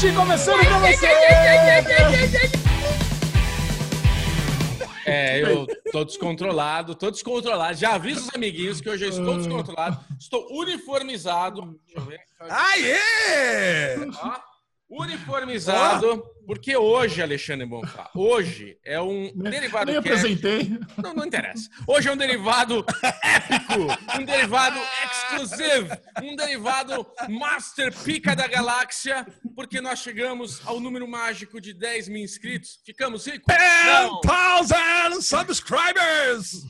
Podcast começando pra você! É, eu tô descontrolado, tô descontrolado. Já aviso os amiguinhos que hoje eu estou descontrolado. Estou uniformizado. Deixa eu ver. Aê! Ó, uniformizado, porque hoje, Alexandre Bonfá, hoje é um derivado Nem é- apresentei. Não, não interessa. Hoje é um derivado épico, um derivado exclusivo, um derivado master pica da galáxia, porque nós chegamos ao número mágico de 10 mil inscritos. Ficamos ricos? Não. 10,000 subscribers!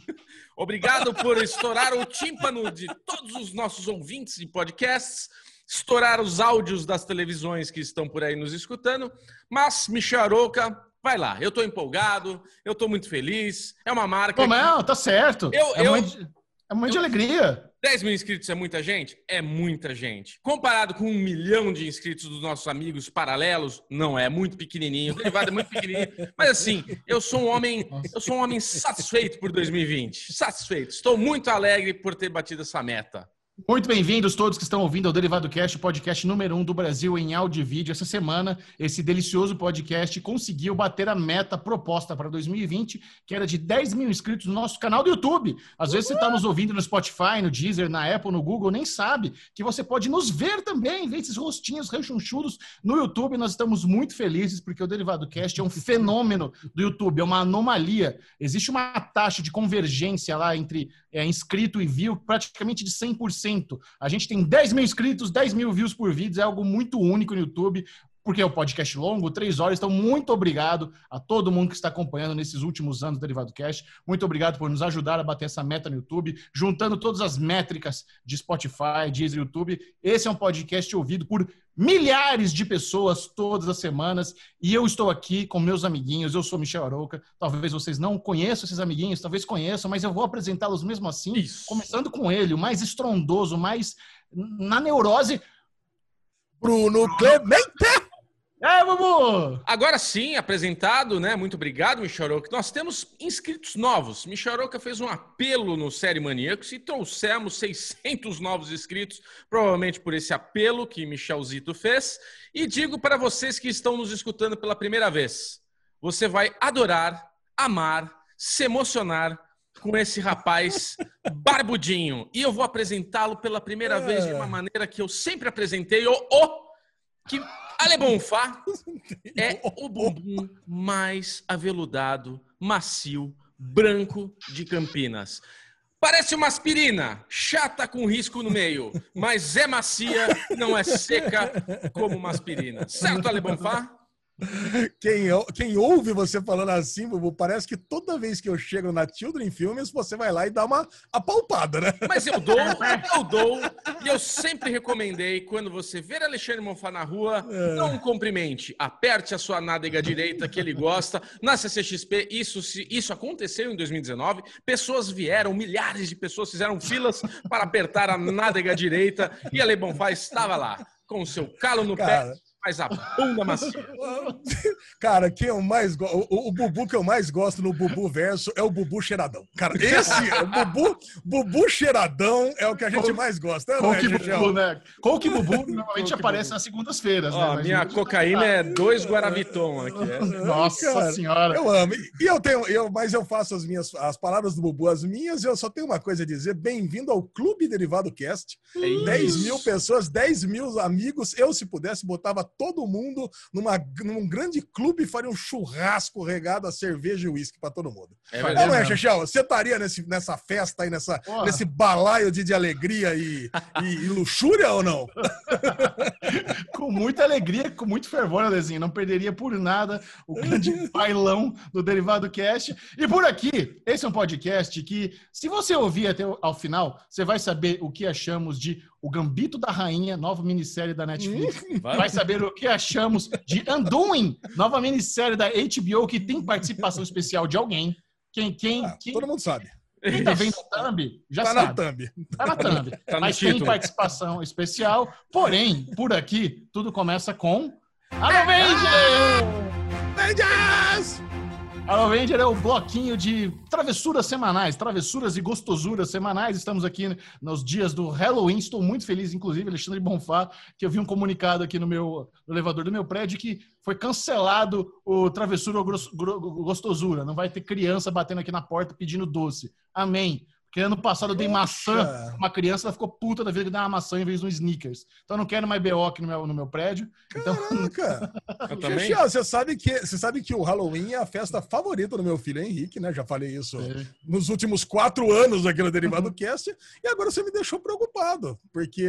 Obrigado por estourar o tímpano de todos os nossos ouvintes de podcasts, estourar os áudios das televisões que estão por aí nos escutando. Mas, Michel Aroca, vai lá. Eu tô empolgado, eu tô muito feliz. É uma marca. Pô, que- não, tá certo. Eu- é, eu- de, é momento de alegria. 10 mil inscritos é muita gente? É muita gente. Comparado com um milhão de inscritos dos nossos amigos paralelos, não é muito pequenininho. O derivado é muito pequenininho. Mas assim, eu sou um homem, eu sou um homem satisfeito por 2020. Satisfeito. Estou muito alegre por ter batido essa meta. Muito bem-vindos todos que estão ouvindo ao Derivado Cast, podcast número um do Brasil em áudio e vídeo. Essa semana, esse delicioso podcast conseguiu bater a meta proposta para 2020, que era de 10 mil inscritos no nosso canal do YouTube. Às vezes você está nos ouvindo no Spotify, no Deezer, na Apple, no Google, nem sabe que você pode nos ver também, ver esses rostinhos rechonchudos no YouTube. Nós estamos muito felizes porque o Derivado Cast é um fenômeno do YouTube, é uma anomalia. Existe uma taxa de convergência lá entre é, inscrito e view praticamente de 100%. A gente tem 10 mil inscritos, 10 mil views por vídeo, é algo muito único no YouTube, porque é um podcast longo, três horas. Então, muito obrigado a todo mundo que está acompanhando nesses últimos anos do Derivado Cast. Muito obrigado por nos ajudar a bater essa meta no YouTube, juntando todas as métricas de Spotify, Deezer, YouTube. Esse é um podcast ouvido por milhares de pessoas todas as semanas e eu estou aqui com meus amiguinhos. Eu sou Michel Arouca. Talvez vocês não conheçam esses amiguinhos, talvez conheçam, mas eu vou apresentá-los mesmo assim, Isso. começando com ele, o mais estrondoso, o mais na neurose. Bruno Clemente! É, Bubu! Agora sim, apresentado, né? Muito obrigado, Michel Aroca. Nós temos inscritos novos. Michel Aroca fez um apelo no Série Maníacos e trouxemos 600 novos inscritos, provavelmente por esse apelo que Michelzito fez. E digo para vocês que estão nos escutando pela primeira vez, você vai adorar, amar, se emocionar com esse rapaz barbudinho. E eu vou apresentá-lo pela primeira vez de uma maneira que eu sempre apresentei, o, o que Ale Bonfá é o bumbum mais aveludado, macio, branco de Campinas. Parece uma aspirina, chata com risco no meio, mas é macia, não é seca como uma aspirina. Certo, Ale Bonfá? Quem, quem ouve você falando assim, Bubu, parece que toda vez que eu chego na Children Filmes, você vai lá e dá uma apalpada, né? Mas eu dou, eu dou, e eu sempre recomendei, quando você ver Alexandre Monfá na rua, não cumprimente, aperte a sua nádega direita, que ele gosta. Na CCXP, isso, isso aconteceu em 2019, pessoas vieram, milhares de pessoas fizeram filas para apertar a nádega direita, e Ale Bonfá estava lá, com o seu calo no Cara. pé, mas a bunda macia. Cara, quem eu mais gosto. O, Bubu que eu mais gosto no Bubu Verso é o Bubu Cheiradão. Cara, esse é o Bubu, Bubu Cheiradão é o que a gente mais gosta. Não é, Coke Gegel? Bubu, né? Coke Bubu normalmente aparece nas segundas-feiras, né? Ó, minha cocaína é dois Guaraviton aqui. é. Nossa Cara, senhora. Eu amo. E eu tenho, eu, mas eu faço as minhas as palavras do Bubu, as minhas, e eu só tenho uma coisa a dizer: bem-vindo ao Clube Derivado Cast. É isso. 10 mil pessoas, 10 mil amigos. Eu, se pudesse, botava todo mundo numa, num grande clube e faria um churrasco regado a cerveja e uísque para todo mundo. É Não, verdade. não é. Chechel? Você estaria nesse, nessa festa aí, nessa, Porra. nesse balaio de, de alegria e, e- e luxúria ou não? Com muita alegria, com muito fervor, Alezinho. Não perderia por nada o grande bailão do Derivado Cast. E por aqui, esse é um podcast que, se você ouvir até o- ao final, você vai saber o que achamos de O Gambito da Rainha, nova minissérie da Netflix. Vai saber o que achamos de Undoing, nova minissérie da HBO, que tem participação especial de alguém. Quem, quem, Ah, quem, todo mundo sabe. Quem tá vendo o Thumb já tá na sabe. thumb. Tá na thumb. Tá Mas tem título. participação especial. Porém, por aqui, tudo começa com. Avengers! Avengers! Halo Ranger é o bloquinho de travessuras semanais, travessuras e gostosuras semanais. Estamos aqui nos dias do Halloween. Estou muito feliz, inclusive, Alexandre Bonfá, que eu vi um comunicado aqui no meu no elevador do meu prédio que foi cancelado o travessura gostosura. Não vai ter criança batendo aqui na porta pedindo doce. Amém. Porque ano passado eu dei maçã, uma criança ela ficou puta da vida que deu uma maçã em vez de um sneakers. Então eu não quero mais BO aqui no meu, no meu prédio. Então... Caraca! Xixi, você, sabe que, você sabe que o Halloween é a festa favorita do meu filho Henrique, né? Já falei isso é. nos últimos quatro anos aqui no Derivado uhum. Cast. E agora você me deixou preocupado, porque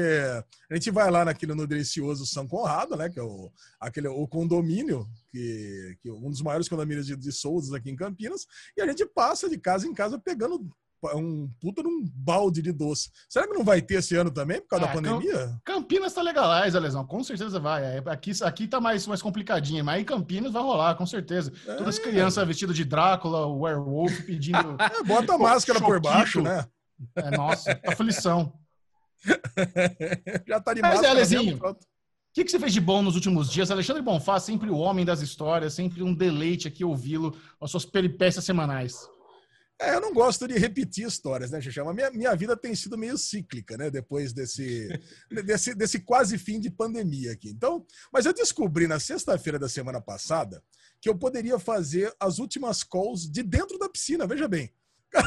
a gente vai lá naquele no delicioso São Conrado, né? Que é o, aquele, o condomínio, que, que um dos maiores condomínios de, de Souza aqui em Campinas, e a gente passa de casa em casa pegando um puta num balde de doce. Será que não vai ter esse ano também, por causa é, da pandemia? Campinas tá legalize, Lesão. Com certeza vai. É, aqui, aqui tá mais, mais complicadinho, mas aí Campinas vai rolar, com certeza. É. Todas as crianças vestidas de Drácula, werewolf, pedindo. É, bota a máscara por baixo, né? É, nossa, aflição. Já tá de mas é, Lezinho. O que, que você fez de bom nos últimos dias? Alexandre Bonfá, sempre o homem das histórias, sempre um deleite aqui ouvi-lo, as suas peripécias semanais. É, eu não gosto de repetir histórias, né, Xixi? Mas minha, minha vida tem sido meio cíclica, né? Depois desse, desse, desse quase fim de pandemia aqui. Então, mas eu descobri na sexta-feira da semana passada que eu poderia fazer as últimas calls de dentro da piscina, veja bem.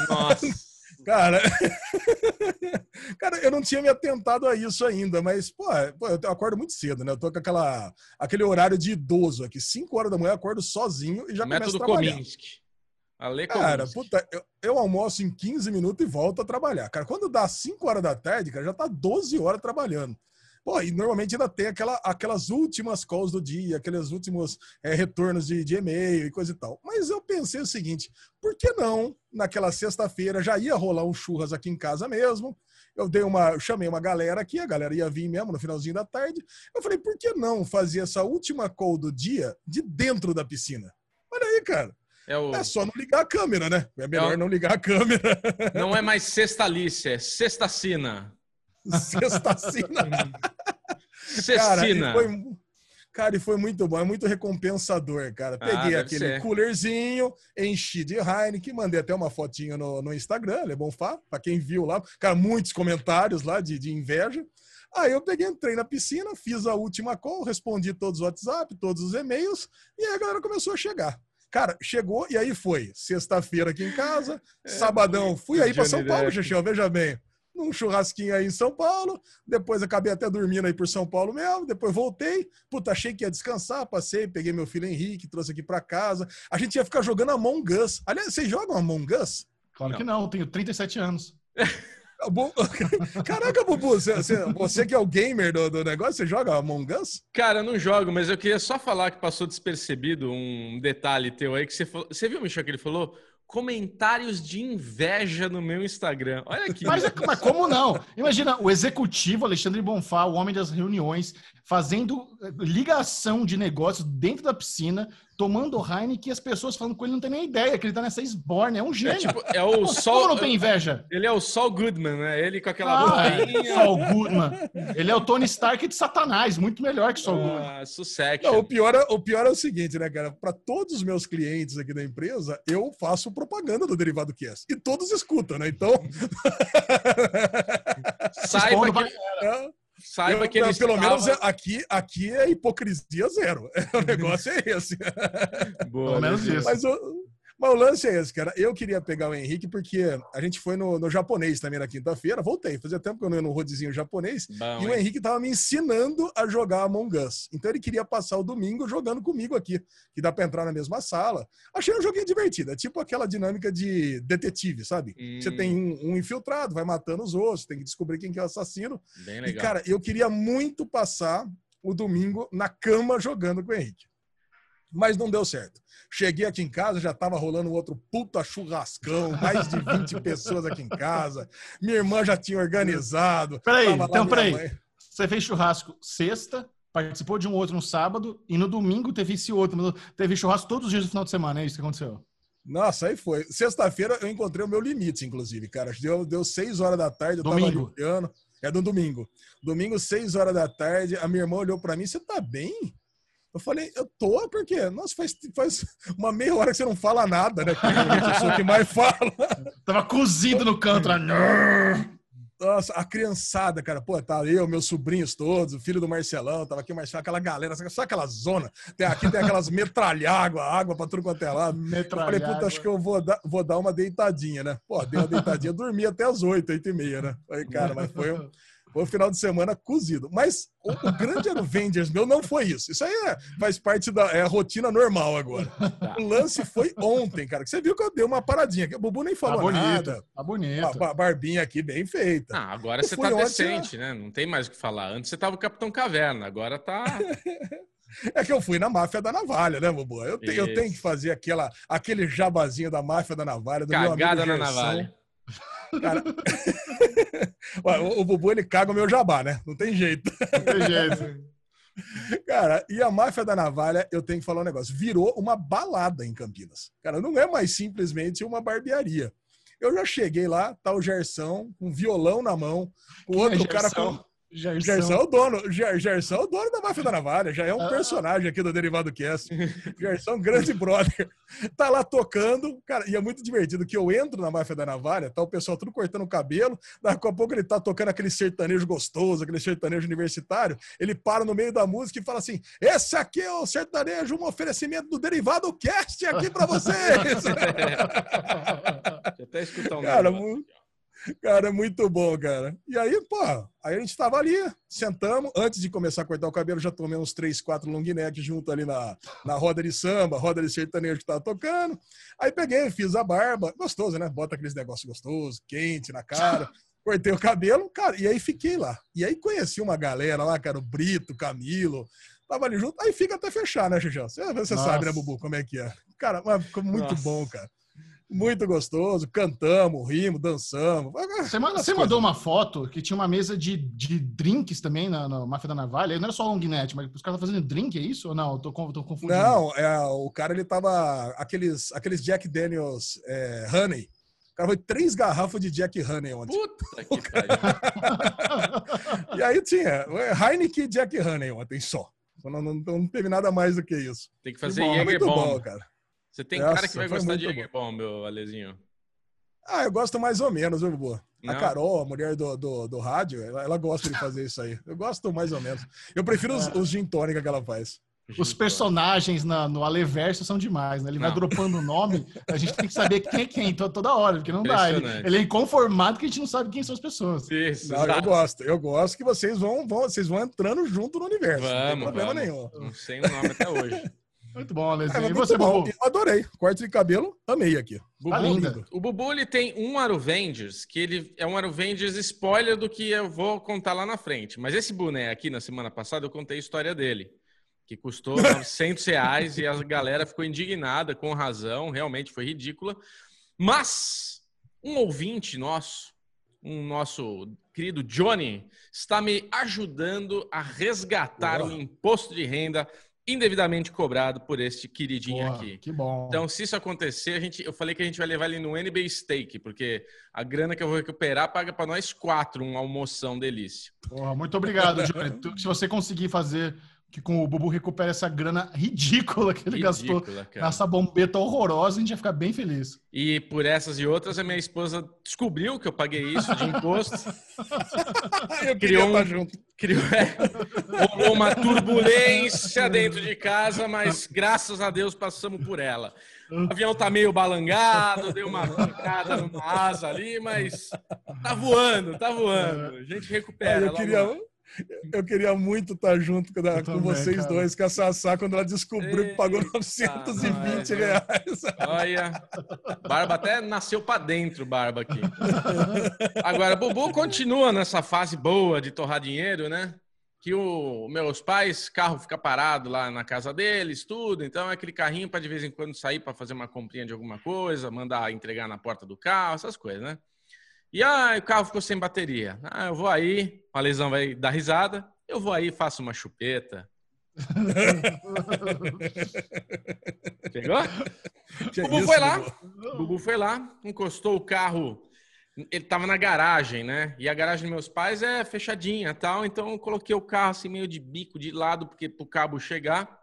Nossa. Cara, cara, eu não tinha me atentado a isso ainda, mas, pô, eu acordo muito cedo, né? Eu tô com aquela, aquele horário de idoso aqui. 5 horas da manhã eu acordo sozinho e já Método começo a trabalhar. Kominski. Ale cara, puta, eu, eu, almoço em 15 minutos e volto a trabalhar. Cara, quando dá 5 horas da tarde, cara, já tá 12 horas trabalhando. Pô, e normalmente ainda tem aquela, aquelas últimas calls do dia, aqueles últimos é, retornos de, de e-mail e coisa e tal. Mas eu pensei o seguinte: por que não, naquela sexta-feira, já ia rolar um churras aqui em casa mesmo? Eu dei uma, eu chamei uma galera aqui, a galera ia vir mesmo no finalzinho da tarde. Eu falei, por que não fazer essa última call do dia de dentro da piscina? Olha aí, cara. É, o... é, só não ligar a câmera, né? É melhor é o... não ligar a câmera. Não é mais sextalice, é sextacina. Sextacina. Cecina. Cara, foi, cara, e foi muito bom, é muito recompensador, cara. Ah, Peguei ah, aquele ser. coolerzinho, enchi de Heineken, mandei até uma fotinha no, no Instagram, é bom Fá, pra quem viu lá. Cara, muitos comentários lá de, de inveja. Aí eu peguei, entrei na piscina, fiz a última call, respondi todos os WhatsApp, todos os e-mails, e aí a galera começou a chegar. Cara, chegou e aí foi. Sexta-feira aqui em casa, é, sabadão, fui aí para São Paulo, Xixi, veja bem. Num churrasquinho aí em São Paulo, depois acabei até dormindo aí por São Paulo mesmo, depois voltei, puta, achei que ia descansar, passei, peguei meu filho Henrique, trouxe aqui para casa. A gente ia ficar jogando Among Us. Aliás, vocês jogam Among Us? Claro não. que não, tenho 37 anos. Caraca, Bubu, você, você, que é o gamer do, do, negócio, você joga Among Us? Cara, eu não jogo, mas eu queria só falar que passou despercebido um detalhe teu aí que você falou. Você viu, Michel, que ele falou? Comentários de inveja no meu Instagram. Olha aqui. Mas, mas como não? Imagina o executivo Alexandre Bonfá, o homem das reuniões, fazendo eh, ligação de negócios dentro da piscina, tomando Heineken e as pessoas falando com ele não tem nem ideia que ele tá nessa esborne. É um gênio. É, tipo, é o Sol. não tem inveja? Ele é o Sol Goodman, né? Ele com aquela ah, é. Sol Goodman. Ele é o Tony Stark de Satanás, muito melhor que Sol ah, Goodman. Sucesso. o, pior é, o pior é o seguinte, né, cara? Para todos os meus clientes aqui da empresa, eu faço propaganda do Derivado Cast. E todos escutam, né? Então. Saiba que. É. Saiba eu, que ele Pelo estava... menos aqui, aqui é hipocrisia zero. O negócio é esse. Boa, pelo menos isso. Mas o, mas o lance é esse, cara. Eu queria pegar o Henrique porque a gente foi no, no japonês também na quinta-feira. Voltei, fazia tempo que eu não ia no rodezinho japonês. Bom, e o Henrique tava me ensinando a jogar Among Us. Então ele queria passar o domingo jogando comigo aqui, que dá pra entrar na mesma sala. Achei um joguinho divertido. É tipo aquela dinâmica de detetive, sabe? Hum. Você tem um, um, infiltrado, vai matando os outros, tem que descobrir quem que é o assassino. Bem legal. E, cara, eu queria muito passar o domingo na cama jogando com o Henrique mas não deu certo. Cheguei aqui em casa, já estava rolando outro puta churrascão, mais de 20 pessoas aqui em casa. Minha irmã já tinha organizado. Peraí, então peraí. Mãe. Você fez churrasco sexta, participou de um outro no sábado, e no domingo teve esse outro. Teve churrasco todos os dias do final de semana, é isso que aconteceu? Nossa, aí foi. Sexta-feira eu encontrei o meu limite, inclusive, cara. Deu, deu seis horas da tarde, eu domingo. tava limpando. É do domingo. Domingo, seis horas da tarde, a minha irmã olhou para mim, você tá bem? Eu falei, eu tô, porque, nossa, faz, faz uma meia hora que você não fala nada, né? Eu sou o que mais fala. Tava cozido no canto lá. Nossa, a criançada, cara, pô, tá eu, meus sobrinhos todos, o filho do Marcelão, tava aqui o Marcelão, aquela galera, sabe aquela zona? Tem, aqui tem aquelas metralhágua, água pra tudo quanto é lado. Eu falei, puta, acho que eu vou dar, vou dar uma deitadinha, né? Pô, dei uma deitadinha, dormi até as oito, oito e meia, né? Falei, cara, mas foi um, foi um final de semana cozido. Mas o, o grande Avengers meu não foi isso. Isso aí é, faz parte da é a rotina normal agora. Tá. O lance foi ontem, cara. Que você viu que eu dei uma paradinha. Que o Bubu nem falou tá bonito, nada. Tá bonito. A, a barbinha aqui bem feita. Ah, agora eu você tá decente, né? Não tem mais o que falar. Antes você tava o Capitão Caverna, agora tá. É que eu fui na máfia da navalha, né, Bubu? Eu, te, eu tenho que fazer aquela, aquele jabazinho da máfia da navalha. Do Cagada na navalha. Cara, o, o Bubu ele caga o meu jabá, né? Não tem jeito. Não tem jeito. Cara, e a máfia da navalha, eu tenho que falar um negócio, virou uma balada em Campinas. Cara, não é mais simplesmente uma barbearia. Eu já cheguei lá, tá o Gersão, com um violão na mão, o outro é cara com Gerson. Gerson é o dono. Ger, Gerson é o dono da máfia da navalha. Já é um ah. personagem aqui do Derivado Cast. Gerson é um grande brother. Tá lá tocando. Cara, e é muito divertido que eu entro na máfia da navalha, tá o pessoal tudo cortando o cabelo. Daqui a pouco ele tá tocando aquele sertanejo gostoso, aquele sertanejo universitário. Ele para no meio da música e fala assim: Esse aqui é o sertanejo, um oferecimento do Derivado Cast aqui para vocês. Deixa eu até escutar um Cara, muito. Cara, muito bom, cara. E aí, pô, aí a gente tava ali, sentamos. Antes de começar a cortar o cabelo, já tomei uns três, quatro long neck junto ali na, na roda de samba, roda de sertanejo que tava tocando. Aí peguei, fiz a barba. Gostoso, né? Bota aqueles negócios gostosos, quente na cara. Cortei o cabelo, cara, e aí fiquei lá. E aí conheci uma galera lá, cara, o Brito, Camilo, tava ali junto. Aí fica até fechar, né, Xixão? Você, você sabe, né, Bubu, como é que é. Cara, ficou muito Nossa. bom, cara muito gostoso. Cantamos, rimos, dançamos. Você, você mandou uma foto que tinha uma mesa de, de drinks também na, na Máfia da Navalha. Não era só long net, mas os caras estão fazendo drink, é isso? Ou não? Eu tô, tô confundindo. Não, é, o cara ele tava. Aqueles, aqueles Jack Daniels é, Honey. O cara foi três garrafas de Jack Honey ontem. Puta que pariu. e aí tinha Heineken e Jack Honey ontem só. Não, não, não, teve nada mais do que isso. Tem que fazer Jäger bom, cara. Você tem Nossa, cara que vai gostar de Jäger bom, meu Alezinho. Ah, eu gosto mais ou menos, viu, Boa? A Carol, a mulher do, do, do rádio, ela, ela, gosta de fazer isso aí. Eu gosto mais ou menos. Eu prefiro os, é. os gin tônica que ela faz. Os personagens na, no Aleverso são demais, né? Ele não. vai dropando o nome, a gente tem que saber quem é quem toda hora, porque não dá. Ele, ele, é inconformado que a gente não sabe quem são as pessoas. Isso, não, eu gosto, eu gosto que vocês vão, vão, vocês vão entrando junto no universo. Vamos, não tem problema vamos. nenhum. Não sei o nome até hoje. Muito bom, Alezinho. É, e você, bom. Bubu? Eu adorei. Corte de cabelo, amei aqui. Bubu, tá lindo. O Bubu ele tem um Aruvengers, que ele é um Aruvengers spoiler do que eu vou contar lá na frente. Mas esse boné aqui, na semana passada, eu contei a história dele. Que custou 900 reais e a galera ficou indignada, com razão, realmente foi ridícula. Mas um ouvinte nosso, um nosso querido Johnny, está me ajudando a resgatar o imposto de renda indevidamente cobrado por este queridinho Boa, aqui. Que bom. Então, se isso acontecer, a gente, eu falei que a gente vai levar ele no NB Steak, porque a grana que eu vou recuperar paga para nós quatro uma almoção delícia. Porra, muito obrigado, Johnny. se você conseguir fazer que com o Bubu recupere essa grana ridícula que ele ridícula, gastou cara. nessa bombeta horrorosa, a gente ia ficar bem feliz. E por essas e outras, a minha esposa descobriu que eu paguei isso de imposto. eu criou um, junto. Criou, é, uma turbulência dentro de casa, mas graças a Deus passamos por ela. O avião tá meio balangado, deu uma pancada numa asa ali, mas tá voando, tá voando. A gente recupera. Eu queria, eu queria muito estar junto com, com também, vocês cara. dois, com a Sassá, quando ela descobriu que pagou 920 reais. Olha, Barba até nasceu para dentro, Barba aqui. Agora, Bubu continua nessa fase boa de torrar dinheiro, né? Que o meus pais, carro fica parado lá na casa deles, tudo. Então é aquele carrinho para de vez em quando sair para fazer uma comprinha de alguma coisa, mandar entregar na porta do carro, essas coisas, né? E ah, o carro ficou sem bateria. Ah, eu vou aí, a lesão vai dar risada. Eu vou aí, faço uma chupeta. Pegou? o Bubu foi lá. O Bubu foi lá, encostou o carro. Ele tava na garagem, né? E a garagem dos meus pais é fechadinha, tal. Então eu coloquei o carro assim meio de bico de lado porque pro cabo chegar.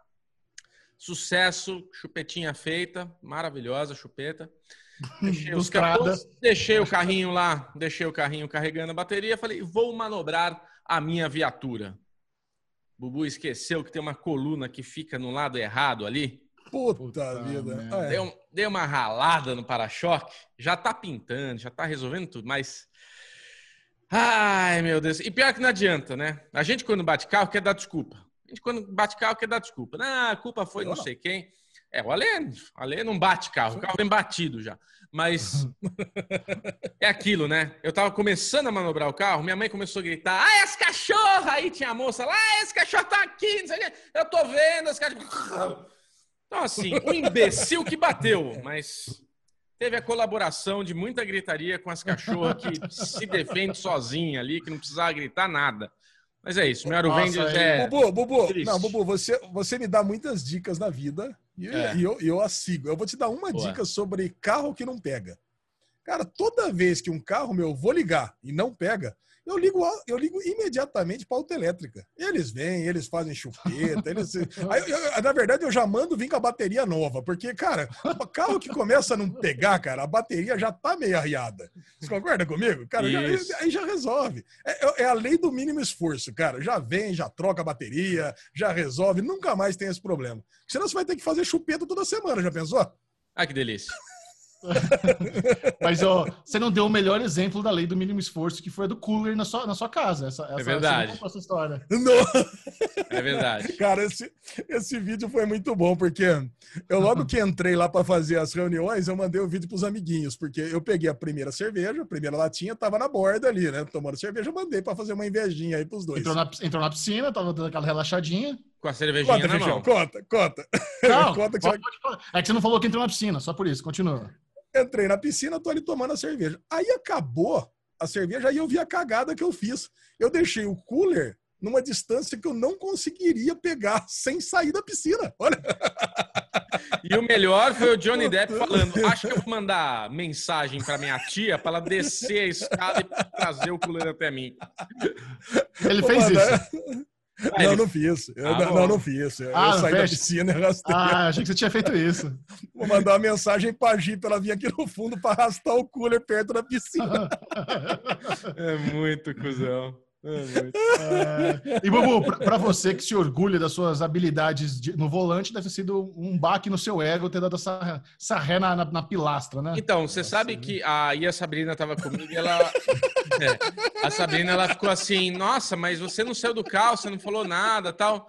sucesso, chupetinha feita, maravilhosa chupeta. Deixei, os capôs, deixei o carrinho lá, deixei o carrinho carregando a bateria, falei, vou manobrar a minha viatura. Bubu esqueceu que tem uma coluna que fica no lado errado ali. Puta, Puta vida. Ah, é. Deu, deu uma ralada no para-choque. Já tá pintando, já tá resolvendo tudo, mas. Ai, meu Deus. E pior que não adianta, né? A gente, quando bate carro, quer dar desculpa. A gente, quando bate carro, quer dar desculpa. Não, a culpa foi não sei quem. É, o Alê, o Alê não bate carro, o carro vem batido já. Mas é aquilo, né? Eu tava começando a manobrar o carro, minha mãe começou a gritar: Ah, esse cachorro! Aí tinha a moça lá, ah, esse cachorro tá aqui, não sei o quê. Eu tô vendo esse cachorro. Então, assim, um imbecil que bateu, mas teve a colaboração de muita gritaria com as cachorras que se defende sozinha ali, que não precisava gritar nada. Mas é isso, meu Aruvengers é. Bubu, Bubu, triste. não, Bubu, você, você me dá muitas dicas na vida e, é. eu, eu a sigo. Eu vou te dar uma dica sobre carro que não pega. Cara, toda vez que um carro meu vou ligar e não pega, eu ligo, eu ligo imediatamente para a autoelétrica. Eles vêm, eles fazem chupeta, eles. Aí, eu, na verdade, eu já mando vir com a bateria nova, porque, cara, o carro que começa a não pegar, cara, a bateria já tá meio arriada. Você concorda comigo? Cara, já, aí já resolve. É, é, é, a lei do mínimo esforço, cara. Já vem, já troca a bateria, já resolve, nunca mais tem esse problema. Senão você vai ter que fazer chupeta toda semana, já pensou? Ah, que delícia. Mas ó, você não deu o melhor exemplo da lei do mínimo esforço, que foi a do cooler na sua, na sua casa. Essa, é verdade. Essa história. Não. É verdade. Cara, esse, esse vídeo foi muito bom, porque eu logo que entrei lá para fazer as reuniões, eu mandei o um vídeo pros amiguinhos, porque eu peguei a primeira cerveja, a primeira latinha, tava na borda ali, né? Tomando cerveja, eu mandei para fazer uma invejinha aí pros dois. Entrou na, entrou na piscina, tava dando aquela relaxadinha. Com a cervejinha conta, na mão. Conta, conta. Não, conta que você... É que você não falou que entrou na piscina, só por isso, continua. Entrei na piscina, tô ali tomando a cerveja. Aí acabou a cerveja, aí eu vi a cagada que eu fiz. Eu deixei o cooler numa distância que eu não conseguiria pegar sem sair da piscina. Olha. E o melhor foi o Johnny Depp falando: Acho que eu vou mandar mensagem para minha tia para ela descer a escada e trazer o cooler até mim. Ele fez isso. Ah, não, não fiz. Eu, ah, não, não fiz. Eu, ah, eu saí da piscina e arrastei. Ah, achei que você tinha feito isso. Vou mandar uma mensagem pra Gi pra ela vir aqui no fundo pra arrastar o cooler perto da piscina. é muito cuzão. É, e, Bubu, para você que se orgulha das suas habilidades de, no volante, deve ter sido um baque no seu ego ter dado essa, essa ré na, na, na pilastra, né? Então, você Nossa, sabe que aí a Sabrina estava comigo e ela. É, a Sabrina ela ficou assim: Nossa, mas você não saiu do carro, você não falou nada tal.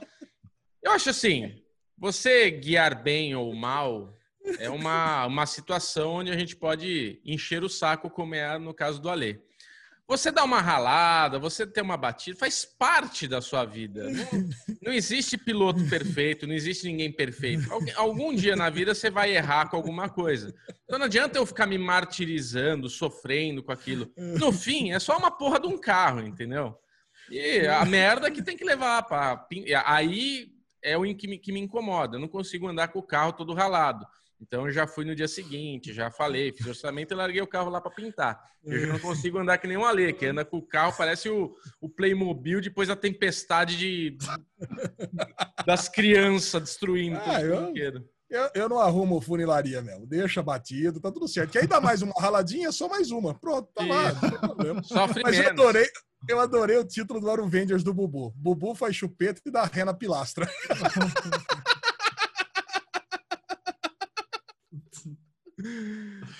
Eu acho assim: você guiar bem ou mal é uma, uma situação onde a gente pode encher o saco, como é no caso do Alê. Você dá uma ralada, você ter uma batida, faz parte da sua vida. Não, não existe piloto perfeito, não existe ninguém perfeito. Algum dia na vida você vai errar com alguma coisa. Então não adianta eu ficar me martirizando, sofrendo com aquilo. No fim, é só uma porra de um carro, entendeu? E a merda que tem que levar para. Aí é o que me, que me incomoda. Eu não consigo andar com o carro todo ralado. Então eu já fui no dia seguinte, já falei, fiz orçamento e larguei o carro lá para pintar. Eu já não consigo andar que nem um Ale, que anda com o carro, parece o, o Playmobil depois da tempestade de, das crianças destruindo ah, eu, eu, eu, não arrumo funilaria mesmo, deixa batido, tá tudo certo. Que aí dá mais uma raladinha, só mais uma. Pronto, tá lá, não tem problema. Sofre Mas menos. eu adorei, eu adorei o título do Aruvengers do Bubu. Bubu faz chupeta e dá ré na pilastra.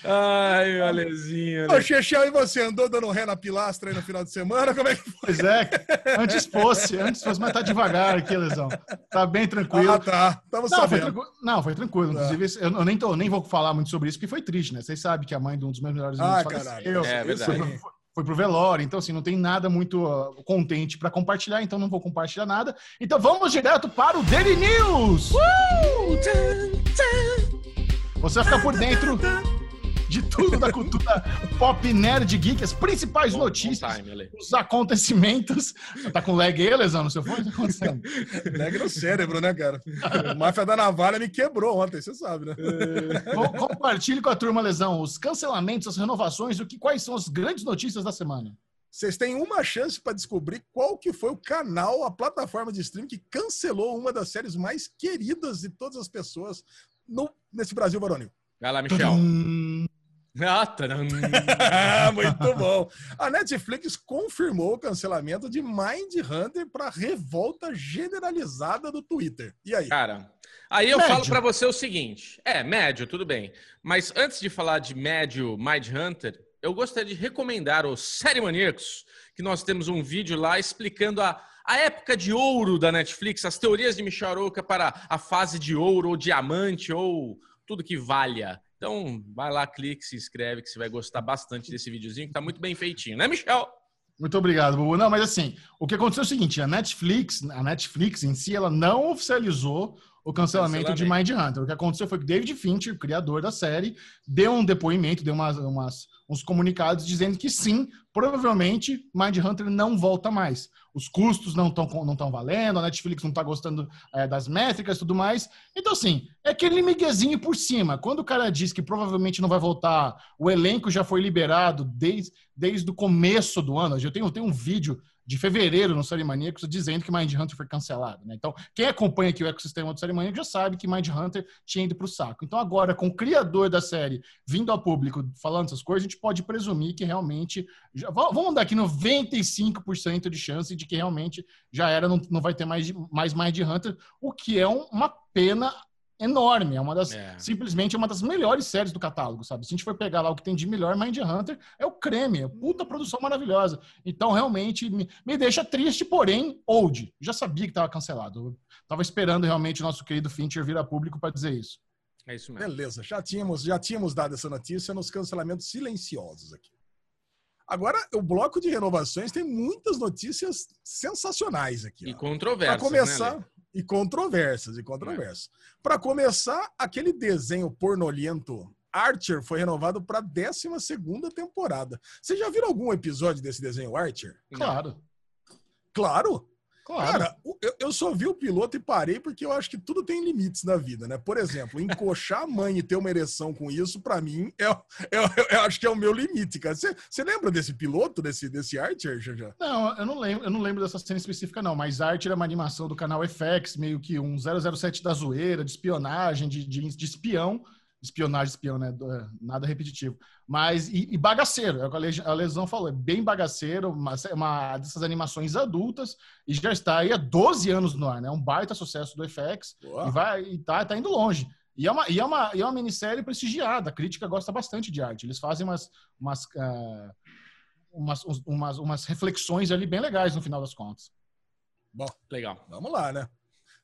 Ai, Alezinho. Ô, Chechel, e você andou dando ré na pilastra aí no final de semana? Como é que foi? Pois é, antes fosse, antes fosse, mas tá devagar aqui, Lesão. Tá bem tranquilo. Ah, tá. Tava não, sabendo. Foi Não, foi tranquilo. Tá. Inclusive, eu nem, tô, nem vou falar muito sobre isso, porque foi triste, né? Vocês sabem que a mãe de um dos meus melhores amigos ah, faleceu. É, verdade. Foi, foi pro velório, então assim, não tem nada muito uh, contente para compartilhar, então não vou compartilhar nada. Então vamos direto para o Daily News! Uh! Você vai ficar por dentro de tudo da cultura pop nerd geek, as principais bom, notícias, bom time, os acontecimentos. Tá com lag aí, Lesão, no seu fone? Tá acontecendo? lag no cérebro, né, cara? O Máfia da Navalha me quebrou ontem, você sabe, né? É... Compartilhe com a turma, Lesão, os cancelamentos, as renovações, o que, quais são as grandes notícias da semana. Vocês têm uma chance para descobrir qual que foi o canal, a plataforma de streaming que cancelou uma das séries mais queridas de todas as pessoas no, nesse Brasil varonil. Vai lá, Michel. Ah, Muito bom. A Netflix confirmou o cancelamento de Mind Hunter para revolta generalizada do Twitter. E aí? Cara, aí eu Médio. falo pra você o seguinte. É, médio, tudo bem. Mas antes de falar de médio Mind Hunter, eu gostaria de recomendar o Série Maníacos, que nós temos um vídeo lá explicando a, a época de ouro da Netflix, as teorias de Michel Arouca para a fase de ouro ou diamante ou tudo que valha. Então, vai lá, clique, se inscreve, que você vai gostar bastante desse videozinho, que tá muito bem feitinho, né, Michel? Muito obrigado, Bubu. Não, mas assim, o que aconteceu é o seguinte: a Netflix, a Netflix em si, ela não oficializou o cancelamento, de Mind Hunter. O que aconteceu foi que David Fincher, o criador da série, deu um depoimento, deu umas, umas- uns comunicados dizendo que sim, provavelmente Mind Hunter não volta mais. Os custos não estão não tão valendo, a Netflix não está gostando é, das métricas e tudo mais. Então, assim, é aquele miguezinho por cima. Quando o cara diz que provavelmente não vai voltar, o elenco já foi liberado desde, desde o começo do ano. Eu tenho, eu tenho um vídeo de fevereiro no Série Maníacos dizendo que Mind Hunter foi cancelado. Né? Então, quem acompanha aqui o ecossistema do Série Maníacos já sabe que Mind Hunter tinha ido para o saco. Então, agora, com o criador da série vindo ao público falando essas coisas, a gente pode presumir que realmente. Já, va- vamos dar aqui 95% de chance de que realmente já era, não, não vai ter mais, mais Mind Hunter, o que é um- uma pena enorme. É uma das. É. Simplesmente uma das melhores séries do catálogo, sabe? Se a gente for pegar lá o que tem de melhor, Mind Hunter é o creme, é puta produção maravilhosa. Então, realmente, me, me deixa triste, porém, old. Já sabia que estava cancelado. Eu tava esperando realmente o nosso querido Fincher vir a público para dizer isso. É isso mesmo. Beleza, já tínhamos, já tínhamos dado essa notícia nos cancelamentos silenciosos aqui. Agora, o bloco de renovações tem muitas notícias sensacionais aqui. E ó. controversas, Para começar, né? E controvérsias, e controvérsias. Para começar, aquele desenho pornolento Archer foi renovado para a 12 temporada. Vocês já viram algum episódio desse desenho Archer? Claro. Claro. Claro. Cara, eu, eu só vi o piloto e parei porque eu acho que tudo tem limites na vida, né? Por exemplo, encoxar a mãe e ter uma ereção com isso, pra mim, é, é- é- eu acho que é o meu limite, cara. Você lembra desse piloto, desse, desse Archer, já? Não, eu não lembro, eu não lembro dessa cena específica, não, mas Art era uma animação do canal FX, meio que um 007 da zoeira, de espionagem, de, de, de espião. Espionagem, espião, né? É, Nada repetitivo. Mas, e, e bagaceiro, é o que a Le- a Lesão falou, é bem bagaceiro, uma, uma dessas animações adultas, e já está aí há 12 anos no ar, né? É um baita sucesso do FX, e, vai, e tá, tá indo longe. E é, uma, e, é uma, e é uma minissérie prestigiada, a crítica gosta bastante de arte. Eles fazem umas, umas, ah, umas, umas, umas reflexões ali bem legais no final das contas. Bom, Legal. vamos lá, né?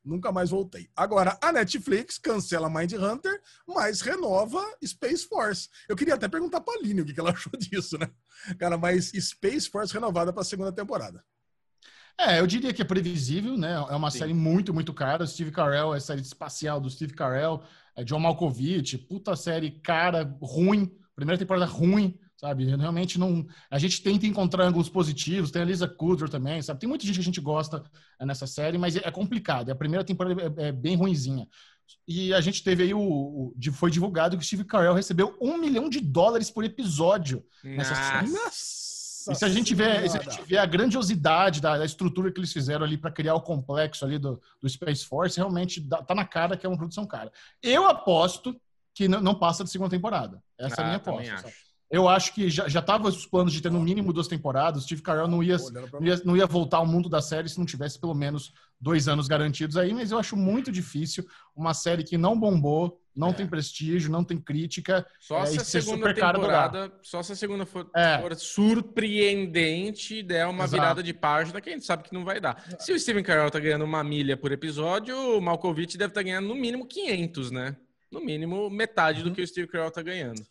Nunca mais voltei. Agora, a Netflix cancela Mind Hunter, mas renova Space Force. Eu queria até perguntar pra Aline o que ela achou disso, né? Cara, mas Space Force renovada pra segunda temporada. É, eu diria que é previsível, né? É uma Sim. série muito, muito cara. Steve Carell, é a série espacial do Steve Carell, é John Malkovich, puta série cara, ruim, primeira temporada ruim, sabe? Realmente não. A gente tenta encontrar ângulos positivos, tem a Lisa Kudrow também, sabe? Tem muita gente que a gente gosta é, nessa série, mas é é complicado. A primeira temporada é, é bem ruinzinha. E a gente teve aí o, o- de- Foi divulgado que o Steve Carell recebeu um milhão de dólares por episódio. Nessa Nossa. Nossa! E se a gente vê, se a Senhora! gente vê a grandiosidade da, da estrutura que eles fizeram ali para criar o complexo ali do, do Space Force, realmente dá- tá na cara que é uma produção cara. Eu aposto que não, não passa de segunda temporada. Essa é a minha Ah, também aposta. Eu acho que já, já tava os planos de ter no mínimo duas temporadas. O Steve Carell não ia, não ia, não ia voltar ao mundo da série se não tivesse pelo menos dois anos garantidos aí, mas eu acho muito difícil uma série que não bombou, não É. tem prestígio, não tem crítica. Só É, se a segunda temporada, só se a segunda for, É. for surpreendente der uma Exato. virada de página que a gente sabe que não vai dar. Se o Steven Carell tá ganhando uma milha por episódio, o Malkovich deve estar ganhando no mínimo 500, né? No mínimo metade do que o Steve Carell tá ganhando.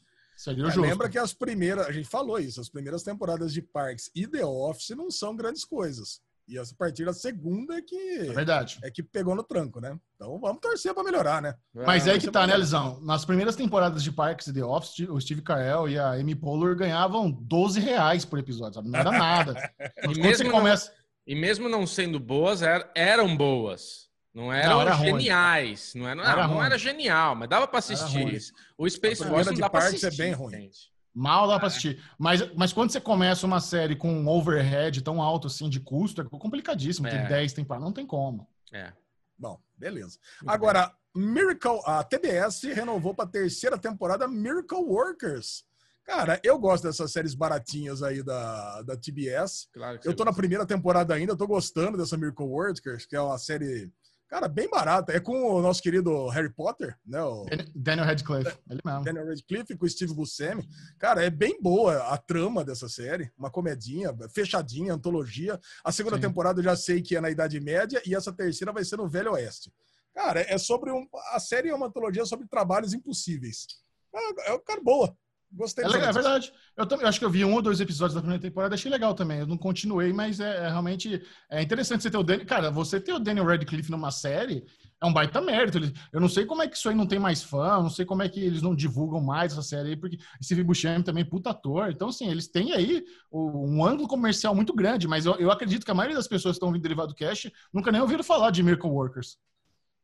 É, justo. lembra que as primeiras, a gente falou isso, as primeiras temporadas de Parks e The Office não são grandes coisas. E a partir da segunda é que É verdade. é que pegou no tranco, né? Então vamos torcer pra melhorar, né? Mas Ah, aí que tá, né, Lisão? Nas primeiras temporadas de Parks e The Office, o Steve Carell e a Amy Poehler ganhavam 12 reais por episódio, sabe? Não era nada. Quando mesmo você não- começa... E mesmo não sendo boas, er- eram boas. Não eram Não, era ruim. geniais. Não era, Era não, não ruim. era genial, mas dava ruim. assistir. O Space Force não dá Parks é assistir. bem ruim. Mal dá pra assistir. Mas, mas quando você começa uma série com um overhead tão alto assim de custo, é complicadíssimo. Tem É. 10 temporadas, não tem como. É. Bom, beleza. Agora, Miracle, a TBS renovou para a terceira temporada Miracle Workers. Cara, eu gosto dessas séries baratinhas aí da, da TBS. Claro que Eu tô na gosta. primeira temporada ainda, tô gostando dessa Miracle Workers, que é uma série, cara, bem barata. É com o nosso querido Harry Potter, né? O Dan- Daniel Radcliffe, ele mesmo. Daniel Radcliffe com o Steve Buscemi. Cara, é bem boa a trama dessa série. Uma comedinha, fechadinha, antologia. A segunda Sim. temporada eu já sei que é na Idade Média e essa terceira vai ser no Velho Oeste. Cara, é sobre um. A série é uma antologia sobre trabalhos impossíveis. É, é cara, boa. Gostei É, legal, é verdade. Eu, também, acho que eu vi um ou dois episódios da primeira temporada, achei legal também. Eu não continuei, mas é, é realmente é interessante você ter o Daniel. Cara, você ter o Daniel Radcliffe numa série é um baita mérito. Eu não sei como é que isso aí não tem mais fã, não sei como é que eles não divulgam mais essa série aí, porque Steve Buscemi também é puta ator. Então, assim, eles têm aí um ângulo comercial muito grande, mas eu, eu acredito que a maioria das pessoas que estão ouvindo Derivado Cash nunca nem ouviram falar de Miracle Workers.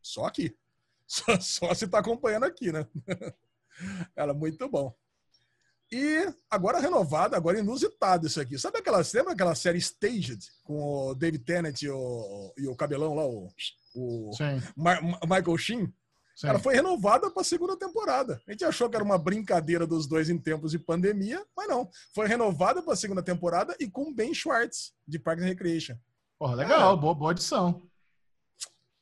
Só aqui. Só, só se tá acompanhando aqui, né? Cara, muito bom. E agora renovado, agora inusitado isso aqui. Sabe aquela, lembra aquela série Staged com o David Tennant e o, e o cabelão lá, o, o Sim, Ma- Ma- Michael Sheen? sim. Cara, foi renovada para a segunda temporada. A gente achou que era uma brincadeira dos dois em tempos de pandemia, mas não. Foi renovada para a segunda temporada e com Ben Schwartz, de Parks and Recreation. Porra, legal, boa, boa edição.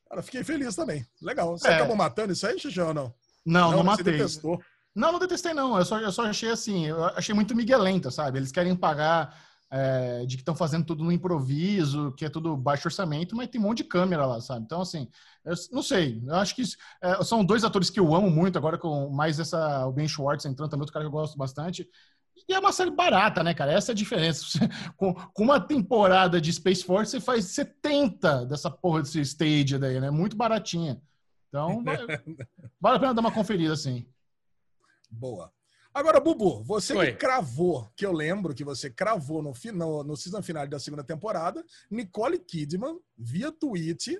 Cara, fiquei feliz também. Legal. Você É. acabou matando isso aí, Xixão, ou não? Não, não, você matei. detestou. Não, não detestei, não. Eu só, eu só achei assim, eu achei muito miguelenta, sabe? Eles querem pagar é, de que estão fazendo tudo no improviso, que é tudo baixo orçamento, mas tem um monte de câmera lá, sabe? Então, assim, eu não sei. Eu acho que isso- é, são dois atores que eu amo muito, agora com mais essa, o Ben Schwartz entrando também, outro cara que eu gosto bastante. E é uma série barata, né, cara? Essa é a diferença. Você- com, com uma temporada de Space Force, você faz 70 dessa porra desse stage daí, né? Muito baratinha. Então, vale, vale a pena dar uma conferida, assim. Boa. Agora, Bubu, você Oi. que cravou, que eu lembro que você cravou no, fi- no, no season final da segunda temporada, Nicole Kidman, via tweet,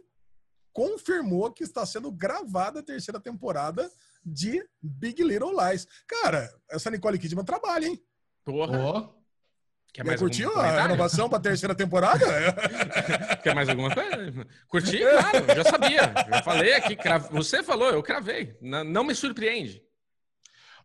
confirmou que está sendo gravada a terceira temporada de Big Little Lies. Cara, essa Nicole Kidman trabalha, hein? Porra. Ó. Quer mais curtiu a renovação para a terceira temporada? Quer mais alguma coisa? Curti, claro, já sabia. Já falei aqui, cra- você falou, eu cravei. Não me surpreende.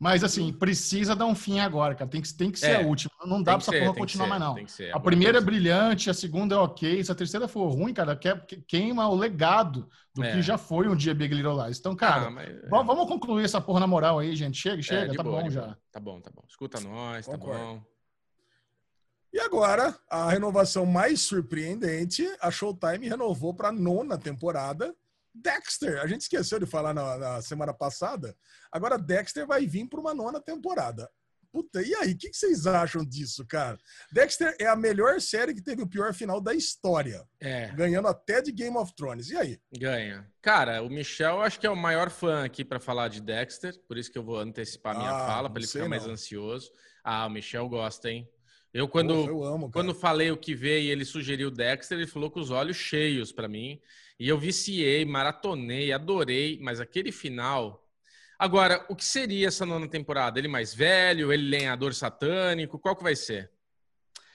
Mas assim, precisa dar um fim agora, cara. Tem que, tem que ser É, a última. Não dá pra essa ser, porra continuar ser, mais, não. ser. A primeira é brilhante, a segunda é ok. Se a terceira for ruim, cara, que- que- queima o legado do É. que já foi um dia Big Little Lies. Então, cara, Ah, mas- é. vamos, vamos concluir essa porra na moral aí, gente. Chega, É, chega, tá boa, bom já. boa. Tá bom, tá bom. Escuta nós, tá Concordo. bom. E agora, a renovação mais surpreendente, a Showtime renovou para a nona temporada. Dexter, a gente esqueceu de falar na, na semana passada. Agora Dexter vai vir para uma nona temporada. Puta, e aí, o que, que vocês acham disso, cara? Dexter é a melhor série que teve o pior final da história, É, ganhando até de Game of Thrones. E aí? ganha. Cara, o Michel acho que é o maior fã aqui pra falar de Dexter, por isso que eu vou antecipar minha Ah, fala, pra ele ficar mais não. ansioso. Ah, o Michel gosta, hein? Eu, quando, Porra, eu amo. Quando falei o que veio e ele sugeriu Dexter, ele falou com os olhos cheios pra mim. E eu viciei, maratonei, adorei, mas aquele final. Agora, o que seria essa nona temporada? Ele mais velho, ele lenhador satânico? Qual que vai ser?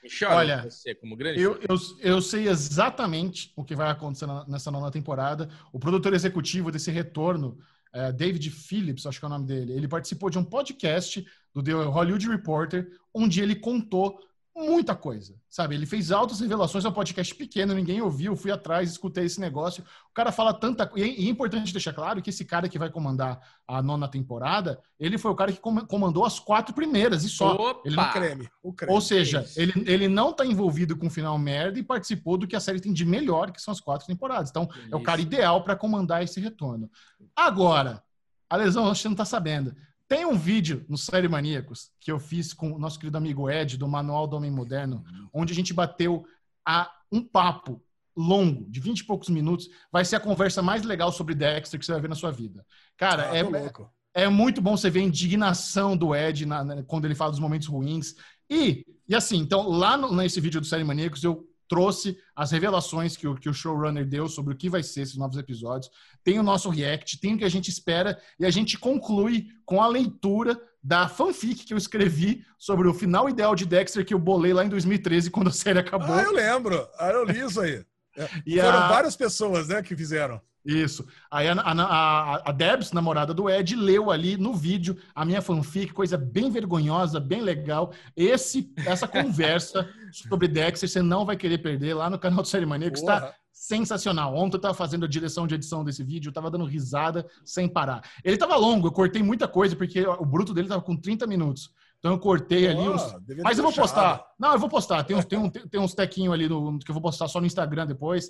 Michel, Olha, você como grande. Eu, eu, eu sei exatamente o que vai acontecer na- nessa nona temporada. O produtor executivo desse retorno, é, David Phillips, acho que é o nome dele, ele participou de um podcast do The Hollywood Reporter, onde ele contou muita coisa, sabe? Ele fez altas revelações, é um podcast pequeno, ninguém ouviu, fui atrás, escutei esse negócio. O cara fala tanta coisa. E é importante deixar claro que esse cara que vai comandar a nona temporada, ele foi o cara que com- comandou as quatro primeiras e só. Opa! Ele O não creme, o creme. ou seja, isso. ele, ele não tá envolvido com o final merda e participou do que a série tem de melhor, que são as quatro temporadas. Então, é o cara ideal para comandar esse retorno. Agora, a lesão, você não tá sabendo. Tem um vídeo no Série Maníacos que eu fiz com o nosso querido amigo Ed, do Manual do Homem Moderno, onde a gente bateu a um papo longo, de 20 e poucos minutos. Vai ser a conversa mais legal sobre Dexter que você vai ver na sua vida. Cara, Ah, é, louco. é muito bom você ver a indignação do Ed na- na- quando ele fala dos momentos ruins. E, e assim, então, lá no- nesse vídeo do Série Maníacos, eu trouxe as revelações que o, que o showrunner deu sobre o que vai ser esses novos episódios. Tem o nosso react, tem o que a gente espera, e a gente conclui com a leitura da fanfic que eu escrevi sobre o final ideal de Dexter que eu bolei lá em 2013 quando a série acabou. Ah, eu lembro. Ah, eu li isso aí. e Foram a... várias pessoas, né, que fizeram. Isso. Aí a, a, a, Debs, namorada do Ed, leu ali no vídeo a minha fanfic, coisa bem vergonhosa, bem legal. Esse, essa conversa sobre Dexter você não vai querer perder lá no canal do Série Maníaco. Está sensacional. Ontem eu estava fazendo a direção de edição desse vídeo, eu estava dando risada sem parar. Ele estava longo, eu cortei muita coisa, porque o bruto dele estava com 30 minutos. Então eu cortei ali uns. Mas eu vou postar. Não, eu vou postar. Tem uns, tem um, tem uns tequinhos ali que eu vou postar só no Instagram depois.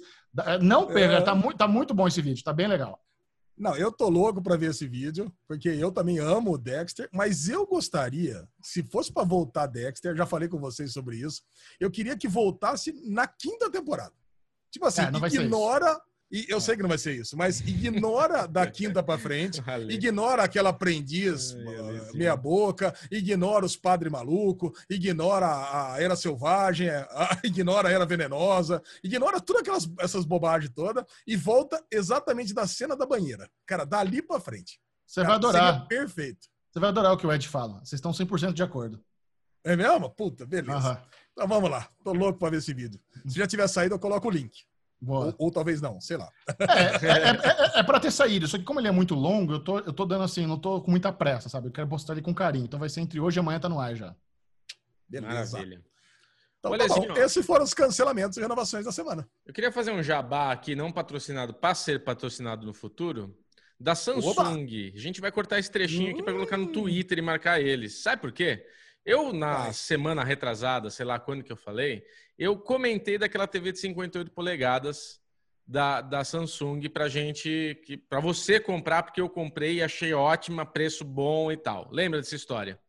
Não perca, é... tá, muito, tá muito bom esse vídeo, tá bem legal. Não, eu tô louco para ver esse vídeo, porque eu também amo o Dexter, mas eu gostaria, se fosse para voltar Dexter, já falei com vocês sobre isso, eu queria que voltasse na quinta temporada. Tipo assim, é, ignora e eu sei que não vai ser isso, mas ignora da quinta para frente, ignora aquela aprendiz meia boca, ignora os padres maluco, ignora a era selvagem, a, ignora a era venenosa, ignora todas aquelas essas bobagens todas e volta exatamente da cena da banheira. Cara, dali para frente. Você vai adorar. Perfeito. Você vai adorar o que o Ed fala. Vocês estão 100% de acordo. É mesmo? Puta, beleza. Uhum. Então vamos lá. Tô louco para ver esse vídeo. Se já tiver saído, eu coloco o link. Ou, ou, talvez não, sei lá. É, é, é, é para ter saído, só que como ele é muito longo, eu tô, eu tô dando assim, não tô com muita pressa, sabe? Eu quero postar ele com carinho. Então vai ser entre hoje e amanhã tá no ar já. Beleza. Maravilha. Então, Olha, tá bom. Esses foram os cancelamentos e renovações da semana. Eu queria fazer um jabá aqui, não patrocinado, para ser patrocinado no futuro, da Samsung. Oba. A gente vai cortar esse trechinho hum. aqui para colocar no Twitter e marcar eles. Sabe por quê? Eu, na vai. semana retrasada, sei lá quando que eu falei, eu comentei daquela TV de 58 polegadas da, da Samsung para gente, para você comprar, porque eu comprei e achei ótima, preço bom e tal. Lembra dessa história?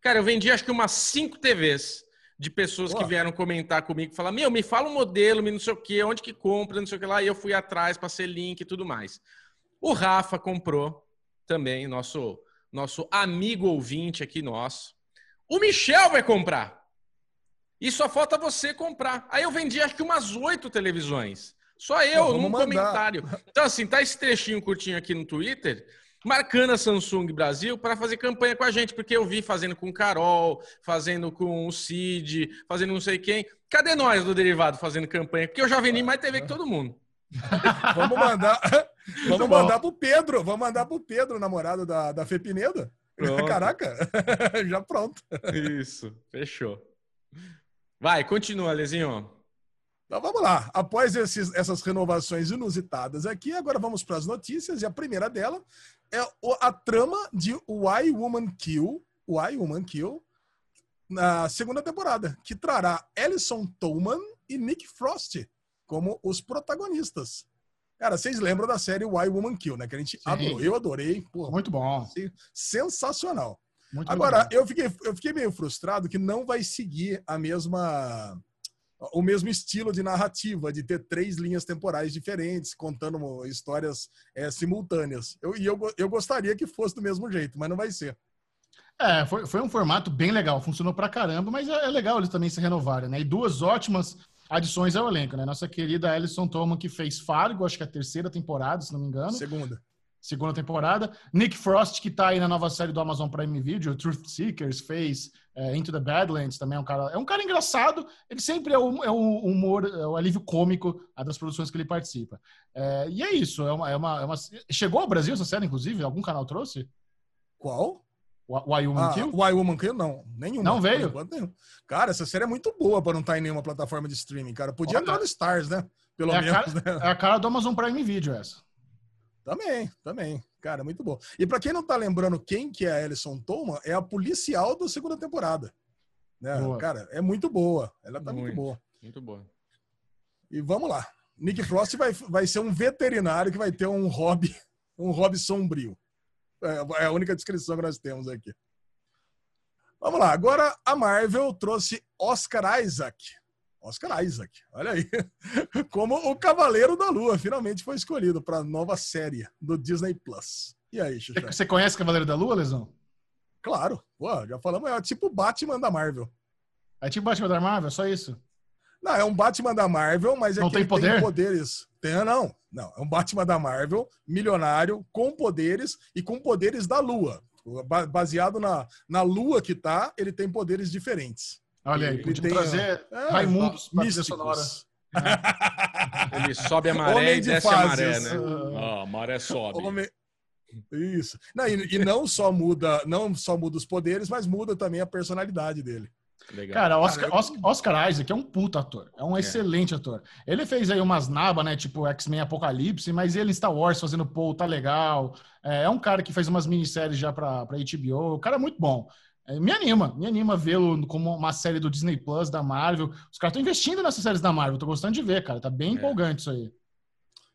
Cara, eu vendi acho que umas cinco TVs de pessoas que vieram comentar comigo, falar, meu, me fala um modelo, me não sei o que, onde que compra, não sei o que lá, e eu fui atrás, passei link e tudo mais. O Rafa comprou também, nosso, nosso amigo ouvinte aqui nosso. O Michel vai comprar. E só falta você comprar. Aí eu vendi acho que umas oito televisões. Só eu, num mandar. comentário. Então, assim, tá esse trechinho curtinho aqui no Twitter, marcando a Samsung Brasil para fazer campanha com a gente, porque eu vi fazendo com o Carol, fazendo com o Cid, fazendo não sei quem. Cadê nós do Derivado fazendo campanha? Porque eu já vendi mais TV que todo mundo. vamos mandar, vamos mandar pro Pedro, vamos mandar pro Pedro, namorado da, da Fê Pinedo. Caraca, já pronto. Isso, fechou. Vai, continua, Lezinho. Então vamos lá. Após esses, essas renovações inusitadas aqui, agora vamos para as notícias. E a primeira dela é a trama de Why Woman Kill, Why Woman Kill, na segunda temporada, que trará Alison Tolman e Nick Frost como os protagonistas. Cara, vocês lembram da série Why Woman Kill, né? Que a gente Sim. adorou. Eu adorei. Porra, Muito bom. Sensacional. Muito Agora, eu fiquei, eu fiquei meio frustrado que não vai seguir a mesma o mesmo estilo de narrativa, de ter três linhas temporais diferentes, contando histórias é, simultâneas. Eu, e eu, eu gostaria que fosse do mesmo jeito, mas não vai ser. É, foi, foi um formato bem legal, funcionou pra caramba, mas é, é legal eles também se renovarem, né? E duas ótimas adições ao elenco, né? Nossa querida Alison Thoman, que fez Fargo, acho que é a terceira temporada, se não me engano. Segunda segunda temporada. Nick Frost, que está aí na nova série do Amazon Prime Video, Truth Seekers, fez é, Into the Badlands, também é um cara, é um cara engraçado. Ele sempre é o, é o humor, é o alívio cômico das produções que ele participa. É, e é isso. É uma, é, uma, é uma, Chegou ao Brasil essa série, inclusive? Algum canal trouxe? Qual? Why Woman ah, Kill? Why Woman Kill, não. Nenhuma. Não veio? Cara, essa série é muito boa para não estar tá em nenhuma plataforma de streaming, cara. Podia Olha, entrar no Stars, né? Pelo é menos. Cara, né? É a cara do Amazon Prime Video essa. Também, também. Cara, muito bom. E para quem não tá lembrando quem que é a Alison Toma, é a policial da segunda temporada. Né? Cara, é muito boa. Ela tá muito, muito boa. Muito boa. E vamos lá. Nick Frost vai, vai ser um veterinário que vai ter um hobby, um hobby sombrio. É, é a única descrição que nós temos aqui. Vamos lá. Agora a Marvel trouxe Oscar Isaac Oscar Isaac, olha aí. Como o Cavaleiro da Lua finalmente foi escolhido para a nova série do Disney Plus. E aí, Xuxa? Você conhece Cavaleiro da Lua, Lesão? Claro, Pô, já falamos, é tipo Batman da Marvel. É tipo Batman da Marvel, só isso? Não, é um Batman da Marvel, mas é não que tem, poder? tem poderes. Tem, não. Não, é um Batman da Marvel, milionário, com poderes e com poderes da Lua. Baseado na, na lua que tá, ele tem poderes diferentes. Olha aí, Ele podia tem, trazer é, Raimundos pra trilha místicos. sonora. Ele sobe a maré Homem e de desce a maré, fases. né? Ó, a maré sobe. Homem- Isso. Não, e, e não só muda, não só muda os poderes, mas muda também a personalidade dele. Legal. Cara, Oscar, Oscar, Oscar Isaac é um puta ator. É um excelente ator. Ele fez aí umas nabas, né? Tipo X-Men Apocalipse, mas ele em Star Wars fazendo Paul tá legal. É, é um cara que fez umas minisséries já pra, pra HBO. O cara é muito bom. É, me anima, me anima vê-lo como uma série do Disney Plus, da Marvel. Os caras estão investindo nessas séries da Marvel. Tô gostando de ver, cara. Tá bem É. empolgante isso aí.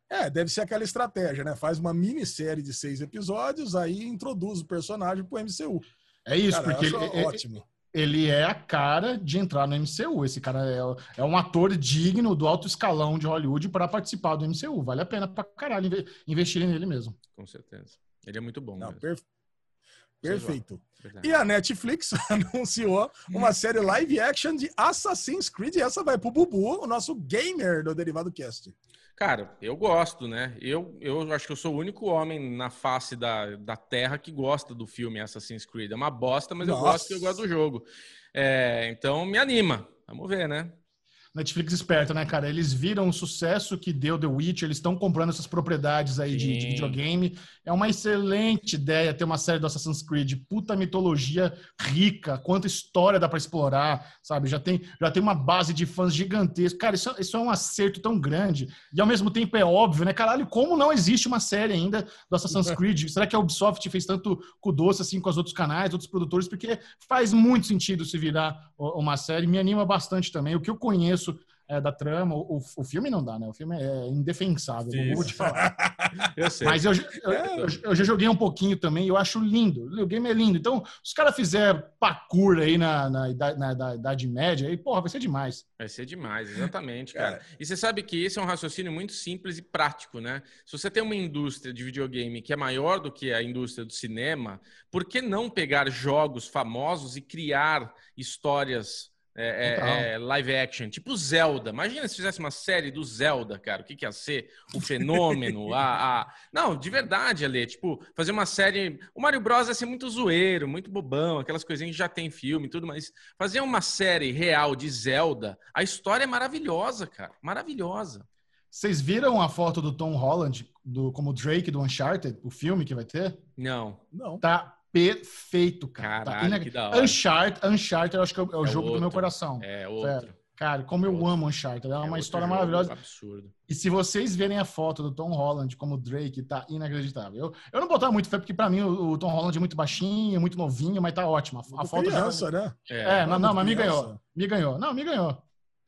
É, deve ser aquela estratégia, né? Faz uma minissérie de seis episódios, aí introduz o personagem pro MCU. É isso, Cara, porque ele, ele- ótimo. ele é a cara de entrar no MCU. Esse cara é, é um ator digno do alto escalão de Hollywood para participar do MCU. Vale a pena pra caralho inve- investir nele mesmo. Com certeza. Ele é muito bom. Não, mesmo. per- Perfeito. E a Netflix anunciou uma série live action de Assassin's Creed. E essa vai pro Bubu, o nosso gamer do Derivado Cast. Cara, eu gosto, né? Eu, eu acho que eu sou o único homem na face da, da Terra que gosta do filme Assassin's Creed. É uma bosta, mas eu Nossa. gosto porque eu gosto do jogo. É, então me anima. Vamos ver, né? Netflix esperta, né, cara? Eles viram o sucesso que deu The Witch, eles estão comprando essas propriedades aí de, de videogame. É uma excelente ideia ter uma série do Assassin's Creed. Puta mitologia rica, quanta história dá pra explorar, sabe? Já tem, já tem uma base de fãs gigantesca. Cara, isso, isso é um acerto tão grande. E ao mesmo tempo é óbvio, né? Caralho, como não existe uma série ainda do Assassin's Creed? Será que a Ubisoft fez tanto com o doce assim com os outros canais, outros produtores? Porque faz muito sentido se virar uma série. Me anima bastante também. O que eu conheço é, da trama, o, o filme não dá, né? O filme é indefensável, não vou te falar. Eu sei. Mas eu, eu, eu- eu já joguei um pouquinho também e eu acho lindo. O game é lindo. Então, se os caras fizerem parkour aí na, na, idade, na, na Idade Média, aí, porra, vai ser demais. Vai ser demais, exatamente, Cara. cara. E você sabe que esse é um raciocínio muito simples e prático, né? Se você tem uma indústria de videogame que é maior do que a indústria do cinema, por que não pegar jogos famosos e criar histórias é, é, é, live action? Tipo Zelda. Imagina se fizesse uma série do Zelda, cara. O que, que ia ser? O fenômeno? a, a... Não, de verdade, Ale. Tipo, fazer uma série. O Mario Bros. ia ser muito zoeiro, muito bobão, aquelas coisinhas que já tem filme e tudo, mas fazer uma série real de Zelda, a história é maravilhosa, cara. Maravilhosa. Vocês viram a foto do Tom Holland do, como Drake do Uncharted, o filme que vai ter? Não. Não. Tá perfeito, cara. Tá Caralho, ineg- que da hora. Uncharted, Uncharted, eu acho que é o, é o É jogo do meu outro. coração. É outro. Cara, como eu Outro. amo Uncharted. É É uma outro história jogo maravilhosa. Absurdo. E se vocês verem a foto do Tom Holland como Drake, tá inacreditável. Eu, eu não botava muito fé, porque pra mim o, o Tom Holland é muito baixinho, muito novinho, mas tá ótimo. A, a foto já- criança, né? É, É, não, não, mas me ganhou. Me ganhou. Não, me ganhou.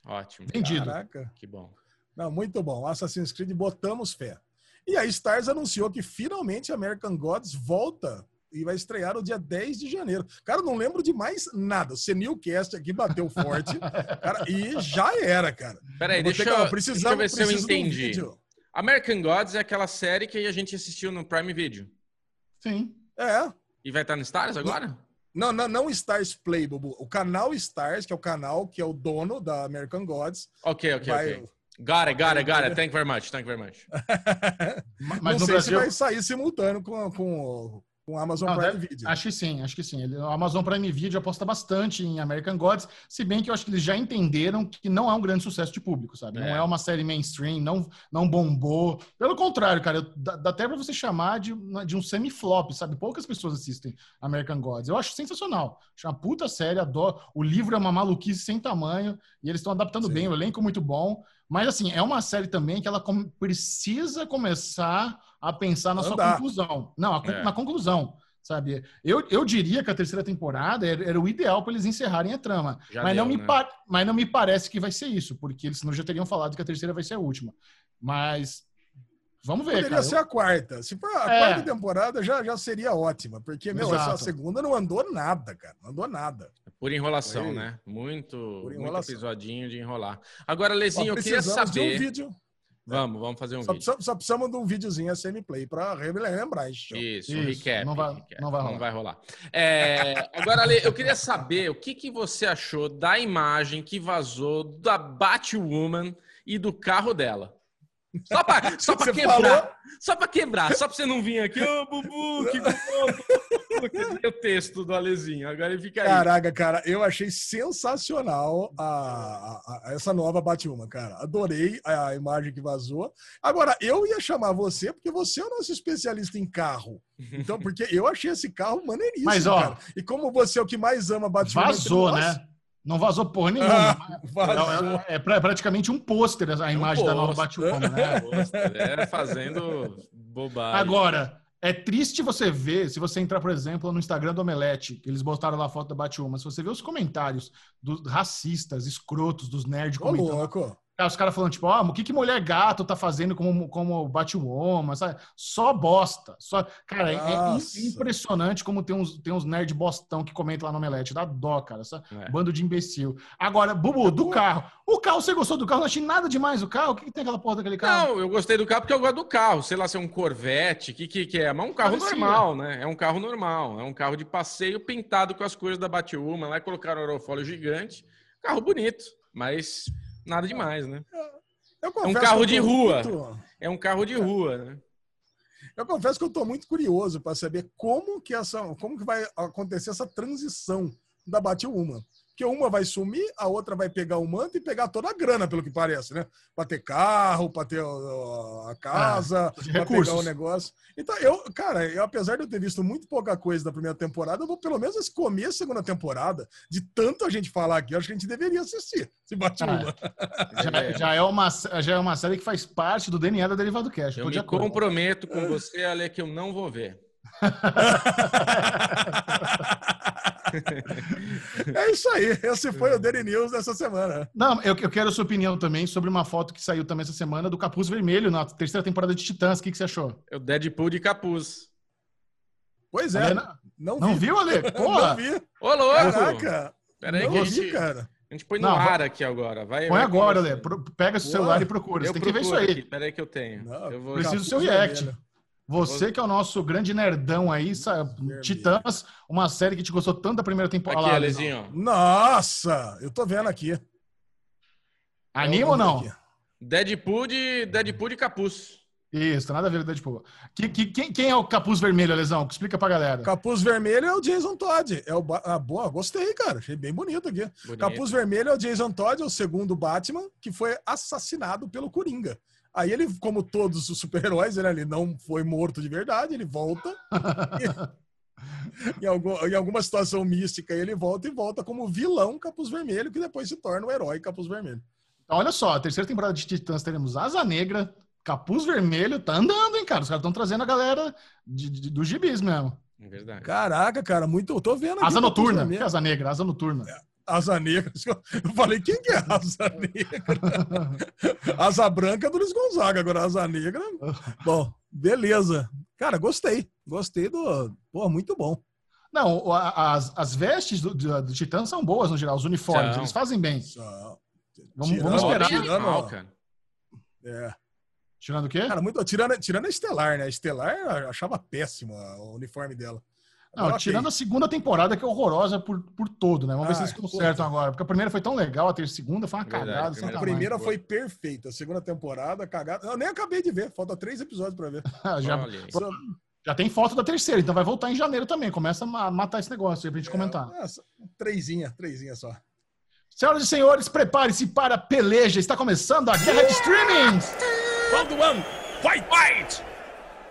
ótimo. Vendido. Caraca. Que bom. Não, muito bom. Assassin's Creed, botamos fé. E a Stars anunciou que finalmente American Gods volta e vai estrear no dia 10 de janeiro. Cara, eu não lembro de mais nada. O Senilcast aqui bateu forte cara, e já era, cara. Peraí, deixa, que- deixa eu ver se eu um entendi. vídeo. American Gods é aquela série que a gente assistiu no Prime Video. Sim. É. E vai estar no Stars agora? Não, não, não Stars Play, Bubu. O canal Stars, que é o canal que é o dono da American Gods, Ok, ok, vai. ok. Got it, got it, got it. Thank you very much, thank you very much. Mas não sei Brasil. se vai sair simultâneo com, com, com o Amazon Não, Prime deve- Video. Acho que sim, acho que sim. Ele- O Amazon Prime Video aposta bastante em American Gods, se bem que eu acho que eles já entenderam que não é um grande sucesso de público, sabe? Não É. é uma série mainstream, não, não bombou. Pelo contrário, cara, eu- dá, dá até pra você chamar de, de um semi-flop, sabe? Poucas pessoas assistem American Gods. Eu acho sensacional. Acho uma puta série, adoro. O livro é uma maluquice sem tamanho e eles estão adaptando Sim. bem, o elenco é muito bom. Mas, assim, é uma série também que ela com- precisa começar a pensar na sua Andar. conclusão. Não, a É. na conclusão, sabe? Eu, eu diria que a terceira temporada era, era o ideal para eles encerrarem a trama. Já Mas, deu, não me né? mas não me parece que vai ser isso, porque eles senão já teriam falado que a terceira vai ser a última. Mas vamos ver, Poderia cara. ser a quarta. Se for a É. quarta temporada, já, já seria ótima. Porque, meu, essa segunda não andou nada, cara. Não andou nada. Por enrolação, Foi. né? Muito, muito enrolação. episodinho de enrolar. Agora, Ó, Lezinho, eu queria precisamos de um saber. vídeo. Vamos, vamos fazer um Só vídeo. precisamos, só precisamos de um videozinho SM Play pra relembrar isso. Isso, Isso, recap. não vai- recap. não vai rolar. rolar. É, agora, Ale, eu queria saber o que, que você achou da imagem que vazou da Batwoman e do carro dela. Só pra, só pra quebrar. Falou... Só pra quebrar. Só pra você não vir aqui. Ô, oh, Bubu, que bom. o texto do Alezinho. Agora ele fica aí. Caraca, cara, eu achei sensacional a, a, a essa nova Batman, cara. Adorei a, a imagem que vazou. Agora, eu ia chamar você, porque você é o nosso especialista em carro. Então, porque eu achei esse carro maneiríssimo, Mas, ó, cara. E como você é o que mais ama Batman... Vazou, né? Não vazou porra nenhuma. Ah, vazou. É, é, é, praticamente um pôster a imagem um da nova Batwoman, né? É, fazendo bobagem. Agora, é triste você ver, se você entrar, por exemplo, no Instagram do Omelete, que eles botaram lá a foto da Batwoman, se você ver os comentários dos racistas, escrotos, dos nerds comentando. Louco. Os caras falando, tipo, ah, o que, que mulher gato tá fazendo como, como Batwoman, sabe? Só bosta. Só... Cara, é, é impressionante como tem uns, tem uns nerd bostão que comentam lá no Omelete. Dá dó, cara. Essa é. Bando de imbecil. Agora, Bubu, do carro. O carro, você gostou do carro? Não achei nada demais o carro. O que, que tem aquela porra daquele carro? Não, eu gostei do carro porque eu gosto do carro. Sei lá se é um Corvette, o que, que, que é. Mas é um carro normal, né? É um carro normal. É um carro de passeio pintado com as cores da Batwoman. Lá colocaram um aerofólio gigante. Carro bonito, mas Nada demais, né? é um carro de rua. Muito... É um carro de rua, né? Eu confesso que eu estou muito curioso para saber como que essa, como que vai acontecer essa transição da Batwoman. Porque uma vai sumir, a outra vai pegar o manto e pegar toda a grana, pelo que parece, né? Para ter carro, para ter a casa, ah, para pegar o negócio. Então, eu, cara, eu, apesar de eu ter visto muito pouca coisa da primeira temporada, eu vou pelo menos esse começo da segunda temporada, de tanto a gente falar aqui, eu acho que a gente deveria assistir se bate uma. Ah, já, já, é uma, já é uma série que faz parte do DNA da Derivado Cash. Eu me comprometo com você, Ale, que eu não vou ver. é isso aí. Esse foi o Daily News dessa semana. Não, eu, eu quero a sua opinião também sobre uma foto que saiu também essa semana do Capuz Vermelho na terceira temporada de Titãs. O que, que você achou? É o Deadpool de capuz. Pois é. não, não, viu, Ale? Porra! não vi. Ô, louco! Caraca! Peraí, não que vi, gente, cara. A gente põe no não, ar aqui agora. Vai, põe vai agora, Ale. Pega seu celular e procura. Você tem que ver isso aí. Peraí que eu tenho. Não, eu vou... Preciso do seu react. Vermelho. Você que é o nosso grande nerdão aí, sabe? Titãs, uma série que te gostou tanto da primeira temporada. Aqui, Alezinho. Nossa, eu tô vendo aqui. Anima ou não? Deadpool de, Deadpool de capuz. Isso, nada a ver com Deadpool. Que, que, quem, quem, é o capuz vermelho, Alesão? Explica pra galera. Capuz vermelho é o Jason Todd. É o ah, boa, gostei, cara. Achei bem bonito aqui. Bonito. Capuz vermelho é o Jason Todd, é o segundo Batman, que foi assassinado pelo Coringa. Aí ele, como todos os super-heróis, né, ele não foi morto de verdade, ele volta. em, algum, em, alguma situação mística, ele volta e volta como vilão Capuz Vermelho, que depois se torna o herói Capuz Vermelho. Então, olha só, a terceira temporada de Titãs teremos Asa Negra, Capuz Vermelho, tá andando, hein, cara? Os caras estão trazendo a galera de, de, do gibis mesmo. É verdade. Caraca, cara, muito. Eu tô vendo aqui. Asa Noturna. Que é Asa Negra? Asa Noturna. É. Asa Negra. Eu falei, quem que é Asa Negra? Asa Branca é do Luiz Gonzaga, agora Asa Negra. Bom, beleza. Cara, gostei. Gostei do. Pô, muito bom. Não, as, as vestes do, do, do Titã são boas no geral, os uniformes, São. eles fazem bem. Vamos, tirando, vamos esperar. Tirando, cara. É. Tirando o quê? Cara, muito, tirando, tirando a Estelar, né? A Estelar eu achava péssimo o uniforme dela. Não, tirando a segunda temporada, que é horrorosa por, por todo, né? Vamos ah, ver se eles consertam agora. Porque a primeira foi tão legal, a segunda foi uma Verdade, cagada. A primeira, a primeira foi perfeita, a segunda temporada, cagada. Eu nem acabei de ver, falta três episódios para ver. já, já tem foto da terceira, então vai voltar em janeiro também. Começa a matar esse negócio aí pra gente é, comentar. É, trêsinha, trêsinha só. Senhoras e senhores, prepare-se para a peleja. Está começando a guerra de streamings! Round one, fight, fight!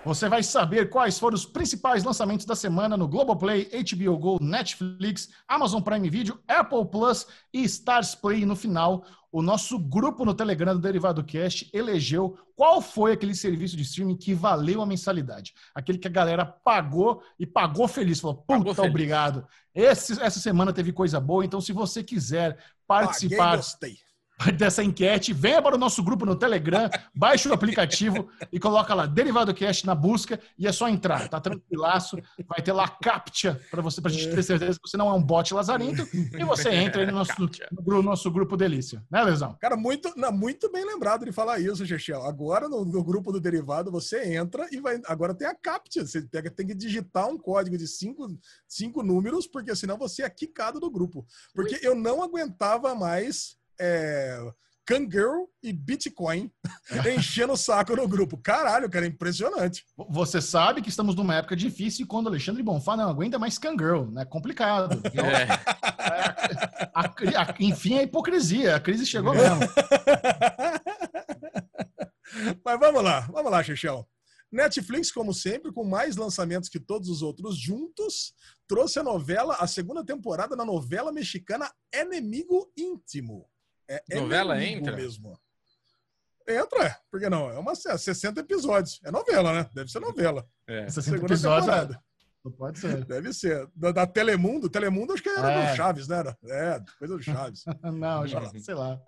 Você vai saber quais foram os principais lançamentos da semana no Globoplay, HBO Go, Netflix, Amazon Prime Video, Apple Plus e Stars Play. No final, o nosso grupo no Telegram do Derivado Cast elegeu qual foi aquele serviço de streaming que valeu a mensalidade. Aquele que a galera pagou e pagou feliz. Falou, puta, obrigado. Esse, essa semana teve coisa boa, então se você quiser participar... Paguei, dessa enquete, venha para o nosso grupo no Telegram, baixe o aplicativo e coloca lá Derivado Cast na busca e é só entrar, tá tranquilaço, vai ter lá captcha para você para a gente ter certeza que você não é um bot lazarento e você entra aí no nosso, no nosso grupo delícia, né, Lesão? Cara, muito, não, muito bem lembrado de falar isso, Chechel. Agora no, no, grupo do Derivado você entra e vai, agora tem a captcha, você pega, tem que digitar um código de cinco, cinco números porque senão você é quicado do grupo. Porque eu não aguentava mais é, Kangirl e Bitcoin enchendo o saco no grupo. Caralho, cara, é impressionante. Você sabe que estamos numa época difícil e quando Alexandre Bonfá não aguenta mais Kangirl, né? Complicado. É. A, a, a, enfim, a hipocrisia. A crise chegou mesmo. Mas vamos lá, vamos lá, Xixão. Netflix, como sempre, com mais lançamentos que todos os outros juntos, trouxe a novela, a segunda temporada da novela mexicana Enemigo Íntimo. É novela entra? mesmo. Entra, é. por que não? É uma 60 episódios. É novela, né? Deve ser novela. É. 60 segunda episódios. Temporada. Não pode ser. Deve ser. Da, da Telemundo. Telemundo acho que era é. do Chaves, né? É, coisa do Chaves. não, já, sei lá.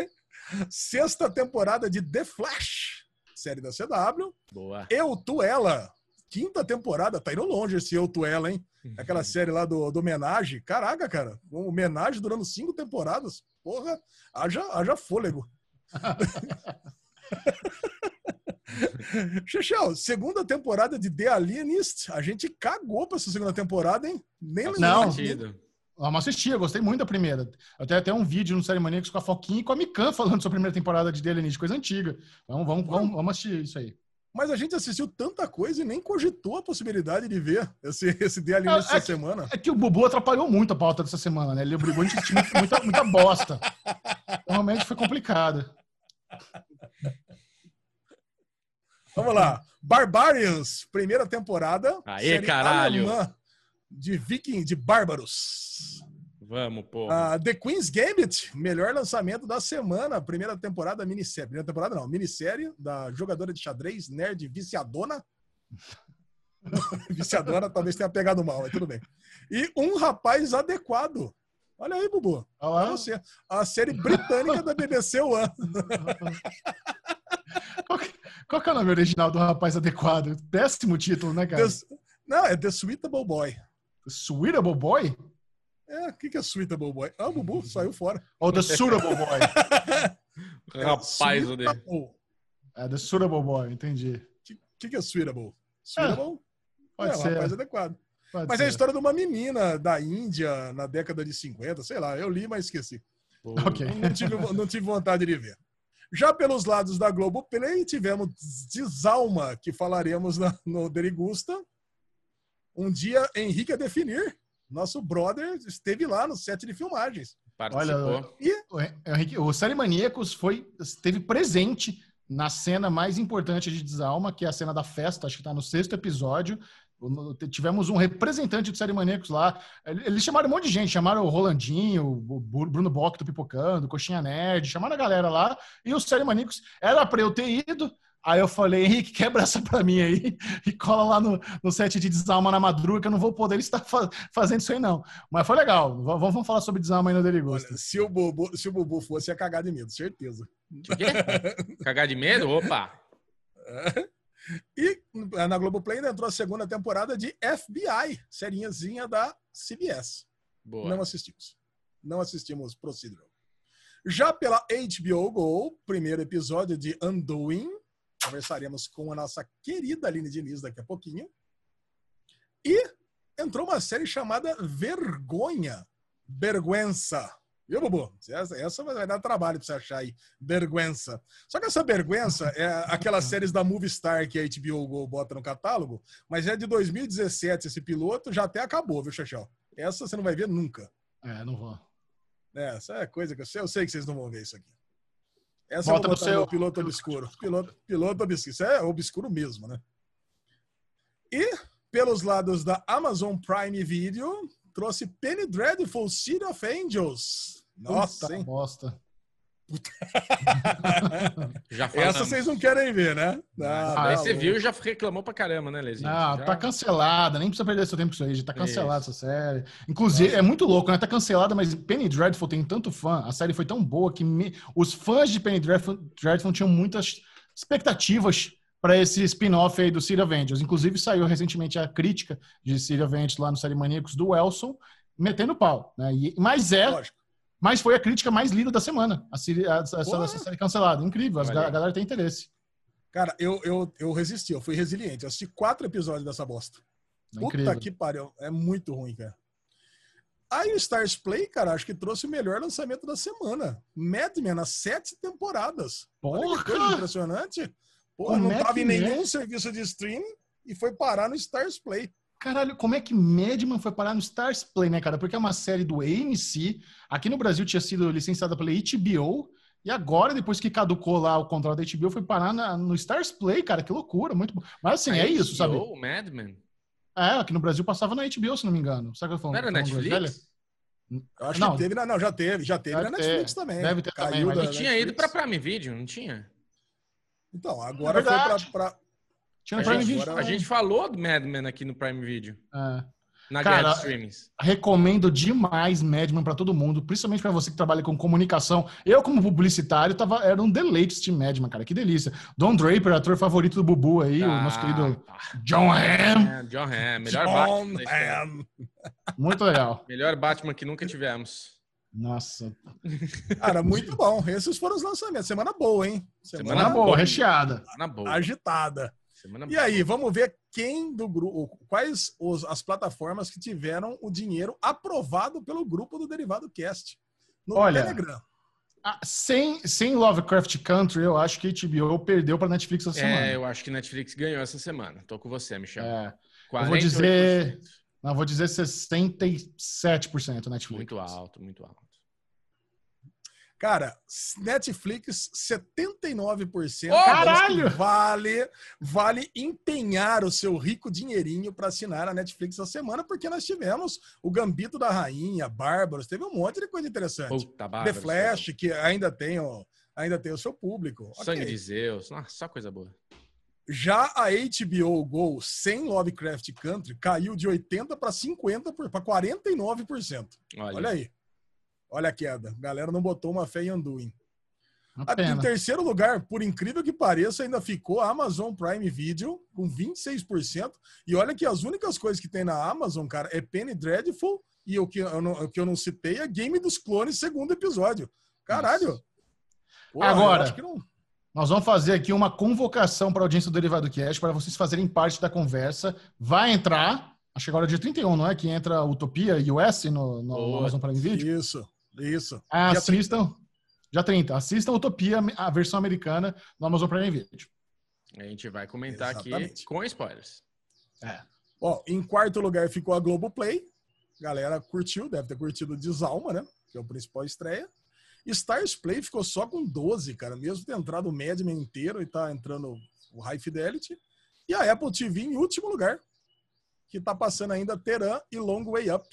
Sexta temporada de The Flash série da CW. Boa. Eu, Tu, Ela. Quinta temporada, tá indo longe esse Eu, Tu, Ela, hein? Aquela uhum. série lá do, do Homenagem. Caraca, cara. Um homenagem durando cinco temporadas. Porra, haja, haja fôlego. Xixel, segunda temporada de The Alienist. A gente cagou pra essa segunda temporada, hein? Nem Não, Vamos assistir, eu gostei muito da primeira. Eu tenho até um vídeo no Série Maníacos com a Foquinha e com a Mikan falando sobre a primeira temporada de The coisa antiga. Vamos, vamos, vamos, vamos assistir isso aí. Mas a gente assistiu tanta coisa e nem cogitou a possibilidade de ver esse, esse The Alienist é, essa é semana. É que o Bubu atrapalhou muito a pauta dessa semana, né? Ele obrigou a gente a assistir muita, muita bosta. Realmente foi complicado. Vamos lá. Barbarians, primeira temporada. Aê, caralho! De Viking, de Bárbaros. Vamos, pô. Uh, The Queen's Gambit, melhor lançamento da semana, primeira temporada minissérie. Primeira temporada não, minissérie da jogadora de xadrez, nerd viciadona. viciadona talvez tenha pegado mal, mas tudo bem. E Um Rapaz Adequado. Olha aí, Bubu. Olha você. A série britânica da BBC One. qual, que, qual que é o nome original do Rapaz Adequado? Péssimo título, né, cara? The, não, é The Suitable Boy. Suitable Boy? É, o que, que é Suitable Boy? Ah, o Bubu saiu fora. Ou The Suitable Boy. Rapaz, o dele. É, The Suitable Boy, entendi. O que, que é Suitable? Suitable? É, pode é, ser. rapaz adequado. Pode mas ser. é a história de uma menina da Índia na década de 50, sei lá. Eu li, mas esqueci. Okay. Não, tive, não tive vontade de ver. Já pelos lados da Globo Play, tivemos Desalma, que falaremos na, no Derigusta. Um dia, Henrique a definir, nosso brother, esteve lá no set de filmagens. Participou. Olha, e... o, Henrique, o Série Maníacos foi, esteve presente na cena mais importante de Desalma, que é a cena da festa, acho que está no sexto episódio. Tivemos um representante do Série Maníacos lá. Eles chamaram um monte de gente, chamaram o Rolandinho, o Bruno Bock do Pipocando, Coxinha Nerd, chamaram a galera lá. E o Série Maníacos era para eu ter ido, Aí eu falei, Henrique, quebra essa pra mim aí e cola lá no, no set de Desalma na madruga, que eu não vou poder estar fa fazendo isso aí, não. Mas foi legal. Vamos, vamos falar sobre Desalma aí no Deligosto. Se o Bubu, se o Bubu fosse, ia cagar de medo, certeza. cagar de medo? Opa! E na Globoplay entrou a segunda temporada de FBI, serinhazinha da CBS. Boa. Não assistimos. Não assistimos Procedural. Já pela HBO Go, primeiro episódio de Undoing, Conversaremos com a nossa querida Aline Diniz daqui a pouquinho. E entrou uma série chamada Vergonha. Vergüenza. Viu, Bubu? Essa, essa vai dar trabalho pra você achar aí. Vergüenza. Só que essa vergüenza é aquelas séries da Movistar que a HBO Go bota no catálogo, mas é de 2017 esse piloto, já até acabou, viu, Xaxel? Essa você não vai ver nunca. É, não vou. É, essa é coisa que eu sei, eu sei que vocês não vão ver isso aqui. Essa Bota no seu piloto obscuro. Piloto, piloto obscuro. Isso é obscuro mesmo, né? E pelos lados da Amazon Prime Video, trouxe Penny Dreadful City of Angels. Nossa, Puta hein? bosta. Já Essa vocês não querem ver, né? Ah, Aí você viu e já reclamou pra caramba, né, Lezinho? Não, já... tá cancelada, nem precisa perder seu tempo com isso aí, já tá cancelada essa série. Inclusive, Nossa. é muito louco, né? Tá cancelada, mas Penny Dreadful tem tanto fã, a série foi tão boa que me... os fãs de Penny Dreadful, Dreadful tinham muitas expectativas para esse spin-off aí do City Avengers. Inclusive, saiu recentemente a crítica de City Avengers lá no Série Maníacos do Elson, metendo pau, né? E, mas é. Lógico mas foi a crítica mais lida da semana, a, série, a, essa, essa, série cancelada. Incrível, a, a galera tem interesse. Cara, eu, eu, eu resisti, eu fui resiliente. Eu assisti quatro episódios dessa bosta. É Puta que pariu. É muito ruim, cara. Aí o Stars Play, cara, acho que trouxe o melhor lançamento da semana. Mad Men, as sete temporadas. Olha que coisa impressionante. Porra, não tava em nenhum serviço de streaming e foi parar no Stars Play. Caralho, como é que Madman foi parar no Stars Play, né, cara? Porque é uma série do AMC. Aqui no Brasil tinha sido licenciada pela HBO. E agora, depois que caducou lá o contrato da HBO, foi parar na, no Stars Play, cara. Que loucura, muito bom. Mas assim, a é HBO, isso, sabe? O Madman? É, aqui no Brasil passava na HBO, se não me engano. Sabe que eu falando? Não era Netflix? Eu acho não. que teve, não, já teve, já teve na Netflix ter, também. Deve ter Caiu também. Mas tinha ido pra Prime Video, não tinha? Então, agora é foi pra, pra... Tinha no Prime Video. A gente falou do Mad Men aqui no Prime Video. É. Na Cara, streamings. recomendo demais Madman para todo mundo, principalmente para você que trabalha com comunicação. Eu, como publicitário, tava, era um deleite assistir Madman, cara. Que delícia. Don Draper, ator favorito do Bubu aí, ah, o nosso querido tá. John Hamm. É, John Hamm, melhor John Batman. Hamm. Muito legal. melhor Batman que nunca tivemos. Nossa. Cara, muito bom. Esses foram os lançamentos. Semana boa, hein? Semana, Semana boa, boa, recheada. Semana boa. Agitada. Semana e aí, vamos ver quem do grupo, quais os, as plataformas que tiveram o dinheiro aprovado pelo grupo do Derivado Cast no Olha, Telegram. Sem, sem Lovecraft Country, eu acho que a HBO perdeu para Netflix essa é, semana. É, eu acho que Netflix ganhou essa semana. Tô com você, Michel. É, eu vou dizer, não, vou dizer 67% Netflix. Muito alto, muito alto. Cara, Netflix 79%. Oh, caralho! Vale, vale empenhar o seu rico dinheirinho para assinar a Netflix essa semana, porque nós tivemos o Gambito da Rainha, Bárbaros, teve um monte de coisa interessante. Puta, The Flash, que ainda tem, ó, ainda tem o seu público. Sangue okay. de Zeus, Nossa, só coisa boa. Já a HBO Go sem Lovecraft Country caiu de 80 para 50 para 49%. Olha. Olha aí. Olha a queda. A galera não botou uma fé em Anduin. Em terceiro lugar, por incrível que pareça, ainda ficou a Amazon Prime Video com 26%. E olha que as únicas coisas que tem na Amazon, cara, é Penny Dreadful e o que eu não, o que eu não citei é Game dos Clones, segundo episódio. Caralho! Porra, Agora, não... nós vamos fazer aqui uma convocação para a audiência do Derivado Cash para vocês fazerem parte da conversa. Vai entrar, acho que agora é dia 31, não é? Que entra Utopia US no, no Amazon Prime Video. Isso. Isso. Assistam. Já 30. Assistam Utopia, a versão americana, no Amazon Prime Video. A gente vai comentar Exatamente. aqui com spoilers. É. Ó, em quarto lugar ficou a Globoplay. Galera curtiu, deve ter curtido Desalma, né? Que é o principal estreia. Stars Play ficou só com 12, cara. Mesmo ter entrado o Madman inteiro e tá entrando o High Fidelity. E a Apple TV em último lugar. Que tá passando ainda Teran e Long Way Up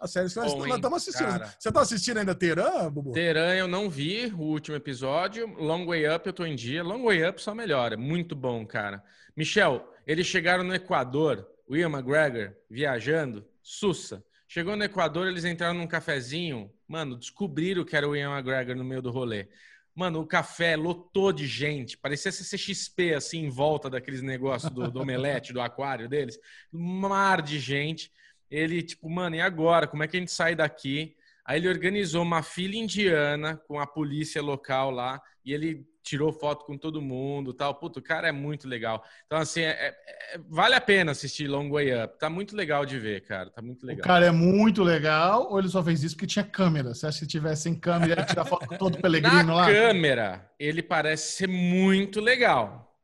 a série que nós, Bom, nós estamos assistindo. Cara. Você está assistindo ainda Teran, Bubu? Teran eu não vi o último episódio. Long Way Up eu tô em dia. Long Way Up só melhora. Muito bom, cara. Michel, eles chegaram no Equador. William McGregor viajando. Sussa. Chegou no Equador, eles entraram num cafezinho. Mano, descobriram que era o William McGregor no meio do rolê. Mano, o café lotou de gente. Parecia CCXP, assim, em volta daqueles negócios do, do omelete, do aquário deles. Um mar de gente. Ele, tipo, mano, e agora? Como é que a gente sai daqui? Aí ele organizou uma fila indiana com a polícia local lá e ele tirou foto com todo mundo tal. Puto, o cara é muito legal. Então, assim, é, é, é, vale a pena assistir Long Way Up. Tá muito legal de ver, cara. Tá muito legal. O cara é muito legal ou ele só fez isso porque tinha câmera? Você acha que tivesse sem câmera, ele ia tirar foto com todo o Pelegrino Na lá? câmera, ele parece ser muito legal.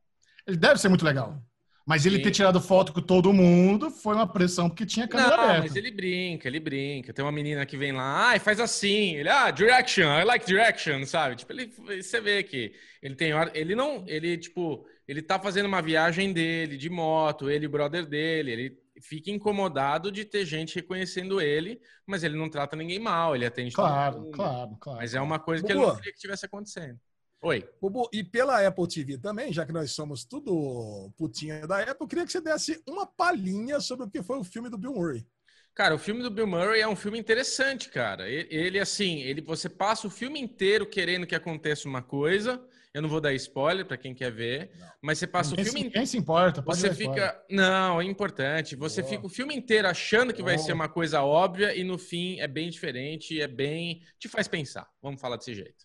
Ele deve ser muito legal. Mas ele Sim. ter tirado foto com todo mundo foi uma pressão porque tinha câmera Não, aberta. mas ele brinca, ele brinca. Tem uma menina que vem lá, ah, faz assim. Ele, ah, direction, I like direction, sabe? Tipo, ele, você vê que ele tem hora, ele não, ele tipo, ele tá fazendo uma viagem dele de moto, ele e o brother dele, ele fica incomodado de ter gente reconhecendo ele, mas ele não trata ninguém mal, ele atende Claro, claro, claro. Mas é uma coisa que Boa. ele não queria que tivesse acontecendo. Oi. Bubu, e pela Apple TV também, já que nós somos tudo putinha da Apple, eu queria que você desse uma palhinha sobre o que foi o filme do Bill Murray. Cara, o filme do Bill Murray é um filme interessante, cara. Ele, assim, ele, você passa o filme inteiro querendo que aconteça uma coisa. Eu não vou dar spoiler para quem quer ver, não. mas você passa ninguém o filme inteiro. Quem se importa? Pode você fica. Não, é importante. Você Boa. fica o filme inteiro achando que Boa. vai ser uma coisa óbvia e no fim é bem diferente, é bem. te faz pensar. Vamos falar desse jeito.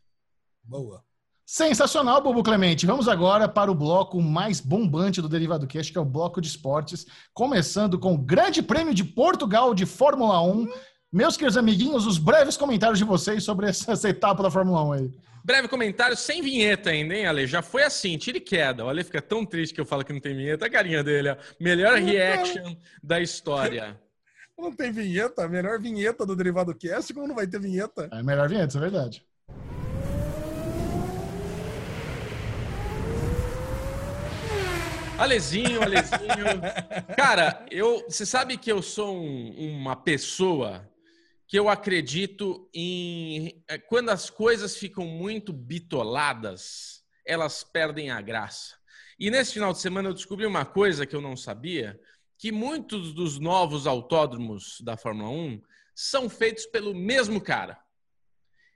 Boa. Sensacional, Bobo Clemente. Vamos agora para o bloco mais bombante do Derivado Cash, que é o bloco de esportes, começando com o Grande Prêmio de Portugal de Fórmula 1. Meus queridos amiguinhos, os breves comentários de vocês sobre essa, essa etapa da Fórmula 1 aí. Breve comentário sem vinheta ainda, hein, Ale? Já foi assim, tira e queda. O Ale fica tão triste que eu falo que não tem vinheta. A carinha dele, ó. Melhor reaction da história. Não tem vinheta? A melhor vinheta do Derivado Cast, como não vai ter vinheta? É a melhor vinheta, isso é verdade. Alezinho, Alezinho. Cara, eu, você sabe que eu sou um, uma pessoa que eu acredito em é, quando as coisas ficam muito bitoladas, elas perdem a graça. E nesse final de semana eu descobri uma coisa que eu não sabia, que muitos dos novos autódromos da Fórmula 1 são feitos pelo mesmo cara.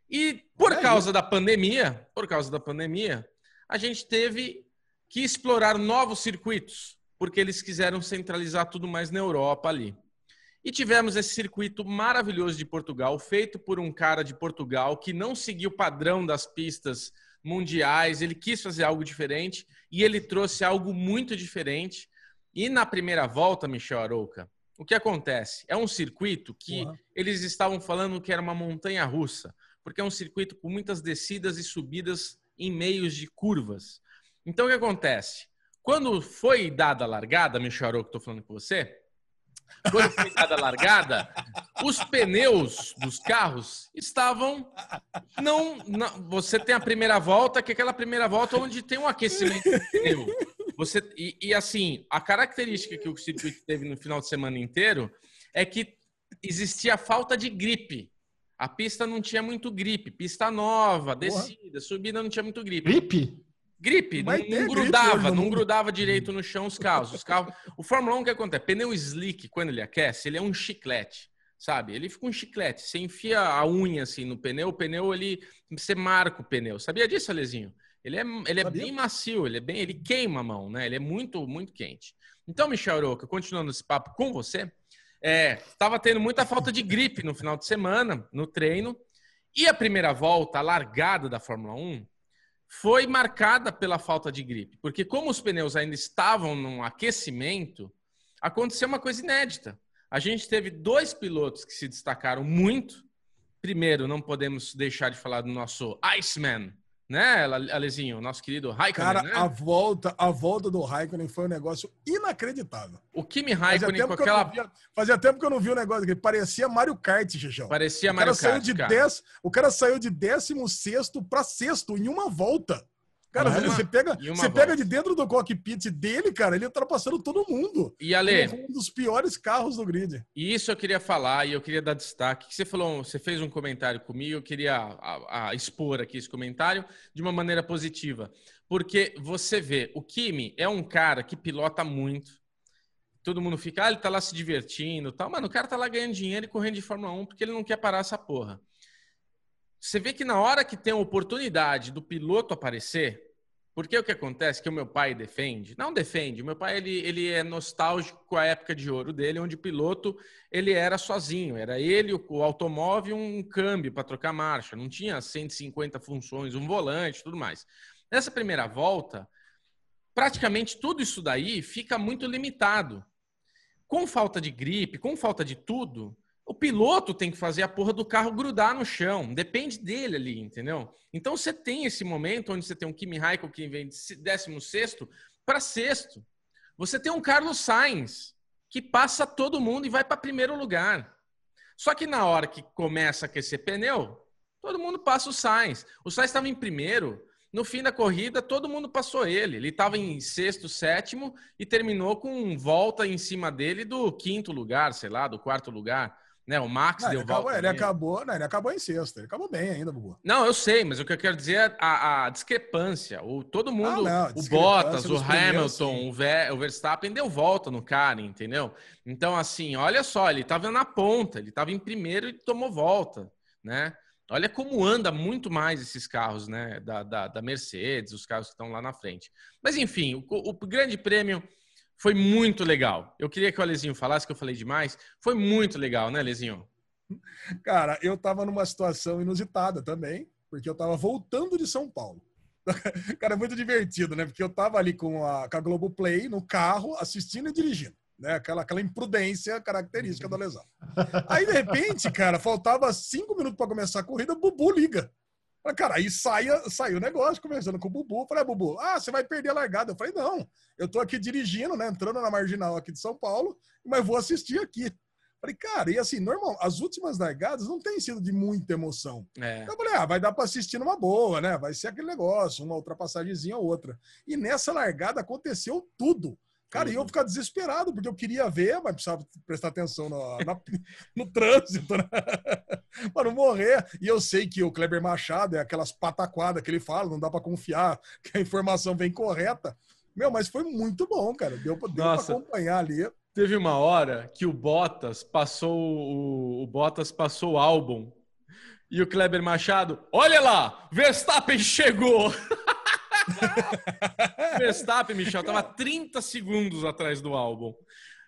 E por causa da pandemia, por causa da pandemia, a gente teve que explorar novos circuitos, porque eles quiseram centralizar tudo mais na Europa ali. E tivemos esse circuito maravilhoso de Portugal, feito por um cara de Portugal que não seguiu o padrão das pistas mundiais, ele quis fazer algo diferente e ele trouxe algo muito diferente. E na primeira volta, Michel Arouca, o que acontece? É um circuito que uhum. eles estavam falando que era uma montanha russa, porque é um circuito com muitas descidas e subidas em meios de curvas. Então, o que acontece? Quando foi dada a largada, Michel que estou falando com você, quando foi dada a largada, os pneus dos carros estavam. Não, não, Você tem a primeira volta, que é aquela primeira volta onde tem um aquecimento do pneu. Você, e, e assim, a característica que o circuito teve no final de semana inteiro é que existia falta de gripe. A pista não tinha muito gripe. Pista nova, descida, Porra. subida não tinha muito gripe. Gripe? Gripe, não, não grudava, gripe não grudava direito no chão os carros. Os carros. O Fórmula 1 o que acontece? Pneu slick, quando ele aquece, ele é um chiclete, sabe? Ele fica um chiclete. Você enfia a unha assim no pneu, o pneu ele você marca o pneu. Sabia disso, Alezinho? Ele é, ele é bem macio, ele é bem, ele queima a mão, né? Ele é muito, muito quente. Então, Michel Roca, continuando esse papo com você, é, tava tendo muita falta de gripe no final de semana, no treino. E a primeira volta, a largada da Fórmula 1, foi marcada pela falta de gripe, porque como os pneus ainda estavam num aquecimento, aconteceu uma coisa inédita. A gente teve dois pilotos que se destacaram muito. Primeiro, não podemos deixar de falar do nosso Iceman, né, Alezinho? Nosso querido Raikkonen, Cara, né? a volta, a volta do Raikkonen foi um negócio inacreditável. O Kimi Raikkonen com aquela... Via, fazia tempo que eu não vi o um negócio que parecia Mario Kart, Xixão. Parecia Mario Kart, saiu de cara. Dez, o cara saiu de 16 para sexto em uma volta. Cara, uma, você pega, você pega de dentro do cockpit dele, cara, ele ultrapassando todo mundo. E Ale, um dos piores carros do grid. E isso eu queria falar e eu queria dar destaque. Que você falou, você fez um comentário comigo, eu queria a, a expor aqui esse comentário de uma maneira positiva, porque você vê, o Kimi é um cara que pilota muito. Todo mundo fica, ah, ele tá lá se divertindo, tal, mano, o cara tá lá ganhando dinheiro e correndo de Fórmula 1 porque ele não quer parar essa porra. Você vê que na hora que tem a oportunidade do piloto aparecer, porque o que acontece que o meu pai defende, não defende, o meu pai ele, ele é nostálgico com a época de ouro dele, onde o piloto ele era sozinho, era ele, o, o automóvel um câmbio para trocar marcha, não tinha 150 funções, um volante, tudo mais. Nessa primeira volta, praticamente tudo isso daí fica muito limitado. Com falta de gripe, com falta de tudo, o piloto tem que fazer a porra do carro grudar no chão. Depende dele ali, entendeu? Então você tem esse momento onde você tem um Kimi Raikkonen que vem de 16 para sexto. Você tem um Carlos Sainz que passa todo mundo e vai para primeiro lugar. Só que na hora que começa a aquecer pneu, todo mundo passa o Sainz. O Sainz estava em primeiro. No fim da corrida, todo mundo passou ele. Ele estava em sexto, sétimo e terminou com volta em cima dele do quinto lugar, sei lá, do quarto lugar. Né, o Max não, deu ele acabou, volta. Ele acabou, não, ele acabou em sexto. Ele acabou bem ainda, Bubu. Não, eu sei, mas o que eu quero dizer é a, a discrepância. O, todo mundo, ah, não, o Bottas, o Hamilton, o, Ver, o, Verstappen deu volta no cara, entendeu? Então, assim, olha só, ele estava na ponta, ele estava em primeiro e tomou volta, né? Olha como anda muito mais esses carros, né? Da, da, da Mercedes, os carros que estão lá na frente. Mas, enfim, o, o grande prêmio foi muito legal. Eu queria que o Alezinho falasse, que eu falei demais. Foi muito legal, né, Alezinho? Cara, eu tava numa situação inusitada também, porque eu tava voltando de São Paulo. Cara, é muito divertido, né? Porque eu tava ali com a, com a Globoplay no carro, assistindo e dirigindo. né? Aquela, aquela imprudência característica da lesão. Aí, de repente, cara, faltava cinco minutos para começar a corrida, o Bubu liga. Cara, aí saia, saiu o negócio, conversando com o Bubu. Falei, ah, Bubu, ah, você vai perder a largada. Eu falei, não, eu tô aqui dirigindo, né? Entrando na marginal aqui de São Paulo, mas vou assistir aqui. Falei, cara, e assim, normal, as últimas largadas não têm sido de muita emoção. É. Então eu falei, ah, vai dar para assistir numa boa, né? Vai ser aquele negócio, uma ultrapassagemzinha ou outra. E nessa largada aconteceu tudo. Cara, e eu ficar desesperado, porque eu queria ver, mas precisava prestar atenção no, na, no trânsito, né? para não morrer. E eu sei que o Kleber Machado é aquelas pataquadas que ele fala, não dá para confiar que a informação vem correta. Meu, mas foi muito bom, cara. Deu, deu para acompanhar ali. Teve uma hora que o Bottas passou o, o Bottas passou o álbum e o Kleber Machado, olha lá, Verstappen chegou. Verstappen, Michel, estava 30 segundos atrás do álbum.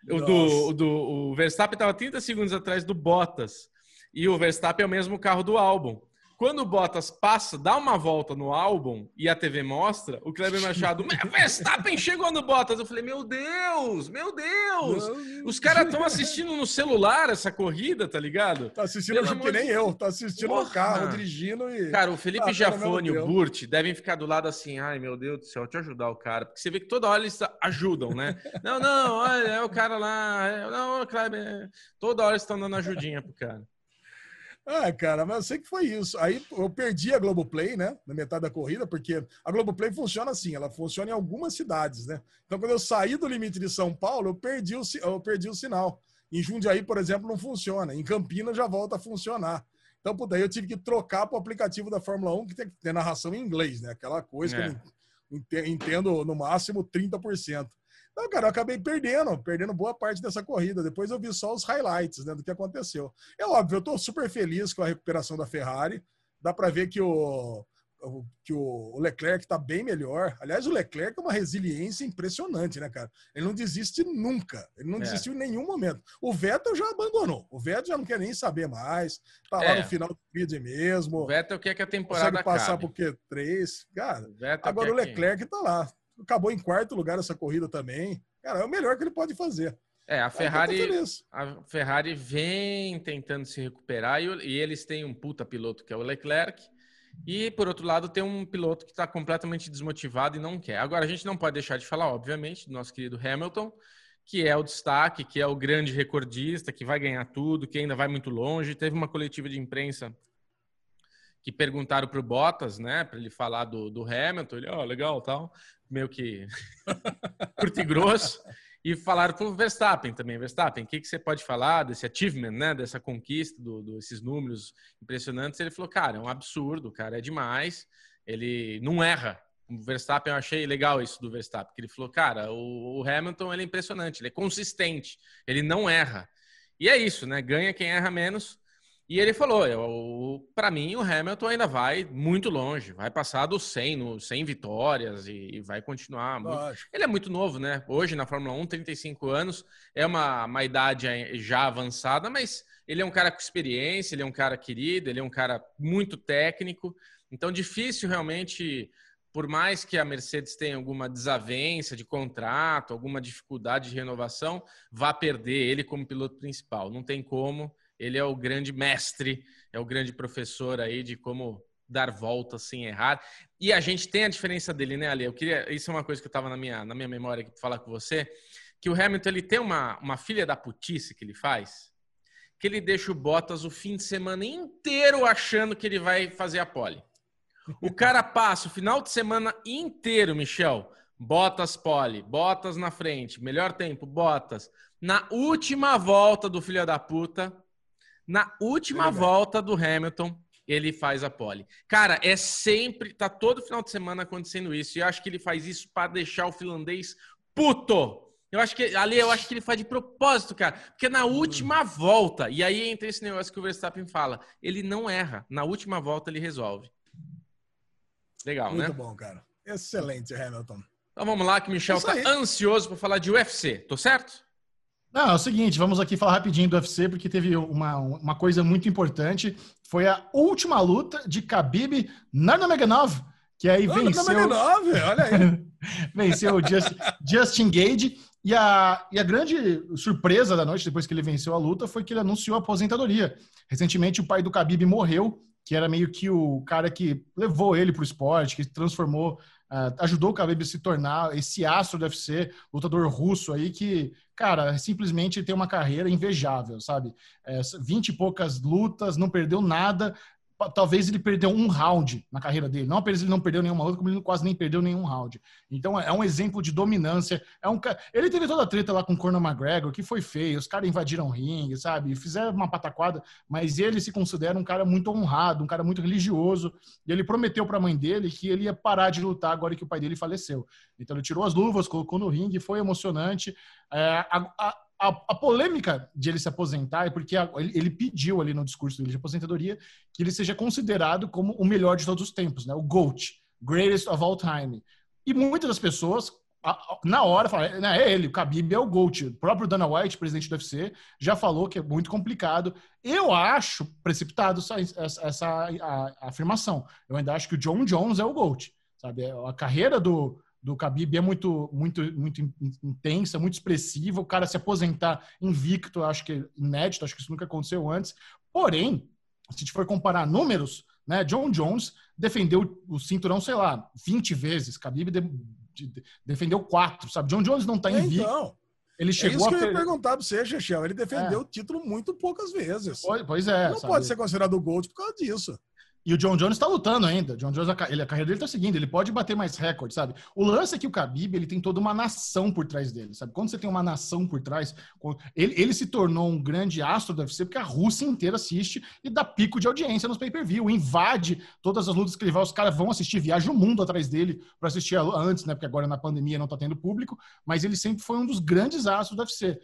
O, do, do, o Verstappen estava 30 segundos atrás do Bottas. E o Verstappen é o mesmo carro do álbum. Quando o Bottas passa, dá uma volta no álbum e a TV mostra, o Kleber Machado, Verstappen chegou no Bottas. Eu falei, meu Deus, meu Deus. Os caras estão assistindo no celular essa corrida, tá ligado? Tá assistindo Pelo que nem eu, tá assistindo Porra. no carro, dirigindo e... Cara, o Felipe ah, Jafone e o Burt devem ficar do lado assim, ai meu Deus do céu, te ajudar o cara. Porque você vê que toda hora eles ajudam, né? não, não, olha, é o cara lá, é, não, Kleber, toda hora eles estão dando ajudinha pro cara. Ah, cara, mas eu sei que foi isso. Aí eu perdi a Globoplay, né? Na metade da corrida, porque a Globoplay funciona assim, ela funciona em algumas cidades, né? Então, quando eu saí do limite de São Paulo, eu perdi o, eu perdi o sinal. Em Jundiaí, por exemplo, não funciona. Em Campinas já volta a funcionar. Então, por daí eu tive que trocar para o aplicativo da Fórmula 1, que tem que ter narração em inglês, né? Aquela coisa é. que eu entendo no máximo 30%. Não, cara, eu acabei perdendo, perdendo boa parte dessa corrida. Depois eu vi só os highlights né, do que aconteceu. É óbvio, eu estou super feliz com a recuperação da Ferrari. Dá para ver que o, que o Leclerc está bem melhor. Aliás, o Leclerc é uma resiliência impressionante, né, cara? Ele não desiste nunca. Ele não é. desistiu em nenhum momento. O Vettel já abandonou. O Vettel já não quer nem saber mais. Tá é. lá no final do grid mesmo. O Vettel quer que a temporada Consegue passar por Q3. Cara, o agora o Leclerc que... tá lá acabou em quarto lugar essa corrida também. Cara, é o melhor que ele pode fazer. É, a Ferrari, a Ferrari vem tentando se recuperar e, e, eles têm um puta piloto que é o Leclerc. E, por outro lado, tem um piloto que está completamente desmotivado e não quer. Agora, a gente não pode deixar de falar, obviamente, do nosso querido Hamilton, que é o destaque, que é o grande recordista, que vai ganhar tudo, que ainda vai muito longe. Teve uma coletiva de imprensa que perguntaram para o Bottas, né, para ele falar do, do Hamilton. Ele, ó, oh, legal, tal meio que curto e grosso. E falaram para o Verstappen também. Verstappen, o que, que você pode falar desse achievement, né? Dessa conquista, do, do, esses números impressionantes? Ele falou, cara, é um absurdo, cara, é demais. Ele não erra. O Verstappen, eu achei legal isso do Verstappen, que ele falou, cara, o, o Hamilton ele é impressionante, ele é consistente, ele não erra. E é isso, né? Ganha quem erra menos. E ele falou, para mim o Hamilton ainda vai muito longe, vai passar dos 100, no 100 vitórias e, e vai continuar. Muito... Ele é muito novo, né? Hoje na Fórmula 1, 35 anos, é uma, uma idade já avançada, mas ele é um cara com experiência, ele é um cara querido, ele é um cara muito técnico. Então difícil realmente, por mais que a Mercedes tenha alguma desavença de contrato, alguma dificuldade de renovação, vá perder ele como piloto principal. Não tem como ele é o grande mestre, é o grande professor aí de como dar volta sem errar. E a gente tem a diferença dele, né, Ale? Eu queria, isso é uma coisa que eu estava na minha, na minha memória aqui para falar com você, que o Hamilton ele tem uma, uma filha da putice que ele faz, que ele deixa o Bottas o fim de semana inteiro achando que ele vai fazer a pole. O cara passa o final de semana inteiro, Michel, Bottas pole, Bottas na frente, melhor tempo, Bottas. Na última volta do filho da puta, na última volta do Hamilton, ele faz a pole. Cara, é sempre, tá todo final de semana acontecendo isso. E eu acho que ele faz isso para deixar o finlandês puto. Eu acho que ali eu acho que ele faz de propósito, cara. Porque na última volta, e aí entra esse negócio que o Verstappen fala, ele não erra. Na última volta ele resolve. Legal, Muito né? Muito bom, cara. Excelente, Hamilton. Então vamos lá, que o Michel tá ansioso para falar de UFC. Tô certo? Não, é o seguinte, vamos aqui falar rapidinho do UFC, porque teve uma, uma coisa muito importante. Foi a última luta de Khabib Nurmagomedov, que aí venceu... Nurmagomedov, olha aí. venceu o Just, Justin Gage. E a, e a grande surpresa da noite, depois que ele venceu a luta, foi que ele anunciou a aposentadoria. Recentemente, o pai do Khabib morreu, que era meio que o cara que levou ele para o esporte, que transformou, uh, ajudou o Khabib a se tornar esse astro do UFC, lutador russo aí, que, cara, simplesmente tem uma carreira invejável, sabe? É, 20 e poucas lutas, não perdeu nada, talvez ele perdeu um round na carreira dele. Não apenas ele não perdeu nenhuma luta, como ele quase nem perdeu nenhum round. Então é um exemplo de dominância. É um Ele teve toda a treta lá com o Conor McGregor, que foi feio. Os caras invadiram o ringue, sabe? Fizeram uma pataquada, mas ele se considera um cara muito honrado, um cara muito religioso. E ele prometeu para a mãe dele que ele ia parar de lutar agora que o pai dele faleceu. Então ele tirou as luvas, colocou no ringue, foi emocionante. É, a, a, a, a, polêmica de ele se aposentar é porque a, ele, ele, pediu ali no discurso dele de aposentadoria que ele seja considerado como o melhor de todos os tempos, né? O GOAT, Greatest of All Time. E muitas das pessoas, na hora, falam, né, é ele, o Khabib é o GOAT. O próprio Dana White, presidente do UFC, já falou que é muito complicado. Eu acho precipitado essa, essa, essa a, a afirmação. Eu ainda acho que o John Jones é o GOAT. Sabe? A carreira do, do Khabib é muito, muito, muito intensa, muito expressiva. O cara se aposentar invicto, acho que inédito, acho que isso nunca aconteceu antes. Porém, se a gente for comparar números, né, John Jones defendeu o cinturão, sei lá, 20 vezes. Khabib de, de, defendeu quatro, sabe? John Jones não está é, invicto. Então. Ele chegou é isso que eu ia perguntar para você, Chechel. Ele defendeu é. o título muito poucas vezes. Pois, pois é. Não sabe? pode ser considerado o Gold por causa disso. E o John Jones está lutando ainda. John Jones, ele, a carreira dele está seguindo. Ele pode bater mais recordes, sabe? O lance é que o Khabib, ele tem toda uma nação por trás dele, sabe? Quando você tem uma nação por trás, ele, ele se tornou um grande astro do UFC porque a Rússia inteira assiste e dá pico de audiência nos pay-per-view, invade todas as lutas que ele vai, os caras vão assistir, viaja o mundo atrás dele para assistir antes, né? Porque agora na pandemia não está tendo público, mas ele sempre foi um dos grandes astros do UFC.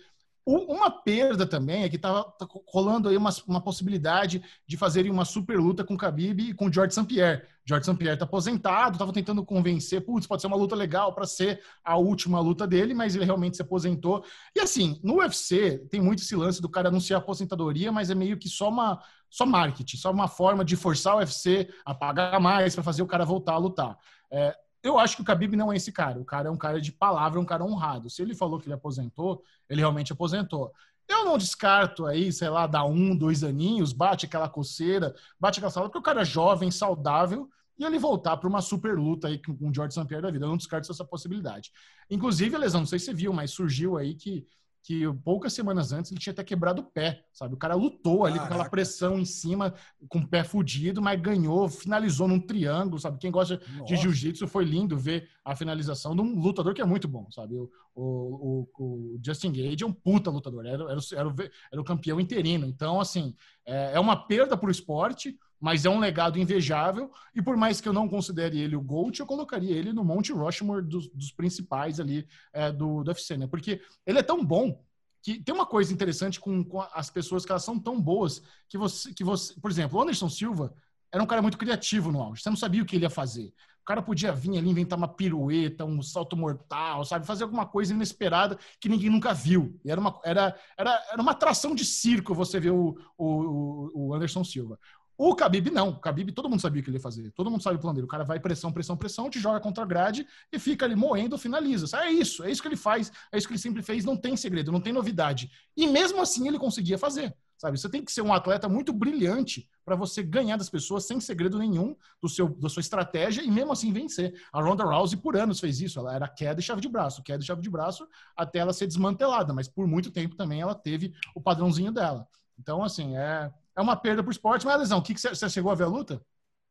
Uma perda também é que estava tá rolando aí uma, uma possibilidade de fazerem uma super luta com o Khabib e com o George St. Pierre. George St. Pierre está aposentado, estava tentando convencer, putz, pode ser uma luta legal para ser a última luta dele, mas ele realmente se aposentou. E assim, no UFC tem muito esse lance do cara anunciar aposentadoria, mas é meio que só uma só marketing, só uma forma de forçar o UFC a pagar mais para fazer o cara voltar a lutar. É, eu acho que o Khabib não é esse cara. O cara é um cara de palavra, um cara honrado. Se ele falou que ele aposentou, ele realmente aposentou. Eu não descarto aí, sei lá, dar um, dois aninhos, bate aquela coceira, bate aquela saúde, porque o cara é jovem, saudável, e ele voltar para uma super luta aí com o George St. Pierre da vida. Eu não descarto essa possibilidade. Inclusive, lesão, não sei se você viu, mas surgiu aí que que poucas semanas antes ele tinha até quebrado o pé, sabe? O cara lutou ali Caraca. com aquela pressão em cima, com o pé fudido, mas ganhou, finalizou num triângulo, sabe? Quem gosta Nossa. de jiu-jitsu foi lindo ver a finalização de um lutador que é muito bom, sabe? O, o, o, o Justin Gage é um puta lutador, era, era, era, o, era o campeão interino. Então, assim, é, é uma perda para o esporte, mas é um legado invejável. E por mais que eu não considere ele o GOAT, eu colocaria ele no Monte Rushmore dos, dos principais ali é, do, do UFC, né? Porque ele é tão bom que tem uma coisa interessante com, com, as pessoas que elas são tão boas que você, que você, por exemplo, o Anderson Silva era um cara muito criativo no auge. Você não sabia o que ele ia fazer. O cara podia vir ali inventar uma pirueta, um salto mortal, sabe? Fazer alguma coisa inesperada que ninguém nunca viu. E era uma, era, era, era uma atração de circo você ver o, o, o Anderson Silva. O Khabib não. O Khabib, todo mundo sabia o que ele ia fazer. Todo mundo sabe o plano dele. O cara vai pressão, pressão, pressão, te joga contra a grade e fica ali moendo, finaliza. É isso, é isso que ele faz, é isso que ele sempre fez. Não tem segredo, não tem novidade. E mesmo assim ele conseguia fazer. Sabe? Você tem que ser um atleta muito brilhante para você ganhar das pessoas sem segredo nenhum do seu, da sua estratégia e mesmo assim vencer. A Ronda Rousey por anos fez isso. Ela era queda e chave de braço, queda e chave de braço até ela ser desmantelada. Mas por muito tempo também ela teve o padrãozinho dela. Então, assim, é, é uma perda para o esporte. Mas, Lesão, o que, que você chegou a ver a luta?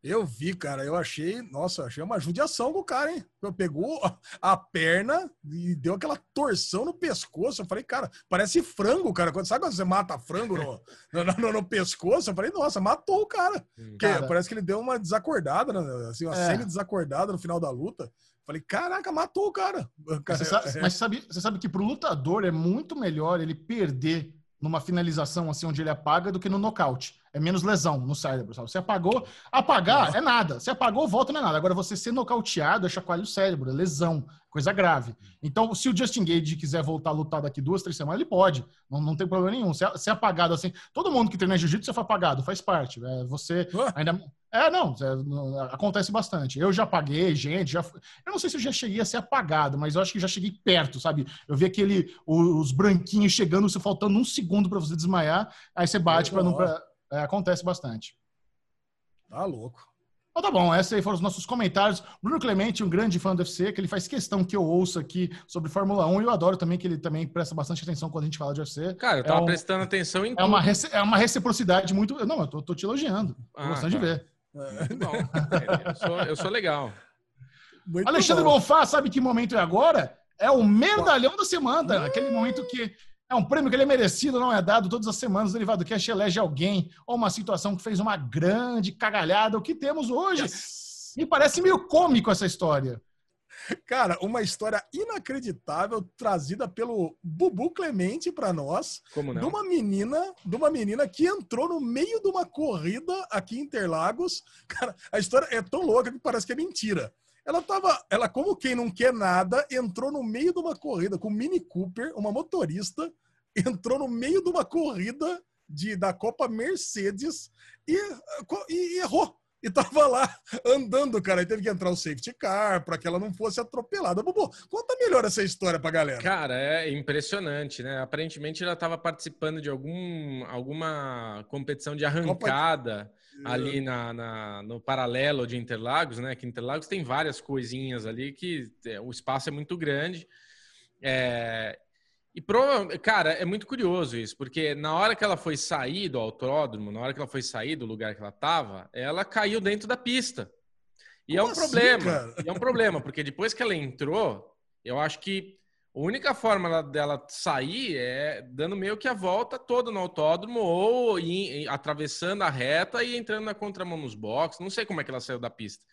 Eu vi, cara. Eu achei, nossa, achei uma judiação do cara, hein? Pegou a perna e deu aquela torção no pescoço. Eu falei, cara, parece frango, cara. Sabe quando você mata frango no, no, no, no pescoço? Eu falei, nossa, matou o cara. Porque cara. parece que ele deu uma desacordada, né? assim, uma é. semi-desacordada no final da luta. Falei, caraca, matou o cara. Você sabe, é. Mas sabe, você sabe que pro lutador é muito melhor ele perder numa finalização assim onde ele apaga do que no nocaute. É menos lesão no cérebro, sabe? Você apagou, apagar é nada. Você apagou, volta não é nada. Agora você ser nocauteado é chacoalha o cérebro, é lesão, coisa grave. Então, se o Justin Gage quiser voltar a lutar daqui duas, três semanas, ele pode. Não, não tem problema nenhum. Se é apagado assim, todo mundo que treina jiu-jitsu foi apagado, faz parte. É, você ainda É, não, é, acontece bastante. Eu já paguei, gente, já. Eu não sei se eu já cheguei a ser apagado, mas eu acho que já cheguei perto, sabe? Eu vi aquele. Os branquinhos chegando, você faltando um segundo para você desmaiar, aí você bate para não. Pra, é, acontece bastante. Tá louco. Então tá bom, esses aí foram os nossos comentários. Bruno Clemente, um grande fã do UFC, que ele faz questão que eu ouça aqui sobre Fórmula 1 e eu adoro também que ele também presta bastante atenção quando a gente fala de UFC. Cara, eu tava é um, prestando atenção em é uma, é uma reciprocidade muito... Não, eu tô, tô te elogiando. Tô ah, gostando tá. de ver. Muito bom. eu, sou, eu sou legal. Muito Alexandre bom. Bonfá, sabe que momento é agora? É o medalhão da semana. Aquele momento que é um prêmio que ele é merecido, não é dado todas as semanas. O Derivado Cash elege alguém ou uma situação que fez uma grande cagalhada. O que temos hoje? Yes. Me parece meio cômico essa história. Cara, uma história inacreditável trazida pelo Bubu Clemente para nós, Como não? de uma menina, de uma menina que entrou no meio de uma corrida aqui em Interlagos. Cara, a história é tão louca que parece que é mentira. Ela tava, ela como quem não quer nada, entrou no meio de uma corrida com Mini Cooper, uma motorista, entrou no meio de uma corrida de, da Copa Mercedes e, e, errou. E tava lá andando, cara. E teve que entrar o safety car para que ela não fosse atropelada. Bubu, conta melhor essa história pra galera. Cara, é impressionante, né? Aparentemente ela estava participando de algum, alguma competição de arrancada. Copa ali na, na, no paralelo de Interlagos, né? Que Interlagos tem várias coisinhas ali que é, o espaço é muito grande. É, e provavelmente, cara, é muito curioso isso, porque na hora que ela foi sair do autódromo, na hora que ela foi sair do lugar que ela estava, ela caiu dentro da pista. E Como é um assim, problema. É um problema, porque depois que ela entrou, eu acho que a única forma dela sair é dando meio que a volta toda no autódromo ou ir, atravessando a reta e entrando na contramão nos boxes. Não sei como é que ela saiu da pista.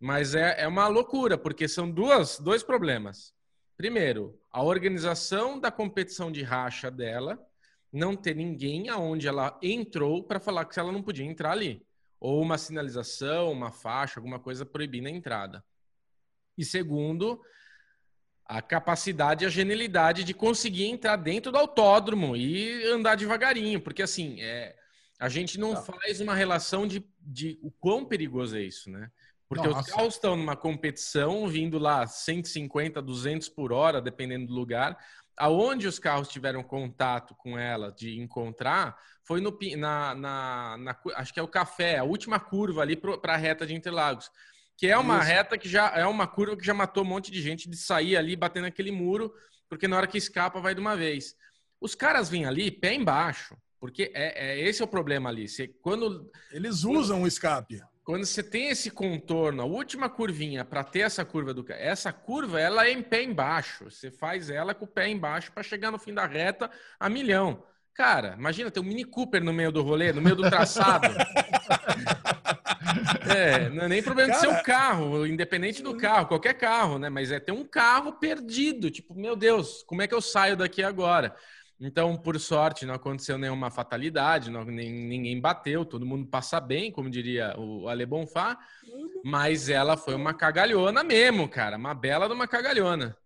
Mas é, é uma loucura, porque são duas, dois problemas. Primeiro, a organização da competição de racha dela, não ter ninguém aonde ela entrou para falar que ela não podia entrar ali. Ou uma sinalização, uma faixa, alguma coisa proibindo a entrada. E segundo, a capacidade e a genialidade de conseguir entrar dentro do autódromo e andar devagarinho, porque assim, é, a gente não tá. faz uma relação de, de o quão perigoso é isso, né? Porque Nossa. os carros estão numa competição, vindo lá 150, 200 por hora, dependendo do lugar. Aonde os carros tiveram contato com ela de encontrar foi no, na, na, na acho que é o café, a última curva ali para a reta de Interlagos que é uma Isso. reta que já é uma curva que já matou um monte de gente de sair ali batendo aquele muro, porque na hora que escapa vai de uma vez. Os caras vêm ali pé embaixo, porque é, é esse é o problema ali. Você, quando eles usam o escape. Quando você tem esse contorno, a última curvinha para ter essa curva do essa curva ela é em pé embaixo. Você faz ela com o pé embaixo para chegar no fim da reta a milhão. Cara, imagina ter um Mini Cooper no meio do rolê, no meio do traçado. É, não é nem problema Cara... de ser um carro, independente do carro, qualquer carro, né? Mas é ter um carro perdido. Tipo, meu Deus, como é que eu saio daqui agora? Então, por sorte, não aconteceu nenhuma fatalidade, não, nem, ninguém bateu, todo mundo passa bem, como diria o Ale Bonfá, mas ela foi uma cagalhona mesmo, cara, uma bela de uma cagalhona.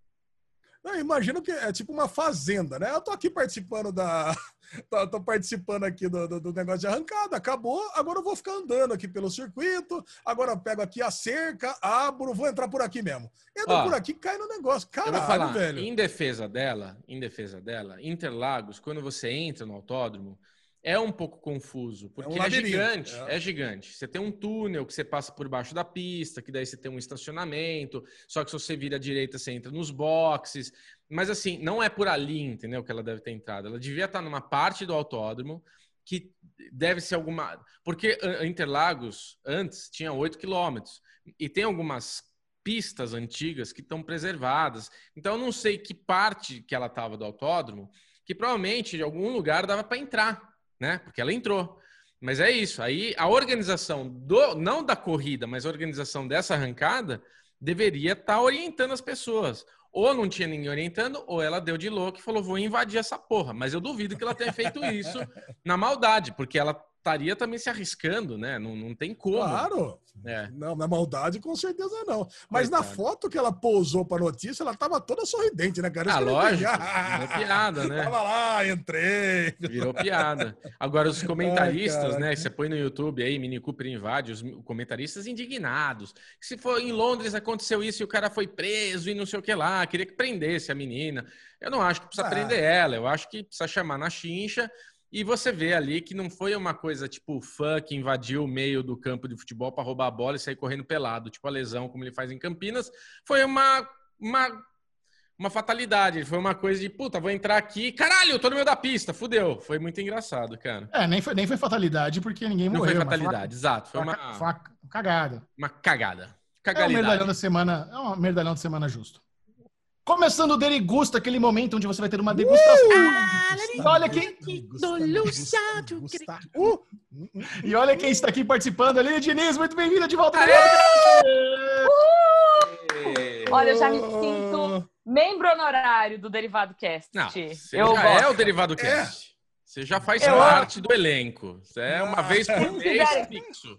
Não, imagino que é tipo uma fazenda, né? Eu tô aqui participando da, tô, tô participando aqui do, do, do, negócio de arrancada, acabou, agora eu vou ficar andando aqui pelo circuito, agora eu pego aqui a cerca, abro, vou entrar por aqui mesmo. Entra por aqui, cai no negócio. Caralho, falar, velho. Em defesa dela, em defesa dela, Interlagos, quando você entra no autódromo, é um pouco confuso, porque é, um é gigante, é. é. gigante. Você tem um túnel que você passa por baixo da pista, que daí você tem um estacionamento, só que se você vira à direita, você entra nos boxes. Mas assim, não é por ali, entendeu, que ela deve ter entrado. Ela devia estar numa parte do autódromo que deve ser alguma... Porque Interlagos, antes, tinha 8 quilômetros. E tem algumas pistas antigas que estão preservadas. Então, eu não sei que parte que ela estava do autódromo, que provavelmente de algum lugar dava para entrar né? Porque ela entrou. Mas é isso. Aí a organização do não da corrida, mas a organização dessa arrancada deveria estar tá orientando as pessoas. Ou não tinha ninguém orientando, ou ela deu de louco e falou: vou invadir essa porra. Mas eu duvido que ela tenha feito isso na maldade, porque ela estaria também se arriscando, né? Não, não tem como. Claro. É. Não, na maldade, com certeza não. Mas Coitado. na foto que ela pousou pra notícia, ela tava toda sorridente, né, cara? Ah, lógico. Virou piada, né? Tava lá, entrei. Virou piada. Agora, os comentaristas, Ai, né? Você põe no YouTube aí, Mini Cooper invade, os comentaristas indignados. Se for em Londres, aconteceu isso e o cara foi preso e não sei o que lá, queria que prendesse a menina. Eu não acho que precisa ah. prender ela, eu acho que precisa chamar na chincha e você vê ali que não foi uma coisa tipo fã que invadiu o meio do campo de futebol para roubar a bola e sair correndo pelado, tipo a lesão, como ele faz em Campinas. Foi uma, uma, uma fatalidade. Foi uma coisa de, puta, vou entrar aqui. Caralho, eu tô no meio da pista. Fudeu. Foi muito engraçado, cara. É, nem foi, nem foi fatalidade porque ninguém morreu. Não foi fatalidade, exato. Foi uma, foi uma cagada. Uma cagada. É um medalhão da semana, é um medalhão de semana justo. Começando o Derigusta, aquele momento onde você vai ter uma degustação. Uh! olha quem. Uh! E olha quem está aqui participando, Aline Diniz, muito bem-vinda de volta. Uh! Olha, eu já me sinto membro honorário do Derivado Cast. Não, você eu já gosto. é o Derivado Cast. É. Você já faz eu parte amo. do elenco. Você é uma vez por mês fixo.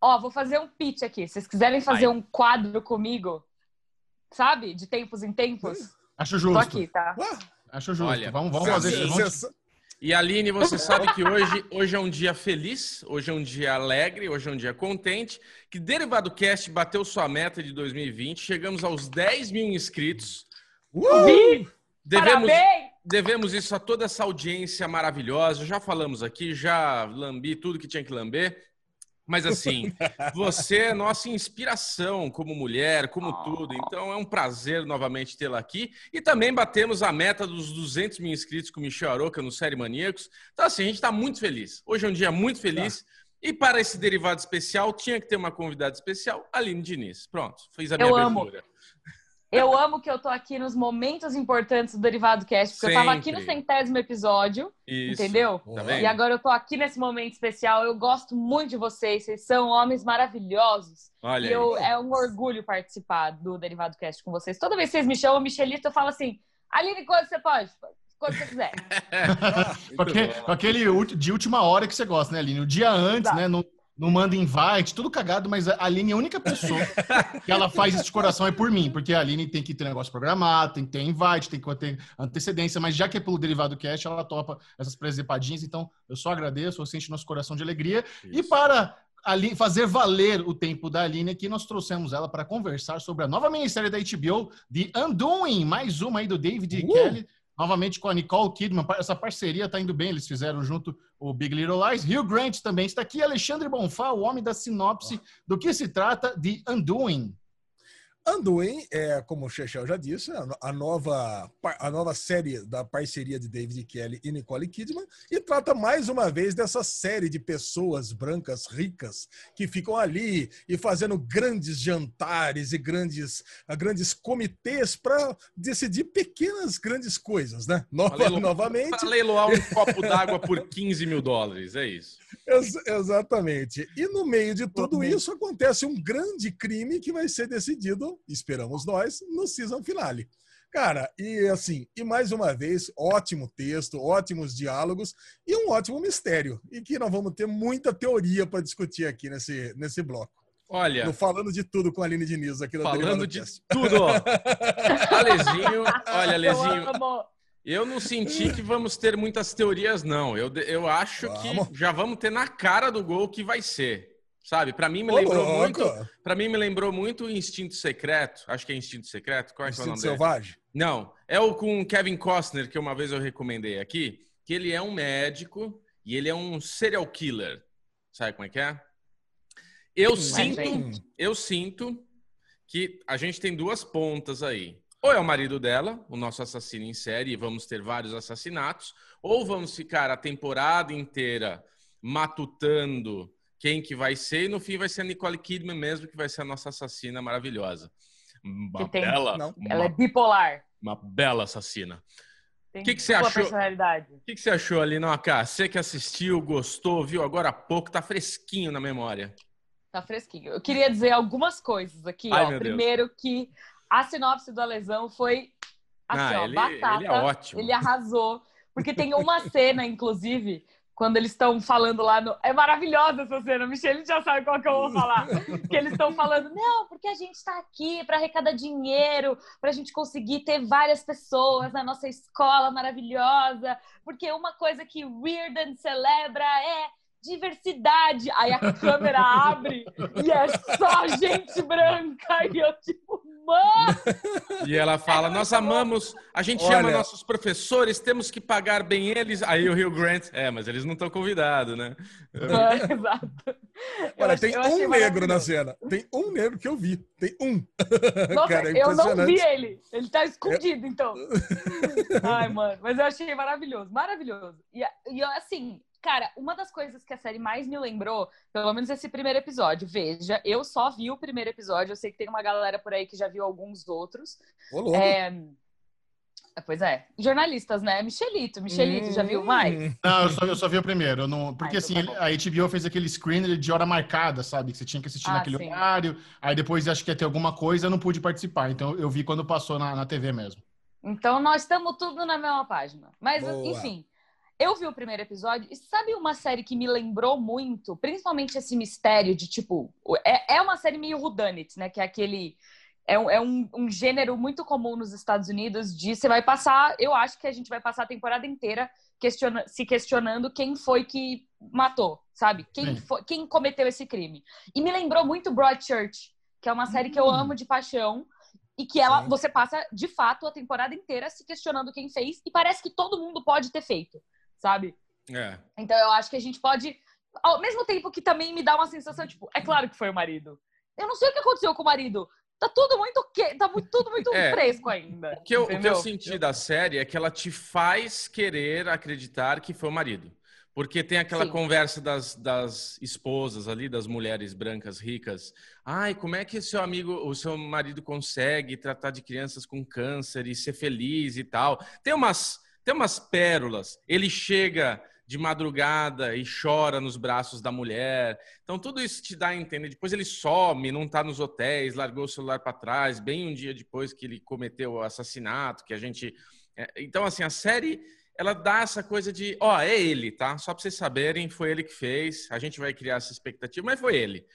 Ó, vou fazer um pitch aqui. Se vocês quiserem fazer Vai. um quadro comigo, sabe? De tempos em tempos. Acho justo. Tô aqui, tá? Acho justo. Olha, vamos, vamos fazer isso. E Aline, você sabe que hoje, hoje é um dia feliz, hoje é um dia alegre, hoje é um dia contente, que Derivado Cast bateu sua meta de 2020, chegamos aos 10 mil inscritos. Uh! Devemos, devemos isso a toda essa audiência maravilhosa. Já falamos aqui, já lambi tudo que tinha que lamber. Mas assim, você é nossa inspiração como mulher, como tudo. Então é um prazer novamente tê-la aqui. E também batemos a meta dos 200 mil inscritos com o Michel Aroca no Série Maníacos. Então assim, a gente está muito feliz. Hoje é um dia muito feliz. Tá. E para esse derivado especial, tinha que ter uma convidada especial, Aline Diniz. Pronto, fiz a minha Eu abertura. Amo. Eu amo que eu tô aqui nos momentos importantes do Derivado Cast, porque Sempre. eu tava aqui no centésimo episódio, Isso. entendeu? Tá e agora eu tô aqui nesse momento especial. Eu gosto muito de vocês, vocês são homens maravilhosos. Olha e eu, é um orgulho participar do Derivado Cast com vocês. Toda vez que vocês me chamam Michelito, eu falo assim: Aline, quando você pode? Quando você quiser. com, aquele de última hora que você gosta, né, Aline? O dia antes, Exato. né? No não manda invite, tudo cagado, mas a Aline é a única pessoa que ela faz isso de coração é por mim, porque a Aline tem que ter negócio programado, tem que ter invite, tem que ter antecedência, mas já que é pelo derivado cash, ela topa essas presepadinhas, então eu só agradeço, eu sente nosso coração de alegria. Isso. E para Ali, fazer valer o tempo da Aline aqui, nós trouxemos ela para conversar sobre a nova minissérie da HBO, The Undoing, mais uma aí do David uh! Kelly novamente com a Nicole Kidman. Essa parceria está indo bem, eles fizeram junto o Big Little Lies. Hugh Grant também está aqui. Alexandre Bonfá, o homem da sinopse do que se trata de Undoing. Anduin é, como o Chechel já disse, a nova, a nova série da parceria de David Kelly e Nicole Kidman e trata mais uma vez dessa série de pessoas brancas ricas que ficam ali e fazendo grandes jantares e grandes, grandes comitês para decidir pequenas grandes coisas, né? Nova, novamente. Para leiloar um copo d'água por 15 mil dólares, é isso. Ex exatamente. E no meio de tudo isso acontece um grande crime que vai ser decidido, esperamos nós, no season finale. Cara, e assim, e mais uma vez, ótimo texto, ótimos diálogos e um ótimo mistério. E que nós vamos ter muita teoria para discutir aqui nesse, nesse bloco. Olha. Tô falando de tudo com a Aline Diniz aqui no Falando de tudo, ó. Alezinho, olha, Alezinho. Eu não senti que vamos ter muitas teorias, não. Eu, eu acho vamos. que já vamos ter na cara do gol que vai ser. Sabe? Para mim me lembrou Ô, muito. Para mim me lembrou muito o Instinto Secreto. Acho que é Instinto Secreto. Qual é, Instinto é o nome Selvagem? Dele? Não, é o com Kevin Costner que uma vez eu recomendei aqui, que ele é um médico e ele é um serial killer. Sabe como é que é? Eu sinto, eu sinto que a gente tem duas pontas aí. Ou é o marido dela, o nosso assassino em série, e vamos ter vários assassinatos, ou vamos ficar a temporada inteira matutando quem que vai ser, e no fim vai ser a Nicole Kidman mesmo, que vai ser a nossa assassina maravilhosa. Uma tem, bela. Não, uma, ela é bipolar. Uma bela assassina. O que, que você achou? O que, que você achou ali, Noca? Você que assistiu, gostou, viu agora há pouco, tá fresquinho na memória. Tá fresquinho. Eu queria dizer algumas coisas aqui, Ai, ó. Primeiro Deus. que a sinopse do Alesão foi assim, ah, ó, ele, batata. Ele é ótimo. Ele arrasou. Porque tem uma cena, inclusive, quando eles estão falando lá no. É maravilhosa essa cena, Michelle já sabe qual que eu vou falar. que eles estão falando, não, porque a gente está aqui para arrecadar dinheiro, para a gente conseguir ter várias pessoas na nossa escola maravilhosa, porque uma coisa que Weirden celebra é diversidade. Aí a câmera abre e é só gente branca. E eu, tipo, e ela fala: Nós amamos, a gente Olha... ama nossos professores, temos que pagar bem eles. Aí o Rio Grant, é, mas eles não estão convidados, né? É, exato. Olha, tem um negro na cena. Tem um negro que eu vi. Tem um. Nossa, Cara, é eu não vi ele. Ele tá escondido, é... então. Ai, mano. Mas eu achei maravilhoso, maravilhoso. E, e assim, Cara, uma das coisas que a série mais me lembrou, pelo menos esse primeiro episódio, veja, eu só vi o primeiro episódio, eu sei que tem uma galera por aí que já viu alguns outros. Ô, é... Pois é. Jornalistas, né? Michelito, Michelito, hum... já viu mais? Hum. Não, eu só, eu só vi o primeiro. não... Porque então assim, tá a HBO fez aquele screener de hora marcada, sabe? Que você tinha que assistir ah, naquele sim. horário. Aí depois acho que ia ter alguma coisa, eu não pude participar. Então eu vi quando passou na, na TV mesmo. Então nós estamos tudo na mesma página. Mas, Boa. enfim. Eu vi o primeiro episódio e sabe uma série que me lembrou muito, principalmente esse mistério de tipo. É, é uma série meio Whodunit, né? Que é aquele. É, um, é um, um, gênero muito comum nos Estados Unidos de você vai passar. Eu acho que a gente vai passar a temporada inteira questiona, se questionando quem foi que matou, sabe? Quem, foi, quem cometeu esse crime. E me lembrou muito Broadchurch, que é uma série que eu hum. amo de paixão e que ela Sim. você passa de fato a temporada inteira se questionando quem fez e parece que todo mundo pode ter feito sabe? É. Então eu acho que a gente pode, ao mesmo tempo que também me dá uma sensação, tipo, é claro que foi o marido. Eu não sei o que aconteceu com o marido. Tá tudo muito que... tá muito, tudo muito é, fresco ainda. O que, eu, o que eu senti da série é que ela te faz querer acreditar que foi o marido. Porque tem aquela Sim. conversa das, das esposas ali, das mulheres brancas ricas. Ai, como é que seu amigo, o seu marido consegue tratar de crianças com câncer e ser feliz e tal? Tem umas tem umas pérolas. Ele chega de madrugada e chora nos braços da mulher. Então, tudo isso te dá a entender. Depois ele some, não está nos hotéis, largou o celular para trás, bem um dia depois que ele cometeu o assassinato, que a gente. É, então, assim, a série ela dá essa coisa de, ó, é ele, tá? Só para vocês saberem, foi ele que fez. A gente vai criar essa expectativa, mas foi ele.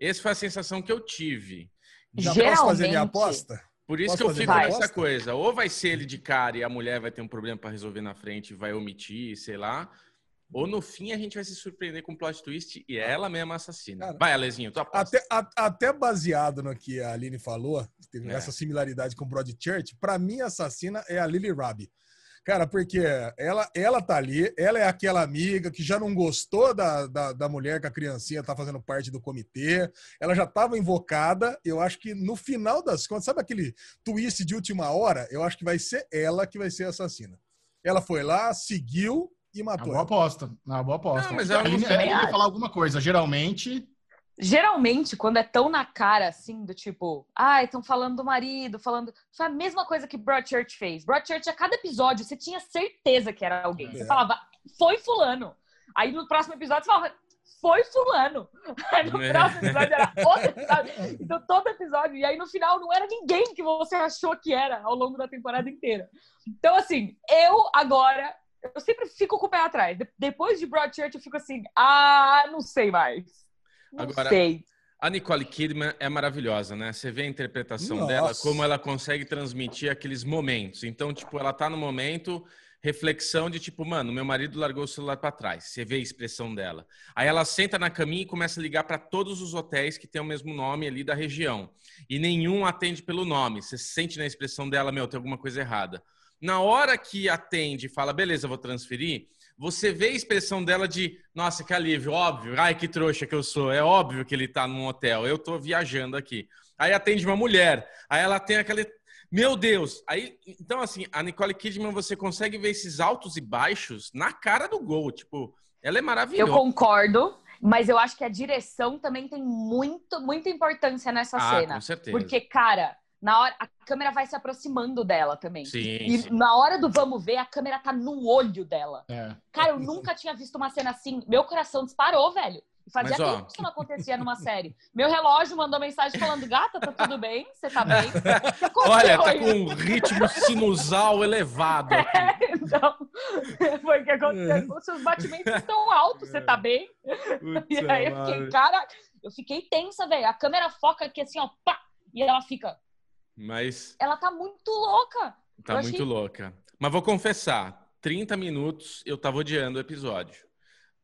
Essa foi a sensação que eu tive. Já Geralmente... posso fazer minha aposta? Por isso Posso que eu fico nessa coisa. Ou vai ser ele de cara e a mulher vai ter um problema para resolver na frente, vai omitir, sei lá. Ou no fim a gente vai se surpreender com um plot twist e é ela mesma assassina. Cara, vai, Alezinho, tu aposta. Até, a, até baseado no que a Aline falou, teve é. essa similaridade com Broadchurch, para mim a assassina é a Lily Rabi. Cara, porque ela, ela tá ali, ela é aquela amiga que já não gostou da, da, da mulher que a criancinha tá fazendo parte do comitê, ela já estava invocada. Eu acho que no final das contas, sabe aquele twist de última hora? Eu acho que vai ser ela que vai ser a assassina. Ela foi lá, seguiu e matou. Uma boa aposta. Uma boa aposta. Não, mas ela não ia falar alguma coisa. Geralmente, geralmente, quando é tão na cara, assim, do tipo, ai, ah, estão falando do marido, falando. Foi a mesma coisa que Broadchurch fez. Broadchurch, a cada episódio, você tinha certeza que era alguém. Você é. falava, foi Fulano. Aí no próximo episódio, você falava, foi Fulano. Aí no é. próximo episódio era outro episódio. Então, todo episódio. E aí no final, não era ninguém que você achou que era ao longo da temporada inteira. Então, assim, eu agora. Eu sempre fico com o pé atrás. Depois de Broadchurch, eu fico assim, ah, não sei mais. Não Agora, sei. A Nicole Kidman é maravilhosa, né? Você vê a interpretação Nossa. dela, como ela consegue transmitir aqueles momentos. Então, tipo, ela tá no momento, reflexão de tipo, mano, meu marido largou o celular para trás. Você vê a expressão dela. Aí ela senta na caminha e começa a ligar para todos os hotéis que têm o mesmo nome ali da região. E nenhum atende pelo nome. Você sente na expressão dela, meu, tem alguma coisa errada. Na hora que atende e fala, beleza, vou transferir, você vê a expressão dela de, nossa, que alívio, óbvio, ai que trouxa que eu sou, é óbvio que ele tá num hotel, eu tô viajando aqui. Aí atende uma mulher, aí ela tem aquele, meu Deus, aí, então assim, a Nicole Kidman, você consegue ver esses altos e baixos na cara do gol, tipo, ela é maravilhosa. Eu concordo, mas eu acho que a direção também tem muito, muita importância nessa ah, cena. Com certeza. Porque, cara, na hora a câmera vai se aproximando dela também. Sim, e sim. na hora do vamos ver, a câmera tá no olho dela. É. Cara, eu nunca tinha visto uma cena assim. Meu coração disparou, velho. Fazia Mas, tempo que isso não acontecia numa série. Meu relógio mandou mensagem falando: gata, tá tudo bem? Você tá bem? Olha, tá com um ritmo sinusal elevado. É, então, foi o que aconteceu. Os seus batimentos estão altos, você tá bem? e aí eu fiquei, cara, eu fiquei tensa, velho. A câmera foca aqui assim, ó, pá, e ela fica. Mas. Ela tá muito louca. Tá eu muito achei... louca. Mas vou confessar, 30 minutos eu tava odiando o episódio.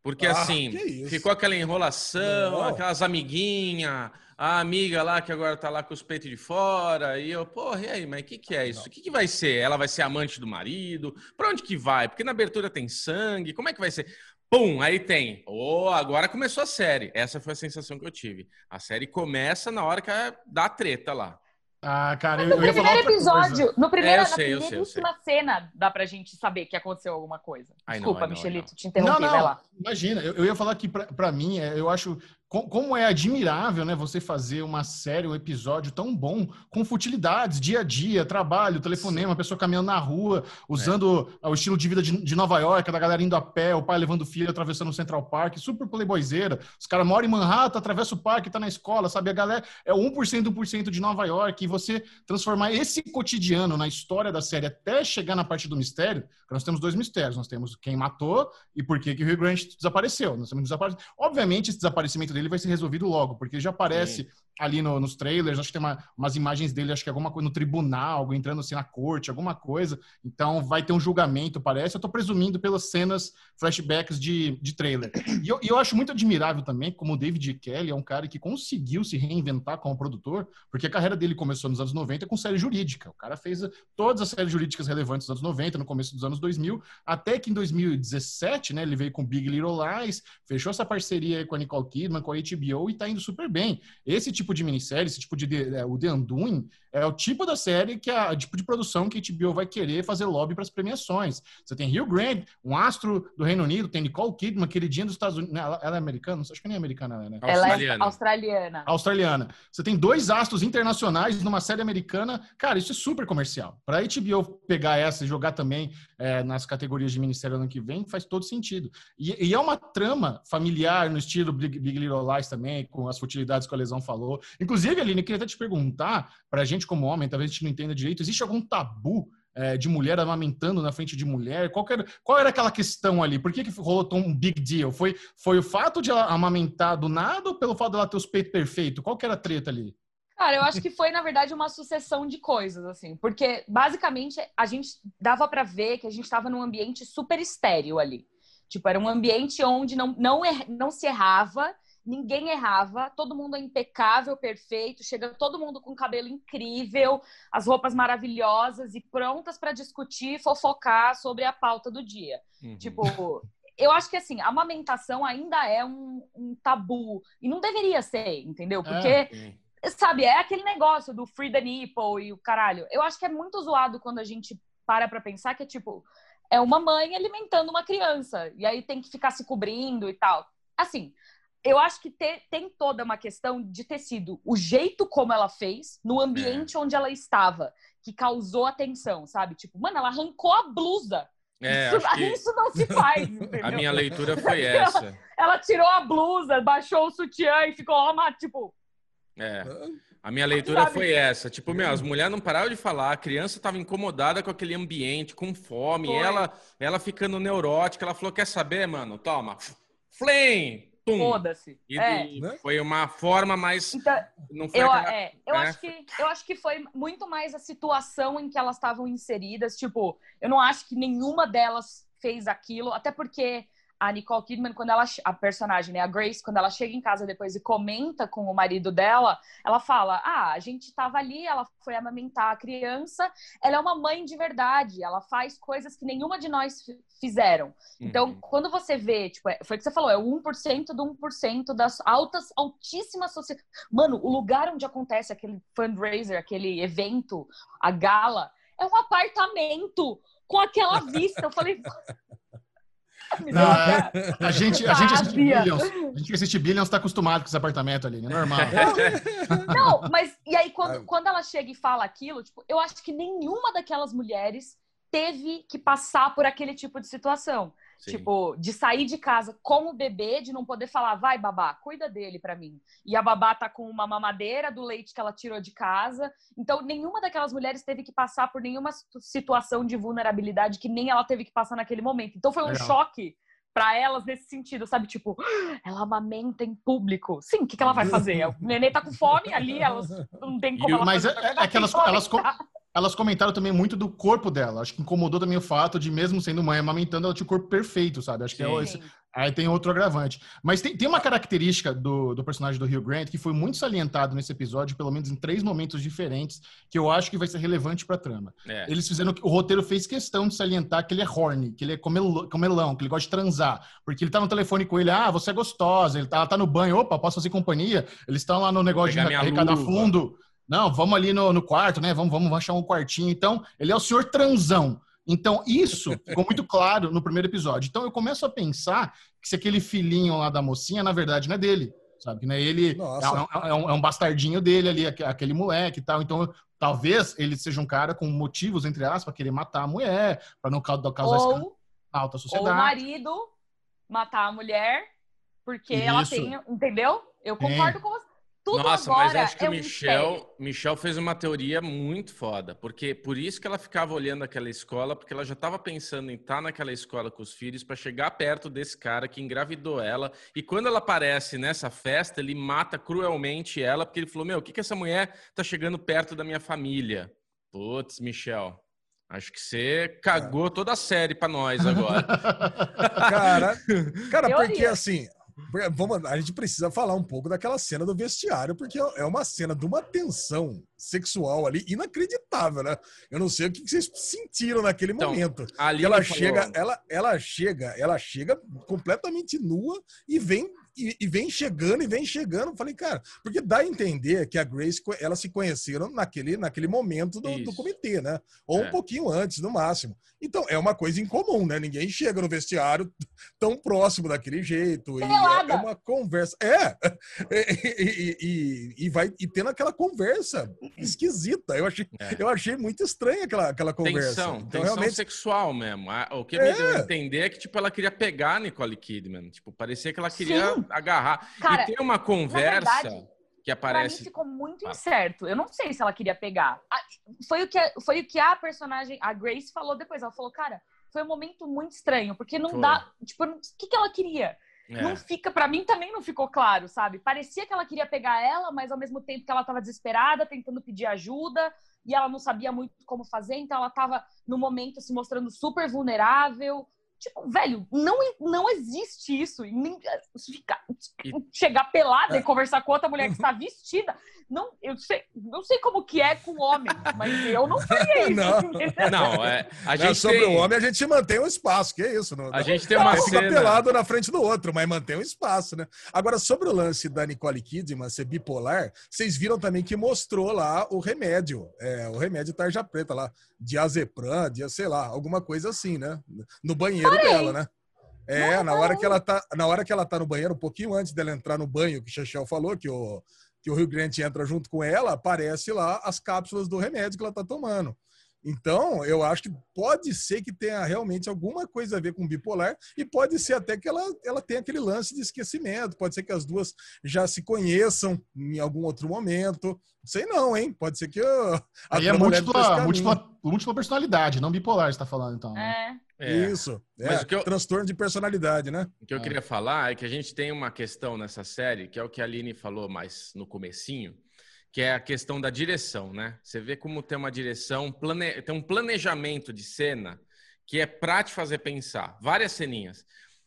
Porque ah, assim, ficou aquela enrolação, Não. aquelas amiguinhas, a amiga lá que agora tá lá com os peitos de fora, e eu, porra, e aí, mas o que, que é isso? O que, que vai ser? Ela vai ser amante do marido? Pra onde que vai? Porque na abertura tem sangue, como é que vai ser? Pum, aí tem. Oh, agora começou a série. Essa foi a sensação que eu tive. A série começa na hora que dá treta lá. Ah, cara, eu, no eu primeiro episódio, coisa. no primeiro, é, sei, na primeiríssima cena, dá pra gente saber que aconteceu alguma coisa. Desculpa, não, Michelito, te interrompi, não, não, vai lá. Imagina, eu, eu ia falar que pra, pra mim, é, eu acho como é admirável, né, você fazer uma série, um episódio tão bom, com futilidades, dia a dia, trabalho, telefonema, a pessoa caminhando na rua, usando é. o estilo de vida de, de, Nova York, da galera indo a pé, o pai levando o filho, atravessando o Central Park, super playboyzeira. Os caras moram em Manhattan, atravessa o parque, tá na escola, sabe? A galera é 1% 1% de Nova York. E você transformar esse cotidiano na história da série até chegar na parte do mistério, nós temos dois mistérios. Nós temos quem matou e por que, que o Rio Grande desapareceu. Nós temos desaparecimento. Obviamente, esse desaparecimento dele vai ser resolvido logo, porque já aparece Sim. Ali no, nos trailers, acho que tem uma, umas imagens dele, acho que alguma coisa no tribunal, algo entrando assim na corte, alguma coisa. Então vai ter um julgamento, parece. Eu tô presumindo pelas cenas, flashbacks de, de trailer. E eu, eu acho muito admirável também, como o David Kelly é um cara que conseguiu se reinventar como produtor, porque a carreira dele começou nos anos 90 com série jurídica. O cara fez todas as séries jurídicas relevantes dos anos 90, no começo dos anos 2000, até que em 2017, né, ele veio com Big Little Lies, fechou essa parceria com a Nicole Kidman, com a HBO e tá indo super bem. Esse tipo de minissérie, esse tipo de. É, o The Undoing, é o tipo da série que a tipo de produção que a HBO vai querer fazer lobby para as premiações. Você tem Hugh Grant, um astro do Reino Unido, tem Nicole Kidman, queridinha dos Estados Unidos. Ela, ela é americana? Acho que nem é americana, ela, né? Ela é australiana. Australiana. Você tem dois astros internacionais numa série americana. Cara, isso é super comercial. Para a HBO pegar essa e jogar também é, nas categorias de ministério ano que vem, faz todo sentido. E, e é uma trama familiar no estilo Big, Big Little Lies também, com as futilidades que a Lesão falou. Inclusive, Aline, eu queria até te perguntar, para a gente como homem, talvez a gente não entenda direito, existe algum tabu é, de mulher amamentando na frente de mulher? Qual era, qual era aquela questão ali? Por que, que rolou tão um big deal? Foi, foi o fato de ela amamentar do nada ou pelo fato dela ter os peitos perfeitos? Qual que era a treta ali? Cara, eu acho que foi, na verdade, uma sucessão de coisas, assim. Porque, basicamente, a gente dava para ver que a gente estava num ambiente super estéreo ali. Tipo, era um ambiente onde não, não, er, não se errava ninguém errava, todo mundo é impecável, perfeito, chega todo mundo com cabelo incrível, as roupas maravilhosas e prontas para discutir, fofocar sobre a pauta do dia. Uhum. Tipo, eu acho que assim, a amamentação ainda é um, um tabu e não deveria ser, entendeu? Porque é. sabe, é aquele negócio do free the nipple e o caralho. Eu acho que é muito zoado quando a gente para para pensar que é tipo é uma mãe alimentando uma criança e aí tem que ficar se cobrindo e tal. Assim, eu acho que te, tem toda uma questão de ter sido o jeito como ela fez, no ambiente é. onde ela estava, que causou atenção, sabe? Tipo, mano, ela arrancou a blusa. É, isso, que... isso, não se faz. a minha leitura foi essa. Ela, ela, tirou a blusa, baixou o sutiã e ficou, ó, tipo. É. A minha leitura Sabe? foi essa. Tipo, meu, as mulheres não paravam de falar, a criança estava incomodada com aquele ambiente, com fome, ela, ela ficando neurótica, ela falou: quer saber, mano? Toma, flame! Foda-se. É. Né? Foi uma forma mais. Então, não foi eu, aquela... é, eu, é. acho que, eu acho que foi muito mais a situação em que elas estavam inseridas. Tipo, eu não acho que nenhuma delas fez aquilo, até porque a Nicole Kidman, quando ela, a personagem, né, a Grace, quando ela chega em casa depois e comenta com o marido dela, ela fala: Ah, a gente estava ali, ela foi amamentar a criança, ela é uma mãe de verdade, ela faz coisas que nenhuma de nós fizeram. Então, uhum. quando você vê, tipo, é, foi o que você falou, é o 1% do 1% das altas, altíssimas sociedades. Mano, o lugar onde acontece aquele fundraiser, aquele evento, a gala, é um apartamento com aquela vista. Eu falei. Não, é, a gente, a gente assiste Billions. A gente assiste Billions tá acostumado com esse apartamento ali, né? Normal. Não, mas e aí quando, quando ela chega e fala aquilo, tipo, eu acho que nenhuma daquelas mulheres teve que passar por aquele tipo de situação. Sim. Tipo, de sair de casa com o bebê, de não poder falar, vai, babá, cuida dele para mim. E a babá tá com uma mamadeira do leite que ela tirou de casa. Então, nenhuma daquelas mulheres teve que passar por nenhuma situação de vulnerabilidade que nem ela teve que passar naquele momento. Então, foi um Legal. choque para elas nesse sentido, sabe? Tipo, ela amamenta em público. Sim, o que, que ela vai fazer? O neném tá com fome ali, elas não tem como Mas fazer, é, é que elas, elas, elas comentaram também muito do corpo dela. Acho que incomodou também o fato de, mesmo sendo mãe amamentando, ela tinha o corpo perfeito, sabe? Acho que é esse, aí tem outro agravante. Mas tem, tem uma característica do, do personagem do Rio Grant que foi muito salientado nesse episódio, pelo menos em três momentos diferentes, que eu acho que vai ser relevante pra trama. É. Eles fizeram. O roteiro fez questão de salientar que ele é horny, que ele é comelão, que ele gosta de transar. Porque ele tá no telefone com ele, ah, você é gostosa, ele tá, ela tá no banho, opa, posso fazer companhia? Eles estão lá no negócio de arrecadar fundo. Não, vamos ali no, no quarto, né? Vamos, vamos achar um quartinho. Então, ele é o senhor transão. Então, isso ficou muito claro no primeiro episódio. Então, eu começo a pensar que se aquele filhinho lá da mocinha, na verdade, não é dele. Sabe? Né? Ele é, é, um, é um bastardinho dele ali, aquele moleque e tal. Então, talvez ele seja um cara com motivos, entre aspas, para querer matar a mulher, para não causar ou, alta sociedade. Ou o marido matar a mulher, porque Isso. ela tem, entendeu? Eu concordo é. com você. Tudo Nossa, mas acho que é o Michel, Michel fez uma teoria muito foda, porque por isso que ela ficava olhando aquela escola, porque ela já estava pensando em estar tá naquela escola com os filhos para chegar perto desse cara que engravidou ela. E quando ela aparece nessa festa, ele mata cruelmente ela, porque ele falou: Meu, o que, que essa mulher tá chegando perto da minha família? Putz, Michel. Acho que você cagou toda a série para nós agora. cara, cara porque assim, Vamos, a gente precisa falar um pouco daquela cena do vestiário, porque é uma cena de uma tensão sexual ali inacreditável, né? Eu não sei o que vocês sentiram naquele então, momento. Ali ela chega, falou... ela, ela chega, ela chega completamente nua e vem e, e, vem chegando e vem chegando. Falei, cara, porque dá a entender que a Grace, elas se conheceram naquele, naquele momento do, do comitê, né? Ou é. um pouquinho antes, no máximo. Então, é uma coisa incomum, né? Ninguém chega no vestiário tão próximo daquele jeito. E é, é, uma conversa. É! E, e, e, vai e tendo aquela conversa esquisita. Eu achei, é. eu achei muito estranha aquela, aquela conversa. Tensão, então, tensão realmente... sexual mesmo. O que me deu a é. entender é que, tipo, ela queria pegar a Nicole Kidman. Tipo, parecia que ela queria Sim agarrar. Cara, e tem uma conversa verdade, que aparece. Pra mim ficou muito ah. incerto. Eu não sei se ela queria pegar. Foi o que, foi o que a personagem, a Grace, falou depois. Ela falou, cara, foi um momento muito estranho, porque não foi. dá. Tipo, o que, que ela queria? É. Não fica, para mim também não ficou claro, sabe? Parecia que ela queria pegar ela, mas ao mesmo tempo que ela tava desesperada, tentando pedir ajuda, e ela não sabia muito como fazer, então ela tava no momento se mostrando super vulnerável. Tipo, velho, não, não existe isso. Nem, ficar, e... Chegar pelada é. e conversar com outra mulher que está vestida. Não, eu sei, não sei como que é com o homem, mas eu não faria isso. Não, não é. A gente não, sobre tem... o homem, a gente mantém um espaço, que é isso. Não, a gente tem uma não, cena... fica pelado na frente do outro, mas mantém um espaço, né? Agora, sobre o lance da Nicole Kidman ser bipolar, vocês viram também que mostrou lá o remédio, é, o remédio tarja preta lá, diazepam, dia, sei lá, alguma coisa assim, né? No banheiro Parei. dela, né? É, não, na hora que ela tá, na hora que ela tá no banheiro, um pouquinho antes dela entrar no banho, que o Chechel falou que o que o Rio Grande entra junto com ela, aparece lá as cápsulas do remédio que ela tá tomando. Então, eu acho que pode ser que tenha realmente alguma coisa a ver com bipolar e pode ser até que ela, ela tenha aquele lance de esquecimento. Pode ser que as duas já se conheçam em algum outro momento. Sei não, hein? Pode ser que. A Aí é múltipla, múltipla, múltipla personalidade, não bipolar, você tá falando, então. Né? É. é. Isso. É, Mas o que eu... transtorno de personalidade, né? O que eu é. queria falar é que a gente tem uma questão nessa série, que é o que a Aline falou mais no comecinho, que é a questão da direção, né? Você vê como tem uma direção, plane... tem um planejamento de cena que é pra te fazer pensar. Várias ceninhas.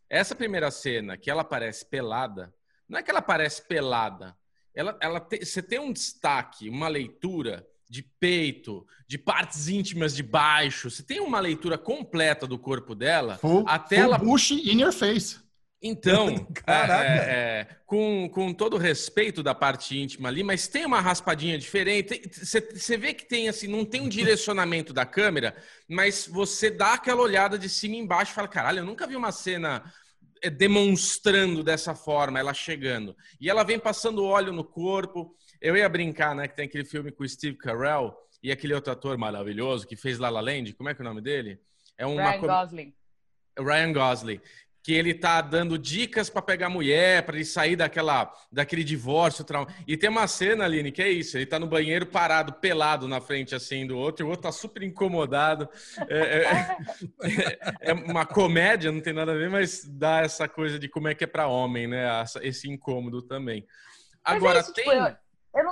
Essa primeira cena, que ela aparece pelada, não é que ela aparece pelada, ela, ela te... você tem um destaque, uma leitura de peito, de partes íntimas de baixo. Você tem uma leitura completa do corpo dela. Full, até full ela. Bush in your face. Então, é, é, é, com, com todo o respeito da parte íntima ali, mas tem uma raspadinha diferente. Você vê que tem assim, não tem um direcionamento da câmera, mas você dá aquela olhada de cima e embaixo e fala: caralho, eu nunca vi uma cena é, demonstrando dessa forma, ela chegando. E ela vem passando óleo no corpo. Eu ia brincar, né, que tem aquele filme com o Steve Carell e aquele outro ator maravilhoso que fez La La Land, como é que é o nome dele? É uma Ryan Gosling. Ryan Gosling que ele tá dando dicas para pegar mulher, para ele sair daquela, daquele divórcio. Trauma. E tem uma cena, Aline, que é isso: ele tá no banheiro parado, pelado na frente assim do outro, e o outro tá super incomodado. É, é, é, é uma comédia, não tem nada a ver, mas dá essa coisa de como é que é para homem, né? Esse incômodo também. É Agora, isso, tem. Tipo, eu não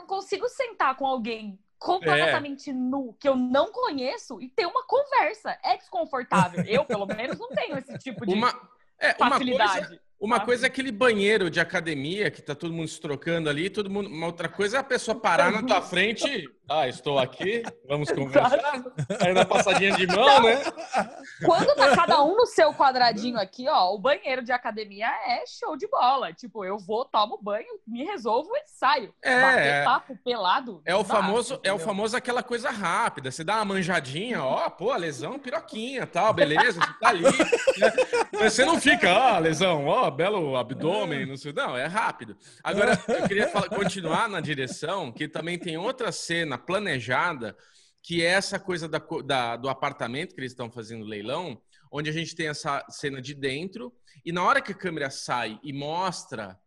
consigo sentar com alguém completamente é. nu, que eu não conheço, e ter uma conversa. É desconfortável. Eu, pelo menos, não tenho esse tipo de. Uma é, facilidade. Uma coisa, uma coisa é aquele banheiro de academia que tá todo mundo se trocando ali, todo mundo. Uma outra coisa é a pessoa parar na tua frente. Ah, estou aqui, vamos conversar. Aí na passadinha de mão, né? Quando tá cada um no seu quadradinho aqui, ó, o banheiro de academia é show de bola. Tipo, eu vou, tomo banho, me resolvo e saio. É. Bater papo pelado. É o famoso, entendeu? é o famoso aquela coisa rápida. Você dá uma manjadinha, ó, pô, lesão, piroquinha, tal, beleza, você tá ali. Né? Você não fica, ó, lesão, ó, belo abdômen, não sei. Não, é rápido. Agora, eu queria falar, continuar na direção, que também tem outra cena planejada, que é essa coisa da, da, do apartamento que eles estão fazendo leilão, onde a gente tem essa cena de dentro, e na hora que a câmera sai e mostra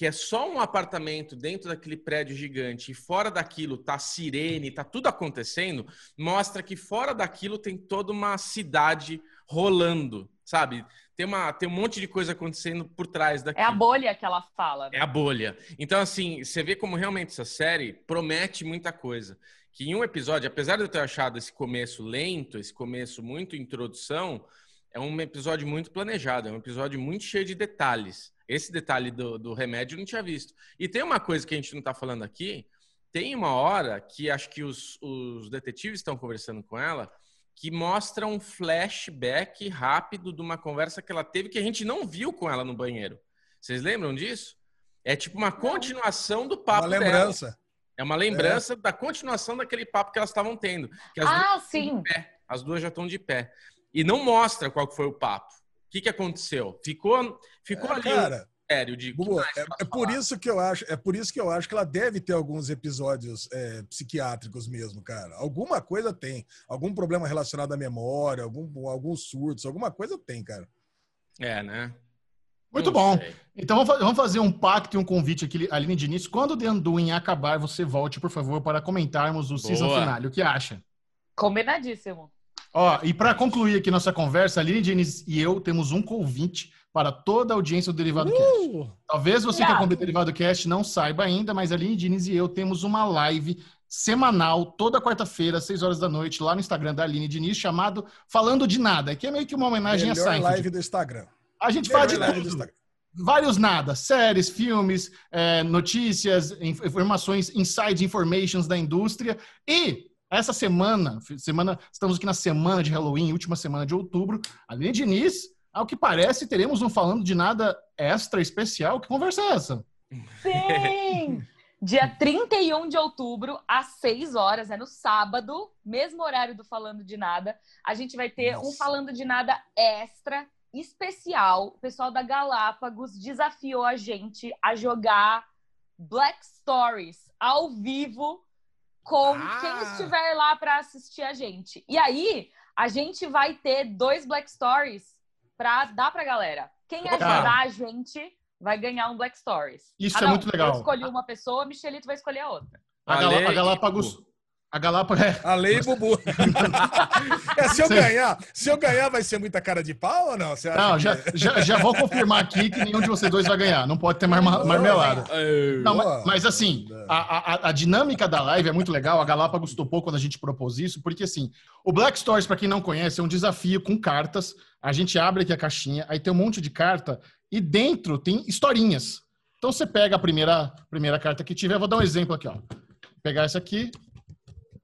que é só um apartamento dentro daquele prédio gigante e fora daquilo tá sirene, tá tudo acontecendo, mostra que fora daquilo tem toda uma cidade rolando, sabe? Tem, uma, tem um monte de coisa acontecendo por trás daquilo. É a bolha que ela fala. Né? É a bolha. Então, assim, você vê como realmente essa série promete muita coisa. Que em um episódio, apesar de eu ter achado esse começo lento, esse começo muito introdução, é um episódio muito planejado, é um episódio muito cheio de detalhes. Esse detalhe do, do remédio eu não tinha visto. E tem uma coisa que a gente não está falando aqui, tem uma hora que acho que os, os detetives estão conversando com ela, que mostra um flashback rápido de uma conversa que ela teve que a gente não viu com ela no banheiro. Vocês lembram disso? É tipo uma continuação do papo uma lembrança. Dela. É uma lembrança é. da continuação daquele papo que elas estavam tendo. ah, sim. As duas já estão de pé. E não mostra qual foi o papo. O que, que aconteceu? Ficou, ficou é, ali. Cara, sério de Bubu, é, é por isso que eu acho é por isso que eu acho que ela deve ter alguns episódios é, psiquiátricos mesmo cara alguma coisa tem algum problema relacionado à memória algum alguns surtos alguma coisa tem cara é né muito Não bom. Sei. Então vamos fazer um pacto e um convite aqui, Aline Diniz. Quando o The Undoing acabar, você volte, por favor, para comentarmos o Boa. season final. O que acha? Combinadíssimo. Ó, e para concluir aqui nossa conversa, Aline Diniz e eu temos um convite para toda a audiência do Derivado uh! Cast. Talvez você que acompanha o Derivado Cast não saiba ainda, mas a Aline Diniz e eu temos uma live semanal, toda quarta-feira, às 6 horas da noite, lá no Instagram da Aline Diniz, chamado Falando de Nada, que é meio que uma homenagem Melhor a Seinfeld. live do Instagram. A gente Melhor fala de tudo. Vários nada, séries, filmes, é, notícias, informações, inside informations da indústria. E essa semana, semana, estamos aqui na semana de Halloween, última semana de outubro, Aline Diniz ao que parece, teremos um falando de nada extra especial. Que conversa é essa? Sim! Dia 31 de outubro, às 6 horas, é no sábado, mesmo horário do Falando de Nada. A gente vai ter Nossa. um Falando de Nada extra, especial. O pessoal da Galápagos desafiou a gente a jogar Black Stories ao vivo com ah. quem estiver lá para assistir a gente. E aí, a gente vai ter dois Black Stories para dar pra galera. Quem ajudar a gente vai ganhar um Black Stories. Isso ah, é muito legal. Eu escolhi uma pessoa, Michelito vai escolher a outra. A, a Galápagos. A Galápagos é. A lei Bubu. é, se eu Sim. ganhar, se eu ganhar, vai ser muita cara de pau ou não? Você não, já, já, já, vou confirmar aqui que nenhum de vocês dois vai ganhar. Não pode ter mar, marmelada. Não, mas, mas, assim, a, a, a, dinâmica da live é muito legal. A Galápagos topou quando a gente propôs isso, porque assim, o Black Stories, para quem não conhece, é um desafio com cartas a gente abre aqui a caixinha, aí tem um monte de carta e dentro tem historinhas. Então você pega a primeira, primeira carta que tiver, vou dar um exemplo aqui, ó. Vou pegar essa aqui,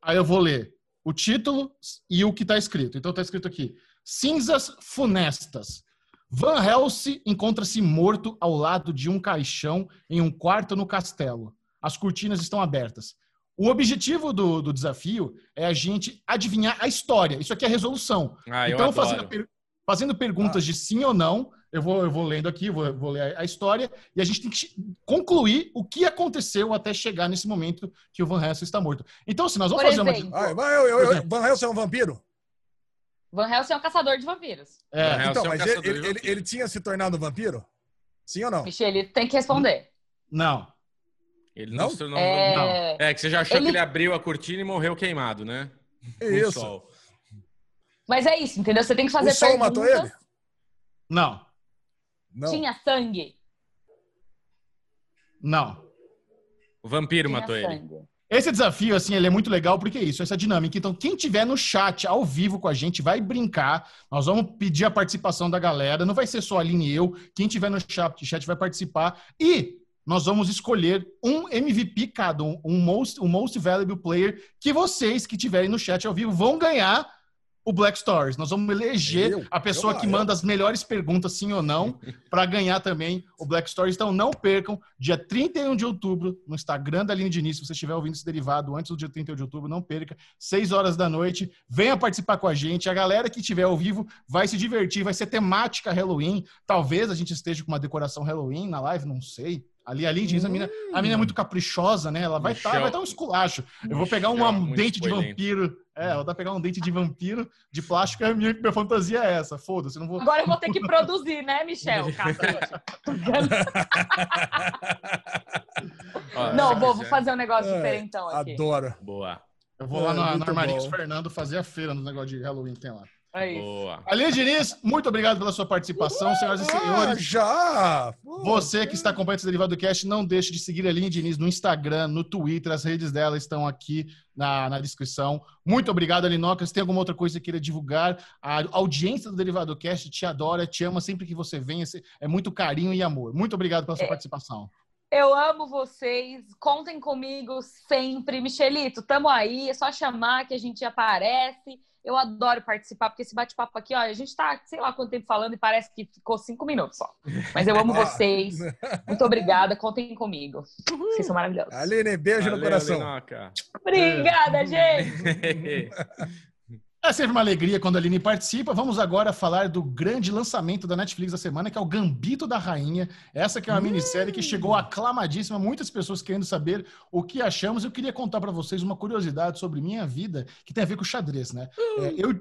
aí eu vou ler o título e o que está escrito. Então está escrito aqui: Cinzas funestas. Van Helsing encontra-se morto ao lado de um caixão em um quarto no castelo. As cortinas estão abertas. O objetivo do, do desafio é a gente adivinhar a história. Isso aqui é resolução. Ah, então, fazendo a, fazendo perguntas ah. de sim ou não. Eu vou, eu vou lendo aqui, vou, vou ler a, a, história, e a gente tem que concluir o que aconteceu até chegar nesse momento que o Van Helsing está morto. Então, assim, nós vamos Por fazer exemplo. uma. Ah, eu, eu, eu, Van Helsing é um vampiro? Van Helsing é um caçador de vampiros. É. Então, é um mas ele, ele, ele, ele, tinha se tornado vampiro? Sim ou não? Michele, tem que responder. Não. Ele não, não se tornou é... Não. É que você já achou ele... que ele abriu a cortina e morreu queimado, né? Isso. Mas é isso, entendeu? Você tem que fazer o sol perguntas. matou ele? Não. Não. Tinha sangue? Não. O vampiro Tinha matou sangue. ele. Esse desafio, assim, ele é muito legal porque é isso, essa dinâmica. Então, quem tiver no chat ao vivo com a gente vai brincar. Nós vamos pedir a participação da galera. Não vai ser só a Aline e eu. Quem tiver no chat, chat vai participar. E nós vamos escolher um MVP cada, um, um most, um most valuable player que vocês que tiverem no chat ao vivo vão ganhar o Black Stories. Nós vamos eleger eu, a pessoa eu, que eu. manda as melhores perguntas, sim ou não, para ganhar também o Black Stories. Então não percam, dia 31 de outubro, no Instagram da Aline Diniz, se você estiver ouvindo esse derivado antes do dia 31 de outubro, não perca, 6 horas da noite. Venha participar com a gente. A galera que estiver ao vivo vai se divertir, vai ser temática Halloween. Talvez a gente esteja com uma decoração Halloween na live, não sei. Ali, ali diz a mina, a mina é muito caprichosa, né? Ela vai estar tá, vai dar um esculacho. Eu vou pegar um dente de vampiro. É, ela vai pegar um dente de vampiro de plástico. A minha, minha fantasia é essa. Foda-se, não vou. Agora eu vou ter que produzir, né, Michel? não, vou, vou fazer um negócio é, diferentão aqui. Adoro. Boa. Eu vou lá no, no Armarinhos Fernando fazer a feira no negócio de Halloween que tem lá. É isso. Boa. Aline Diniz, muito obrigado pela sua participação, Uhul. senhoras e senhores. já! Você que está acompanhando esse Derivado Cast, não deixe de seguir a Aline Diniz no Instagram, no Twitter, as redes dela estão aqui na, na descrição. Muito obrigado, Alinocas. Tem alguma outra coisa que queira divulgar? A audiência do Derivado Cast te adora, te ama sempre que você vem. É muito carinho e amor. Muito obrigado pela sua é. participação. Eu amo vocês, contem comigo sempre. Michelito, tamo aí, é só chamar que a gente aparece. Eu adoro participar, porque esse bate-papo aqui, ó, a gente tá, sei lá quanto tempo falando e parece que ficou cinco minutos só. Mas eu amo vocês. Muito obrigada, contem comigo. Vocês são maravilhosos. Aline, beijo Valeu, no coração. Obrigada, gente! É sempre uma alegria quando a Aline participa. Vamos agora falar do grande lançamento da Netflix da semana, que é o Gambito da Rainha. Essa que é uma minissérie que chegou aclamadíssima, muitas pessoas querendo saber o que achamos. Eu queria contar para vocês uma curiosidade sobre minha vida, que tem a ver com xadrez, né? É, eu,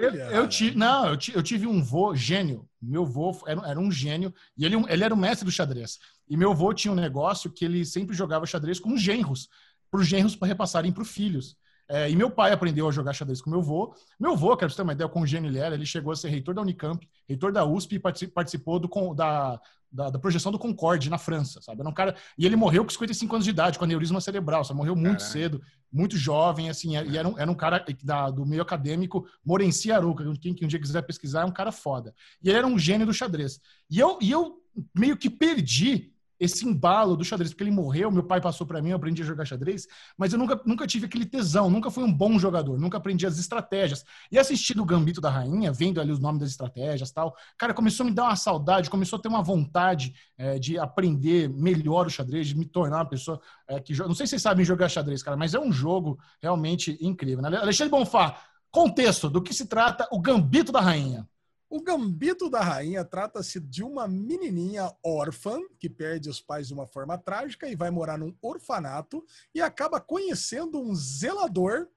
eu, eu, tive, não, eu, eu, tive um vô gênio. Meu vô era, era um gênio e ele, ele era o mestre do xadrez. E meu vô tinha um negócio que ele sempre jogava xadrez com genros, para os genros para repassarem para os filhos. É, e meu pai aprendeu a jogar xadrez com meu avô. Meu avô, quero ter uma ideia, com gênio ele era, ele chegou a ser reitor da Unicamp, reitor da USP e participou do, da, da, da, projeção do Concorde na França, sabe? Era um cara, e ele morreu com 55 anos de idade, com aneurisma cerebral, só morreu muito Caralho. cedo, muito jovem, assim, e era um, era um cara da, do meio acadêmico, Morenci Aruca, quem que um dia quiser pesquisar, é um cara foda. E ele era um gênio do xadrez. E eu, e eu meio que perdi esse embalo do xadrez, porque ele morreu, meu pai passou para mim, eu aprendi a jogar xadrez, mas eu nunca, nunca tive aquele tesão, nunca fui um bom jogador, nunca aprendi as estratégias. E assistindo o Gambito da Rainha, vendo ali os nomes das estratégias tal, cara, começou a me dar uma saudade, começou a ter uma vontade é, de aprender melhor o xadrez, de me tornar uma pessoa é, que... Não sei se vocês sabem jogar xadrez, cara, mas é um jogo realmente incrível. Né? Alexandre Bonfá, contexto do que se trata o Gambito da Rainha. O Gambito da Rainha trata-se de uma menininha órfã que perde os pais de uma forma trágica e vai morar num orfanato e acaba conhecendo um zelador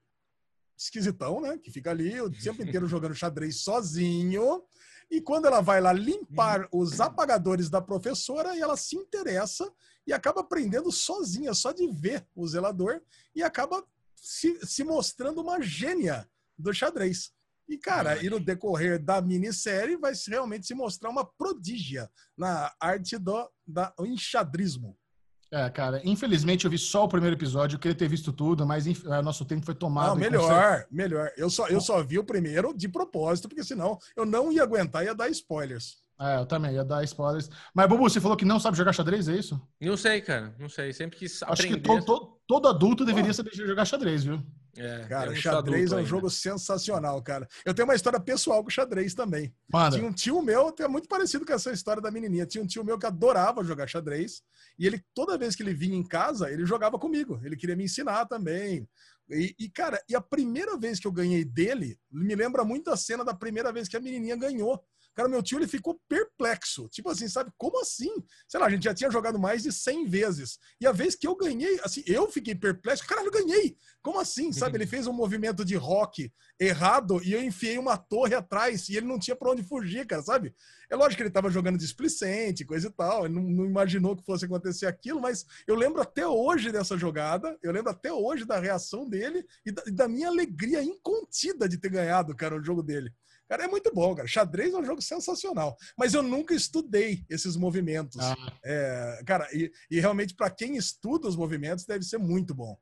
esquisitão, né? Que fica ali o tempo inteiro jogando xadrez sozinho. E quando ela vai lá limpar os apagadores da professora, ela se interessa e acaba aprendendo sozinha, só de ver o zelador, e acaba se, se mostrando uma gênia do xadrez. E, cara, e no decorrer da minissérie vai realmente se mostrar uma prodígia na arte do da, enxadrismo. É, cara, infelizmente eu vi só o primeiro episódio, eu queria ter visto tudo, mas o é, nosso tempo foi tomado. Não, melhor, melhor. Eu só, eu só vi o primeiro de propósito, porque senão eu não ia aguentar, ia dar spoilers. É, eu também ia dar spoilers. Mas, Bubu, você falou que não sabe jogar xadrez, é isso? Não sei, cara, não sei. Sempre quis Acho aprender. Acho que todo, todo, todo adulto deveria saber jogar xadrez, viu? É, cara, xadrez é um ainda. jogo sensacional, cara. Eu tenho uma história pessoal com xadrez também. Manda. Tinha um tio meu, é muito parecido com essa história da menininha. Tinha um tio meu que adorava jogar xadrez. E ele, toda vez que ele vinha em casa, ele jogava comigo. Ele queria me ensinar também. E, e, cara, e a primeira vez que eu ganhei dele, me lembra muito a cena da primeira vez que a menininha ganhou. Cara, meu tio ele ficou perplexo. Tipo assim, sabe? Como assim? Sei lá, a gente já tinha jogado mais de 100 vezes. E a vez que eu ganhei, assim, eu fiquei perplexo. Caralho, eu ganhei! Como assim? Sabe? Ele fez um movimento de rock errado e eu enfiei uma torre atrás e ele não tinha pra onde fugir, cara, sabe? É lógico que ele tava jogando displicente, coisa e tal. Ele não, não imaginou que fosse acontecer aquilo, mas eu lembro até hoje dessa jogada. Eu lembro até hoje da reação dele e da, e da minha alegria incontida de ter ganhado, cara, o jogo dele. Cara, é muito bom, cara. Xadrez é um jogo sensacional. Mas eu nunca estudei esses movimentos. Ah. É, cara, e, e realmente, para quem estuda os movimentos, deve ser muito bom.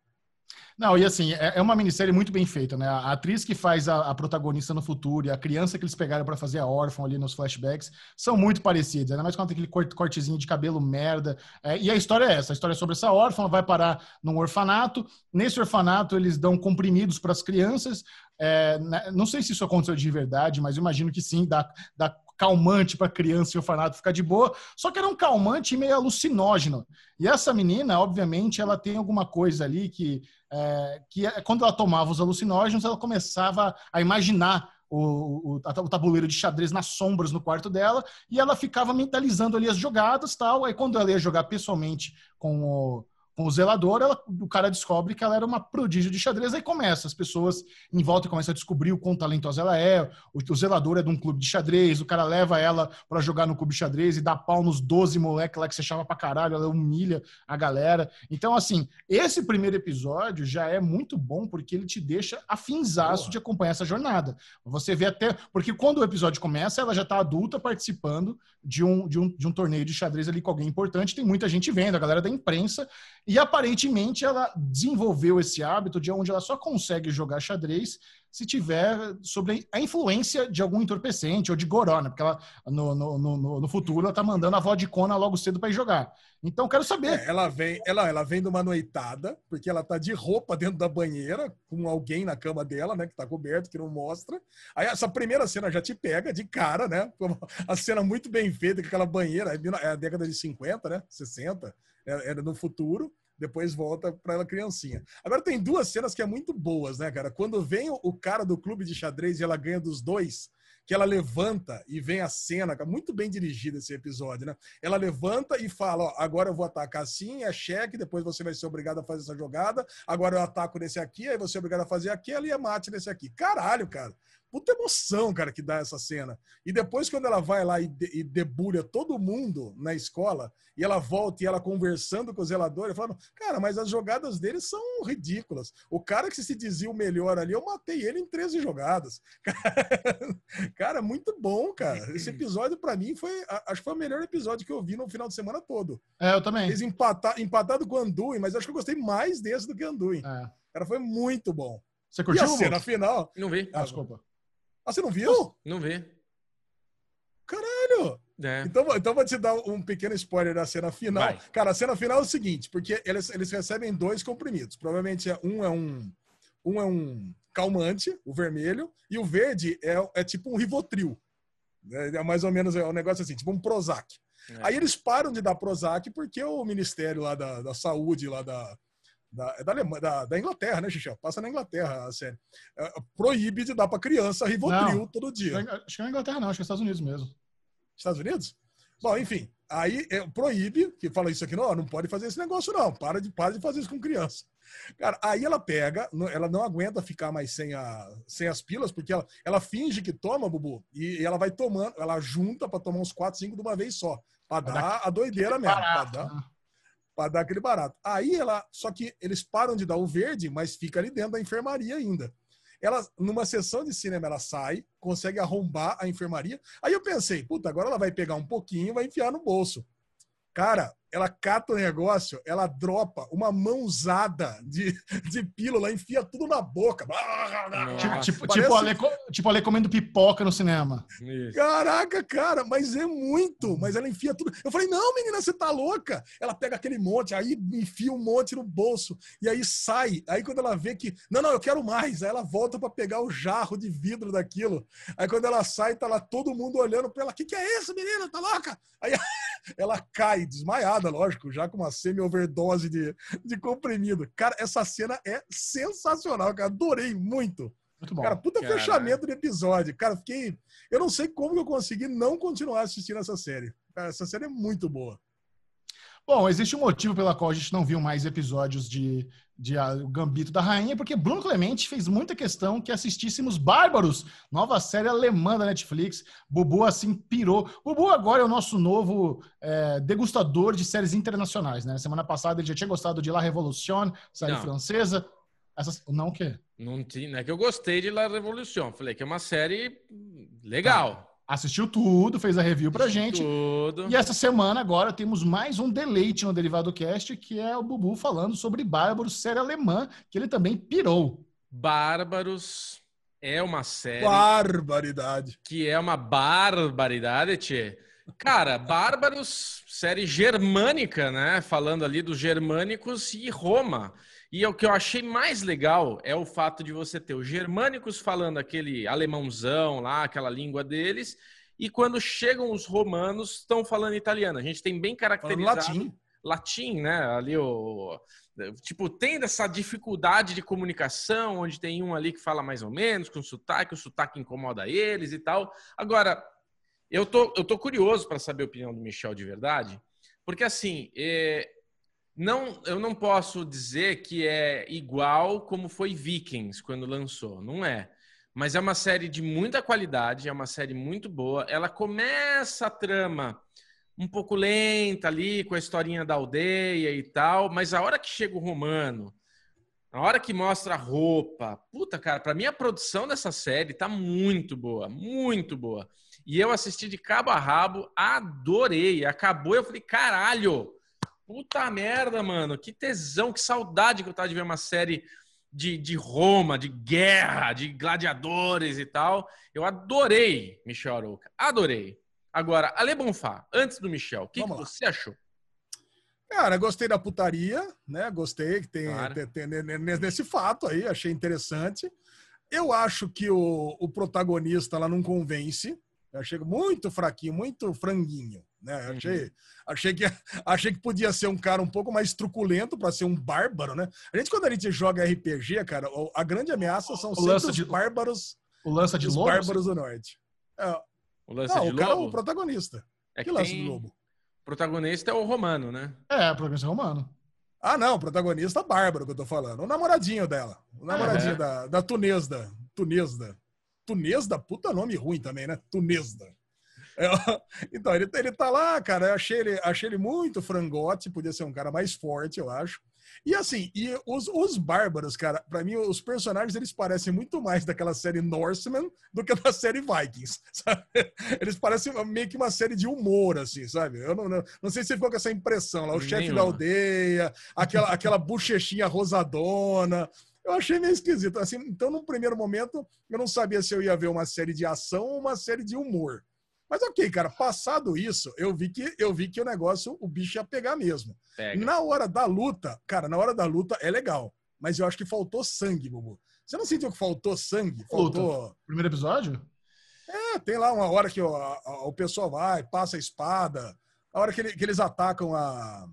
Não, e assim, é, é uma minissérie muito bem feita, né? A atriz que faz a, a protagonista no futuro e a criança que eles pegaram para fazer a órfã ali nos flashbacks são muito parecidas, ainda mais quando tem aquele cortezinho de cabelo merda. É, e a história é essa: a história é sobre essa órfã, ela vai parar num orfanato. Nesse orfanato, eles dão comprimidos para as crianças. É, né, não sei se isso aconteceu de verdade, mas imagino que sim, dá, dá calmante para criança e orfanato ficar de boa, só que era um calmante meio alucinógeno. E essa menina, obviamente, ela tem alguma coisa ali que, é, que é, quando ela tomava os alucinógenos, ela começava a imaginar o, o, o, tabuleiro de xadrez nas sombras no quarto dela e ela ficava mentalizando ali as jogadas tal. Aí quando ela ia jogar pessoalmente com o, o zelador, ela, o cara descobre que ela era uma prodígio de xadrez, aí começa, as pessoas em volta começam a descobrir o quão talentosa ela é, o, o zelador é de um clube de xadrez, o cara leva ela para jogar no clube de xadrez e dá pau nos 12 moleques lá que você chama pra caralho, ela humilha a galera. Então, assim, esse primeiro episódio já é muito bom porque ele te deixa afinzaço de acompanhar essa jornada. Você vê até, porque quando o episódio começa, ela já tá adulta participando de um, de um, de um torneio de xadrez ali com alguém importante, tem muita gente vendo, a galera da imprensa, e aparentemente ela desenvolveu esse hábito de onde ela só consegue jogar xadrez se tiver sobre a influência de algum entorpecente ou de gorona, porque ela no, no, no, no futuro ela tá mandando a avó de Cona logo cedo para ir jogar. Então quero saber. É, ela vem, ela, ela vem de uma noitada, porque ela tá de roupa dentro da banheira, com alguém na cama dela, né, que tá coberto, que não mostra. Aí essa primeira cena já te pega de cara, né? A cena muito bem feita, com aquela banheira, é a década de 50, né? 60 era no futuro, depois volta para ela criancinha. Agora tem duas cenas que é muito boas, né, cara? Quando vem o cara do clube de xadrez e ela ganha dos dois, que ela levanta e vem a cena, muito bem dirigido esse episódio, né? Ela levanta e fala, ó, agora eu vou atacar assim, é cheque, depois você vai ser obrigado a fazer essa jogada, agora eu ataco nesse aqui, aí você é obrigado a fazer aquele e é mate nesse aqui. Caralho, cara puta emoção, cara, que dá essa cena. E depois, quando ela vai lá e, de, e debulha todo mundo na escola, e ela volta e ela conversando com o zelador, e falando, cara, mas as jogadas dele são ridículas. O cara que se dizia o melhor ali, eu matei ele em 13 jogadas. cara, muito bom, cara. Esse episódio, para mim, foi. Acho que foi o melhor episódio que eu vi no final de semana todo. É, eu também. Eles empatar, empatado com o Anduin, mas acho que eu gostei mais desse do que o Anduin. É. Cara, foi muito bom. Você curtiu? E a cena final. Não vi. Ah, desculpa. Ah, você não viu? Não vi. Caralho! É. Então, então vou te dar um pequeno spoiler da cena final. Vai. Cara, a cena final é o seguinte, porque eles, eles recebem dois comprimidos. Provavelmente é, um é um um é um calmante, o vermelho, e o verde é, é tipo um Rivotril. É, é mais ou menos é um negócio assim, tipo um Prozac. É. Aí eles param de dar Prozac porque o Ministério lá da, da Saúde, lá da, da, é da, da, da, Inglaterra, né, Xixi? Passa na Inglaterra a série. É, proíbe de dar para criança Rivotril não, todo dia. Acho que é na Inglaterra, não, acho que é Estados Unidos mesmo. Estados Unidos? Bom, enfim, aí é, proíbe, que fala isso aqui, não, não pode fazer esse negócio, não. Para de, para de fazer isso com criança. Cara, aí ela pega, ela não aguenta ficar mais sem, a, sem as pilas, porque ela, ela finge que toma, Bubu, e, e ela vai tomando, ela junta para tomar uns 4, 5 de uma vez só. Pra dar a doideira mesmo. Pra dar, né? Para dar aquele barato. Aí ela, só que eles param de dar o verde, mas fica ali dentro da enfermaria ainda. Ela, numa sessão de cinema, ela sai, consegue arrombar a enfermaria. Aí eu pensei, puta, agora ela vai pegar um pouquinho e vai enfiar no bolso. Cara, ela cata o negócio, ela dropa uma mãozada de, de pílula, enfia tudo na boca. Tipo, tipo, tipo, Ale, tipo Ale comendo pipoca no cinema. Isso. Caraca, cara, mas é muito. Mas ela enfia tudo. Eu falei, não, menina, você tá louca? Ela pega aquele monte, aí enfia um monte no bolso, e aí sai. Aí quando ela vê que, não, não, eu quero mais, aí ela volta para pegar o jarro de vidro daquilo. Aí quando ela sai, tá lá todo mundo olhando pra ela, o que, que é isso, menina? Tá louca? Aí ela cai desmaiada lógico, já com uma semi-overdose de, de comprimido. Cara, essa cena é sensacional, cara. Adorei muito. Muito bom. Cara, puta Cara. fechamento de episódio. Cara, fiquei. Eu não sei como eu consegui não continuar assistindo essa série. Cara, essa série é muito boa. Bom, existe um motivo pela qual a gente não viu mais episódios de, de a, O Gambito da Rainha, porque Bruno Clemente fez muita questão que assistíssemos Bárbaros, nova série alemã da Netflix. Bubu assim pirou. Bubu agora é o nosso novo é, degustador de séries internacionais, né? Semana passada ele já tinha gostado de La Revolution, série não. francesa. Essa, não o quê? Não, tinha, não é que eu gostei de La Revolution. Falei que é uma série legal. Tá assistiu tudo, fez a review pra gente. Tudo. E essa semana agora temos mais um deleite no Derivado Cast, que é o Bubu falando sobre Bárbaros, série alemã, que ele também pirou. Bárbaros é uma série. Barbaridade. Que é uma barbaridade, Tchê. Cara, Bárbaros, série germânica, né? Falando ali dos germânicos e Roma. E o que eu achei mais legal é o fato de você ter os germânicos falando aquele alemãozão lá, aquela língua deles, e quando chegam os romanos, estão falando italiano. A gente tem bem caracterizado. latim. Latim, né? Ali o. Tipo, tem essa dificuldade de comunicação, onde tem um ali que fala mais ou menos, com sotaque, o sotaque incomoda eles e tal. Agora, eu tô, eu tô curioso para saber a opinião do Michel de verdade, porque assim, é, não, eu não posso dizer que é igual como foi Vikings quando lançou, não é. Mas é uma série de muita qualidade, é uma série muito boa. Ela começa a trama um pouco lenta ali, com a historinha da aldeia e tal, mas a hora que chega o romano, a hora que mostra a roupa, puta, cara, para mim a produção dessa série tá muito boa, muito boa. E eu assisti de cabo a rabo, adorei. Acabou, eu falei, caralho, Puta merda, mano. Que tesão, que saudade que eu tava de ver uma série de, de Roma, de guerra, de gladiadores e tal. Eu adorei Michel Arouca. Adorei. Agora, Ale Bonfá, antes do Michel, o que, que você achou? Cara, gostei da putaria, né? Gostei que tem, claro. tem, tem, nesse fato aí, achei interessante. Eu acho que o, o protagonista lá não convence. Eu achei muito fraquinho, muito franguinho. Né? Uhum. Achei, achei, que, achei que podia ser um cara um pouco mais truculento para ser um bárbaro, né? A gente, quando a gente joga RPG, cara, a grande ameaça são o sempre os de, bárbaros. O lança de os lobo? bárbaros do norte. É, o lança não, de o cara, lobo? o protagonista. É que, que lança tem... de lobo? O protagonista é o romano, né? É, o protagonista é o romano. Ah, não, o protagonista bárbaro que eu tô falando. O namoradinho dela. O namoradinho é. da, da Tunesda. Tunesda. Tunesda, puta nome ruim também, né? Tunesda. É, então, ele, ele tá lá, cara. Eu achei ele, achei ele muito frangote, podia ser um cara mais forte, eu acho. E assim, e os, os bárbaros, cara, para mim, os personagens eles parecem muito mais daquela série Norseman do que da série Vikings. Sabe? Eles parecem meio que uma série de humor, assim, sabe? Eu não, não, não sei se você ficou com essa impressão lá. O chefe da aldeia, aquela, aquela bochechinha rosadona. Eu achei meio esquisito. Assim, então, no primeiro momento, eu não sabia se eu ia ver uma série de ação ou uma série de humor. Mas ok, cara, passado isso, eu vi que eu vi que o negócio, o bicho ia pegar mesmo. Pega. Na hora da luta, cara, na hora da luta é legal. Mas eu acho que faltou sangue, Bubu. Você não sentiu que faltou sangue? Faltou. Primeiro episódio? É, tem lá uma hora que o, a, o pessoal vai, passa a espada. A hora que, ele, que eles atacam a.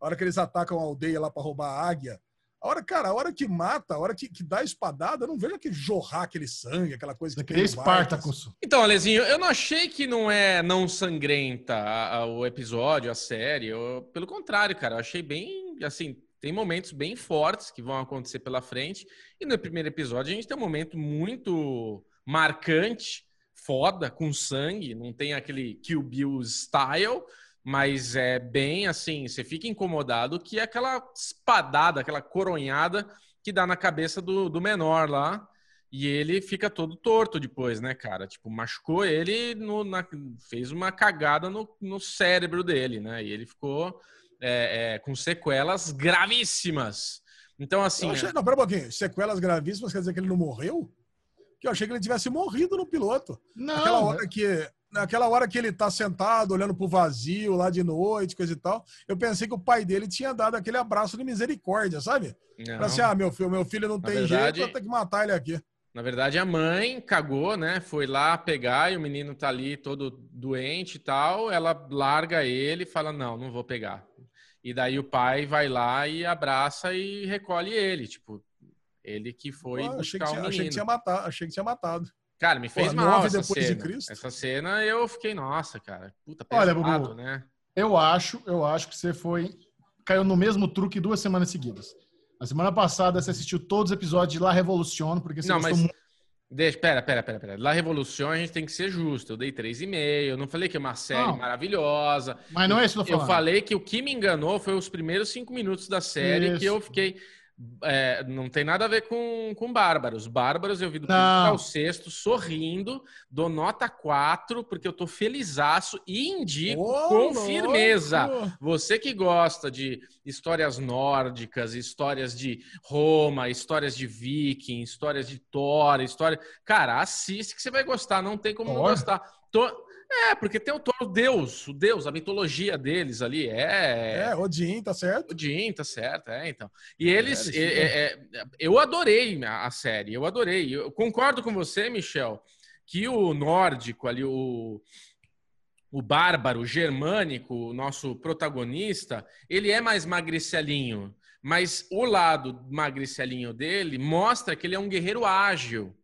A hora que eles atacam a aldeia lá para roubar a águia. A hora, cara, a hora que mata, a hora que, que dá a espadada, eu não vejo aquele jorrar aquele sangue, aquela coisa que. Aquele Espartacus. Então, Alezinho, eu não achei que não é não sangrenta a, a, o episódio, a série. Eu, pelo contrário, cara, eu achei bem. Assim, tem momentos bem fortes que vão acontecer pela frente. E no primeiro episódio a gente tem um momento muito marcante, foda, com sangue. Não tem aquele Kill Bill style mas é bem assim, você fica incomodado que é aquela espadada, aquela coronhada que dá na cabeça do, do menor lá. E ele fica todo torto depois, né, cara? Tipo, machucou ele, no, na, fez uma cagada no, no cérebro dele, né? E ele ficou é, é, com sequelas gravíssimas. Então, assim. Achei, não, pera um pouquinho. Sequelas gravíssimas quer dizer que ele não morreu? Que eu achei que ele tivesse morrido no piloto. Não. Aquela hora que naquela hora que ele tá sentado, olhando pro vazio lá de noite, coisa e tal, eu pensei que o pai dele tinha dado aquele abraço de misericórdia, sabe? Não. Pra assim, ah, meu filho, meu filho não Na tem verdade, jeito, eu tenho que matar ele aqui. Na verdade, a mãe cagou, né? Foi lá pegar e o menino tá ali todo doente e tal. Ela larga ele e fala: Não, não vou pegar. E daí o pai vai lá e abraça e recolhe ele. Tipo, Ele que foi buscar achei que, tinha, o menino. Achei que tinha matado. Achei que tinha matado. Cara, me fez mal essa cena. Essa cena eu fiquei, nossa, cara. Puta, pesado, Olha, Bubu, né? Eu acho, eu acho que você foi caiu no mesmo truque duas semanas seguidas. A semana passada você assistiu todos os episódios de La Revolution, porque você Não, mas... muito Deixa, pera, pera, pera, pera. La Revolução a gente tem que ser justo. Eu dei 3,5. Eu não falei que é uma série não. maravilhosa. Mas não é isso que eu, eu falei que o que me enganou foi os primeiros cinco minutos da série isso. que eu fiquei. É, não tem nada a ver com, com Bárbaros. Bárbaros eu vi do ao sexto, sorrindo, dou nota 4, porque eu tô felizaço e indico oh, com louco. firmeza. Você que gosta de histórias nórdicas, histórias de Roma, histórias de Viking, histórias de Thor, história. Cara, assiste que você vai gostar, não tem como oh. não gostar. Tô... É, porque tem o Thor, o Deus, o Deus, a mitologia deles ali é. É, Odin, tá certo? Odin, tá certo, é, então. E eles. É, é, é, eu adorei a série, eu adorei. Eu concordo com você, Michel, que o nórdico ali, o. O bárbaro, o germânico, o nosso protagonista, ele é mais magricelinho. Mas o lado magricelinho dele mostra que ele é um guerreiro ágil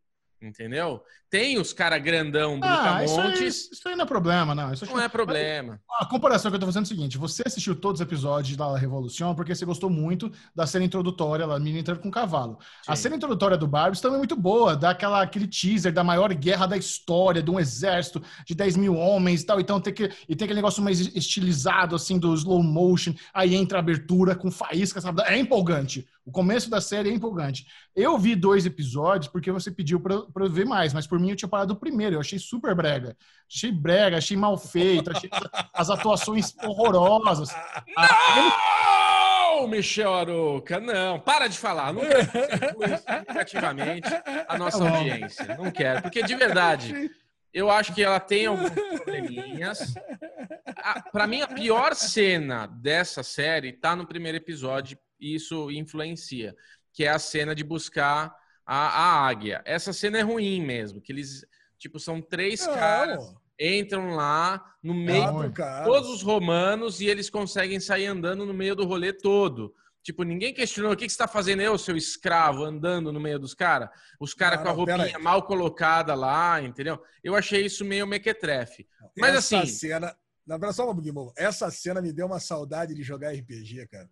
Entendeu? Tem os caras grandão, brutamontes. Ah, isso, aí, isso aí não é problema, não. Isso não é problema. A comparação que eu tô fazendo é o seguinte: você assistiu todos os episódios da Revolução porque você gostou muito da cena introdutória, lá, menina entrando com o cavalo. Sim. A cena introdutória do Barbies também é muito boa, dá aquela, aquele teaser da maior guerra da história, de um exército de 10 mil homens e tal. Então tem que, e tem aquele negócio mais estilizado, assim, do slow motion. Aí entra a abertura com faísca, sabe? É empolgante. O começo da série é empolgante. Eu vi dois episódios porque você pediu para eu ver mais, mas por mim eu tinha parado o primeiro. Eu achei super brega. Achei brega, achei mal feito, achei as atuações horrorosas. Não, Michel Aroca, não. Para de falar. Não quero negativamente a nossa tá audiência. Não quero, porque de verdade. Eu acho que ela tem alguns probleminhas. Para mim, a pior cena dessa série tá no primeiro episódio isso influencia, que é a cena de buscar a, a águia. Essa cena é ruim mesmo, que eles, tipo, são três Não. caras entram lá no meio de todos os romanos e eles conseguem sair andando no meio do rolê todo. Tipo, ninguém questionou o que, que você está fazendo eu, seu escravo, andando no meio dos caras. Os caras com a roupinha mal colocada lá, entendeu? Eu achei isso meio mequetrefe. Mas Essa assim. Cena... Na só um Essa cena me deu uma saudade de jogar RPG, cara.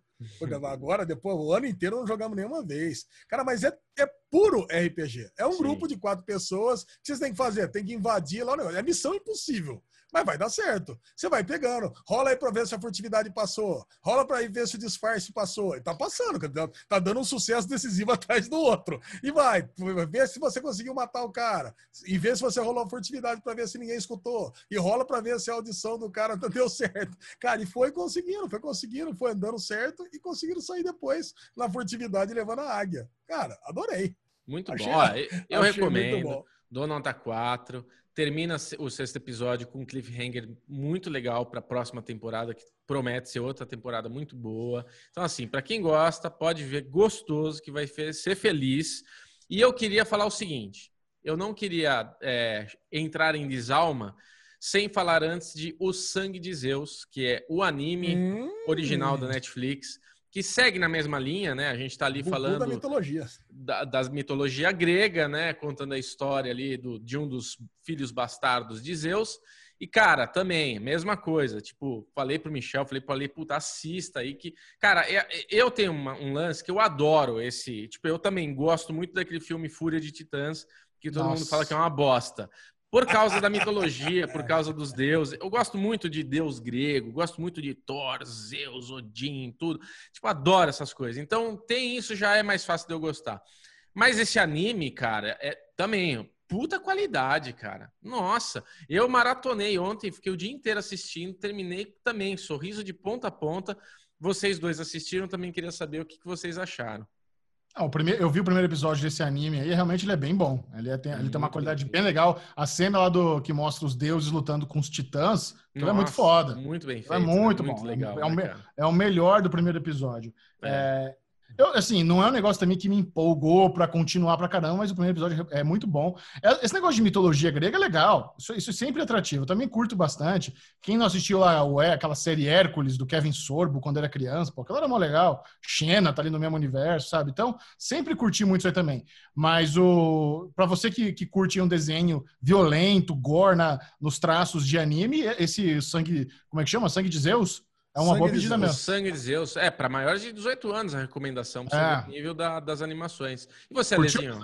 Agora, depois, o ano inteiro não jogamos nenhuma vez. Cara, mas é, é puro RPG. É um Sim. grupo de quatro pessoas que vocês têm que fazer. Tem que invadir lá. É missão impossível. Mas vai dar certo. Você vai pegando. Rola aí pra ver se a furtividade passou. Rola pra ver se o disfarce passou. E tá passando. Tá dando um sucesso decisivo atrás do outro. E vai. Vê se você conseguiu matar o cara. E vê se você rolou a furtividade pra ver se ninguém escutou. E rola pra ver se a audição do cara deu certo. Cara, e foi conseguindo, foi conseguindo, foi andando certo e conseguiram sair depois na furtividade levando a águia. Cara, adorei. Muito achei, bom. Ó, eu recomendo. Dou nota 4 termina o sexto episódio com um cliffhanger muito legal para a próxima temporada, que promete ser outra temporada muito boa. Então, assim, para quem gosta, pode ver gostoso, que vai ser feliz. E eu queria falar o seguinte: eu não queria é, entrar em desalma sem falar antes de O Sangue de Zeus, que é o anime hum. original da Netflix que segue na mesma linha, né? A gente está ali falando da mitologia. Da, da, mitologia grega, né? Contando a história ali do, de um dos filhos bastardos de Zeus. E, cara, também, mesma coisa. Tipo, falei pro Michel, falei Ale, puta, assista aí que... Cara, eu tenho uma, um lance que eu adoro esse... Tipo, eu também gosto muito daquele filme Fúria de Titãs, que todo Nossa. mundo fala que é uma bosta. Por causa da mitologia, por causa dos deuses. Eu gosto muito de deus grego, gosto muito de Thor, Zeus, Odin, tudo. Tipo, adoro essas coisas. Então, tem isso, já é mais fácil de eu gostar. Mas esse anime, cara, é também puta qualidade, cara. Nossa, eu maratonei ontem, fiquei o dia inteiro assistindo, terminei também, sorriso de ponta a ponta. Vocês dois assistiram, também queria saber o que vocês acharam. Ah, o primeiro, eu vi o primeiro episódio desse anime aí, realmente ele é bem bom. Ele, é, tem, ele tem uma qualidade bem legal. A cena lá do que mostra os deuses lutando com os titãs, Nossa, é muito foda. Muito bem feito. É muito, muito bom. Legal, é, o, né, é o melhor do primeiro episódio. É. É, Eu, assim, não é um negócio também que me empolgou para continuar pra caramba, mas o primeiro episódio é muito bom. É, esse negócio de mitologia grega é legal. Isso, isso é sempre atrativo. Eu também curto bastante. Quem não assistiu lá o, aquela série Hércules do Kevin Sorbo quando era criança, pô, aquela era mó legal. Xena tá ali no mesmo universo, sabe? Então, sempre curti muito isso aí também. Mas o para você que, que curte um desenho violento, gore na, nos traços de anime, esse sangue, como é que chama? Sangue de Zeus? É uma sangue boa pedida mesmo. Sangue de Zeus. É, para maiores de 18 anos a recomendação, para é. nível da, das animações. E você, Alezinho?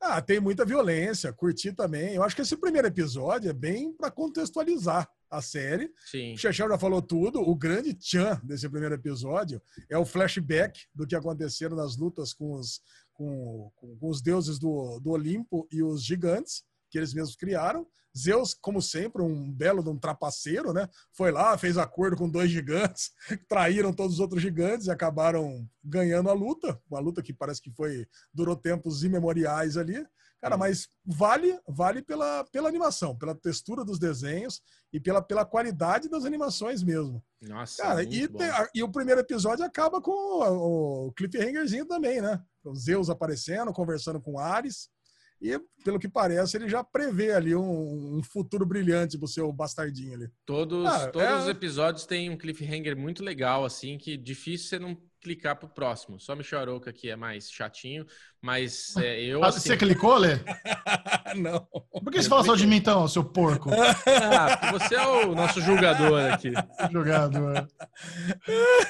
Ah, tem muita violência, curti também. Eu acho que esse primeiro episódio é bem para contextualizar a série. Sim. O Chechel já falou tudo. O grande tchan desse primeiro episódio é o flashback do que aconteceram nas lutas com os, com, com os deuses do, do Olimpo e os gigantes, que eles mesmos criaram. Zeus, como sempre, um belo de um trapaceiro, né? Foi lá, fez acordo com dois gigantes, traíram todos os outros gigantes e acabaram ganhando a luta. Uma luta que parece que foi durou tempos imemoriais ali. Cara, mas vale vale pela, pela animação, pela textura dos desenhos e pela, pela qualidade das animações mesmo. Nossa, Cara, e, e o primeiro episódio acaba com o, o cliffhangerzinho também, né? O Zeus aparecendo, conversando com Ares. E, pelo que parece, ele já prevê ali um, um futuro brilhante pro seu bastardinho ali. Todos, ah, todos é... os episódios têm um cliffhanger muito legal, assim, que difícil você não clicar pro próximo. Só Michel Arouca que é mais chatinho, mas é, eu... Ah, assim... Você clicou, Lê? não. Por que você fala só de mim, então, seu porco? Ah, você é o nosso julgador aqui. Julgador.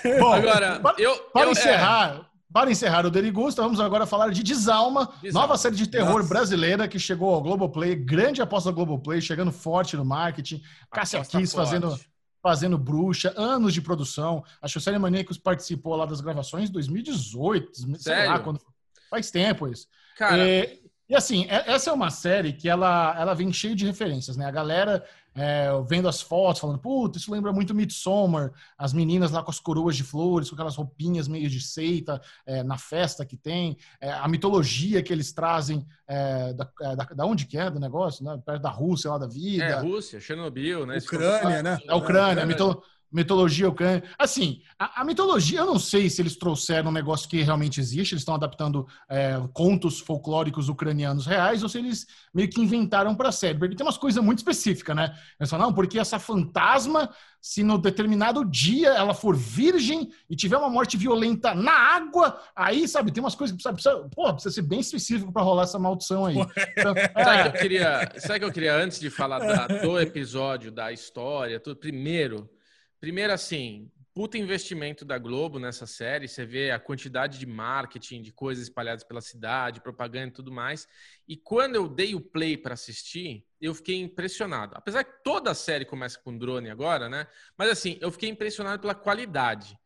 Bom, agora, para, eu... Para eu, é, encerrar... É... Para encerrar o Derigusta, vamos agora falar de Desalma, Desalma. nova série de terror Nossa. brasileira que chegou ao Globoplay, grande aposta do Globoplay, chegando forte no marketing. Cássia Kiss fazendo, fazendo bruxa, anos de produção. Acho que o Série Maníacos participou lá das gravações em 2018, Sério? sei lá, quando... faz tempo isso. Cara... É, e assim, essa é uma série que ela, ela vem cheia de referências, né? A galera é, vendo as fotos, falando, puta, isso lembra muito Midsommar, as meninas lá com as coroas de flores, com aquelas roupinhas meio de seita, é, na festa que tem, é, a mitologia que eles trazem, é, da, é, da, da, onde que é do negócio, né? Perto da Rússia, lá da vida. É, Rússia, Chernobyl, né? Ucrânia, né? É, Ucrânia, Ucrânia mitologia ucrânia. Assim, a, a, mitologia, eu não sei se eles trouxeram um negócio que realmente existe, eles estão adaptando é, contos folclóricos ucranianos reais, ou se eles meio que inventaram para a série. Porque tem umas coisas muito específicas, né? Eles falam, não, porque essa fantasma, se no determinado dia ela for virgem e tiver uma morte violenta na água, aí, sabe, tem umas coisas que precisa, precisa, pô, precisa ser bem específico para rolar essa maldição aí. Então, é... sabe, que eu queria, sabe que eu queria, antes de falar da, do episódio, da história, tudo, primeiro Primeiro, assim, puta investimento da Globo nessa série. Você vê a quantidade de marketing, de coisas espalhadas pela cidade, propaganda e tudo mais. E quando eu dei o play para assistir, eu fiquei impressionado. Apesar que toda a série começa com drone agora, né? Mas assim, eu fiquei impressionado pela qualidade.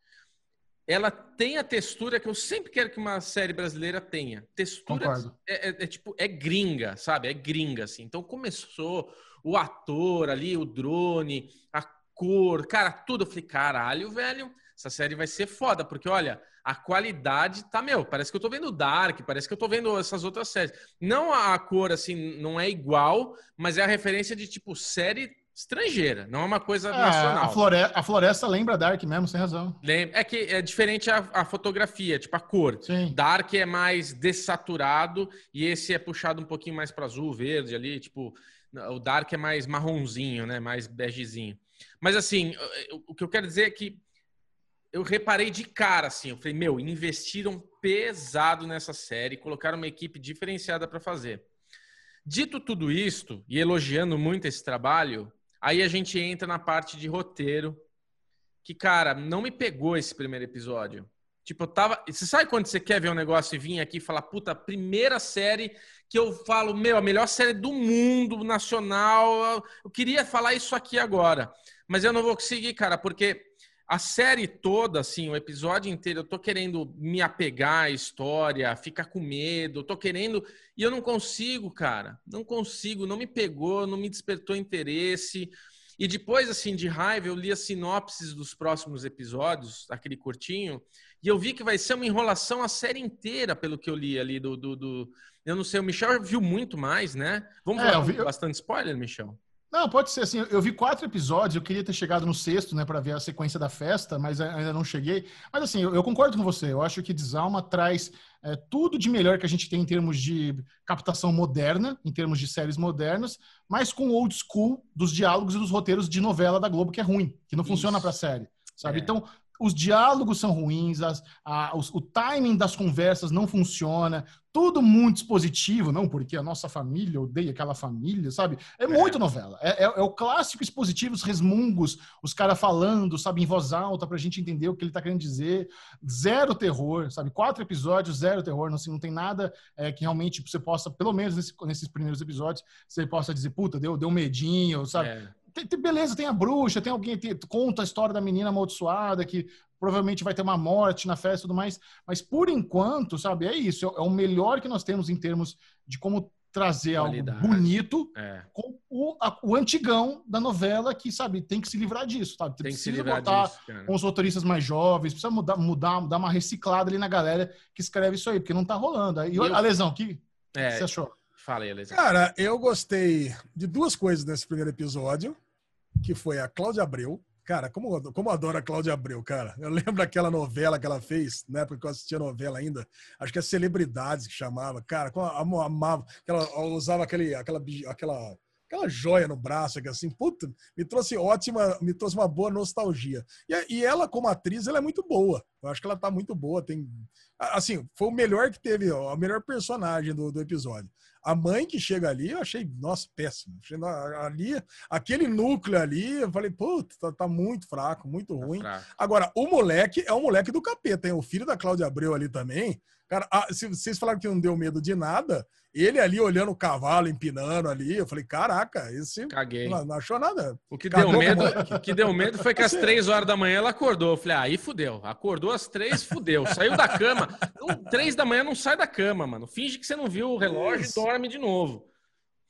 Ela tem a textura que eu sempre quero que uma série brasileira tenha. Textura é, é, é, tipo é gringa, sabe? É gringa assim. Então começou o ator ali, o drone, a cor, cara, tudo. Eu falei, caralho, velho, essa série vai ser foda, porque olha, a qualidade tá, meu, parece que eu tô vendo Dark, parece que eu tô vendo essas outras séries. Não a cor, assim, não é igual, mas é a referência de, tipo, série estrangeira, não é uma coisa é, nacional. A floresta, a floresta lembra Dark mesmo, sem razão. É que é diferente a, a fotografia, tipo a cor. Sim. Dark é mais dessaturado e esse é puxado um pouquinho mais para azul, verde ali, tipo, o Dark é mais marronzinho, né, mais begezinho. Mas assim, o que eu quero dizer é que eu reparei de cara, assim, eu falei, meu, investiram pesado nessa série, colocaram uma equipe diferenciada para fazer. Dito tudo isto, e elogiando muito esse trabalho, aí a gente entra na parte de roteiro, que, cara, não me pegou esse primeiro episódio. Tipo, eu tava. Você sabe quando você quer ver um negócio e vir aqui e falar, puta, primeira série que eu falo, meu, a melhor série do mundo nacional. Eu queria falar isso aqui agora mas eu não vou conseguir, cara, porque a série toda, assim, o episódio inteiro, eu tô querendo me apegar à história, ficar com medo, tô querendo. E eu não consigo, cara. Não consigo, não me pegou, não me despertou interesse. E depois, assim, de raiva, eu li as sinopses dos próximos episódios, aquele curtinho, e eu vi que vai ser uma enrolação a série inteira, pelo que eu li ali do. do, do... Eu não sei, o Michel viu muito mais, né? Vamos é, falar vi... bastante spoiler, Michel? Não, pode ser assim. Eu vi quatro episódios, eu queria ter chegado no sexto, né, para ver a sequência da festa, mas ainda não cheguei. Mas assim, eu, eu concordo com você. Eu acho que Desalma traz é, tudo de melhor que a gente tem em termos de captação moderna, em termos de séries modernas, mas com old school dos diálogos e dos roteiros de novela da Globo, que é ruim, que não Isso. funciona para série. Sabe? É. Então, os diálogos são ruins, as, a, os, o timing das conversas não funciona, tudo muito expositivo, não porque a nossa família odeia aquela família, sabe? É, é. muito novela. É, é, é, o clássico expositivo, os resmungos, os caras falando, sabe, em voz alta pra gente entender o que ele tá querendo dizer. Zero terror, sabe? Quatro episódios, zero terror. Não, assim, não tem nada é, que realmente você possa, pelo menos nesse, nesses primeiros episódios, você possa dizer, puta, deu, deu medinho, sabe? É. Tem, tem, beleza, tem a bruxa, tem alguém que conta a história da menina amaldiçoada que provavelmente vai ter uma morte na festa e tudo mais. Mas por enquanto, sabe, é isso. É o melhor que nós temos em termos de como trazer Qualidade. algo bonito é. com o, a, o antigão da novela que, sabe, tem que se livrar disso, sabe? Tem precisa que se livrar botar disso, com os roteiristas mais jovens, precisa mudar, mudar, dar uma reciclada ali na galera que escreve isso aí, porque não tá rolando. E, eu... a lesão, o que, é, que você achou? Fala aí, Lesão. Cara, eu gostei de duas coisas nesse primeiro episódio que foi a Cláudia Abreu. Cara, como, como adoro a Cláudia Abreu, cara. Eu lembro daquela novela que ela fez, na época que eu assistia novela ainda. Acho que é Celebridades que chamava. Cara, como amava. Ela, ela usava aquele, aquela, aquela aquela joia no braço, que assim, puta, me trouxe ótima, me trouxe uma boa nostalgia. E, e ela, como atriz, ela é muito boa. Eu acho que ela tá muito boa. Tem, assim, foi o melhor que teve, ó, melhor personagem do, do episódio. A mãe que chega ali, eu achei, nossa, péssimo. Ali, aquele núcleo ali, eu falei, puta, tá, tá muito fraco, muito tá ruim. Fraco. Agora, o moleque é o moleque do capeta, tem o filho da Cláudia Abreu ali também. Cara, se vocês falaram que não deu medo de nada, ele ali olhando o cavalo, empinando ali, eu falei, caraca, esse Caguei. Não, não achou nada. O que deu medo, que deu medo foi que às três horas da manhã ela acordou. Eu falei, ah, aí fudeu. Acordou às três, fudeu. Saiu da cama. três da manhã não sai da cama, mano. Finge que você não viu o relógio Isso. e dorme de novo.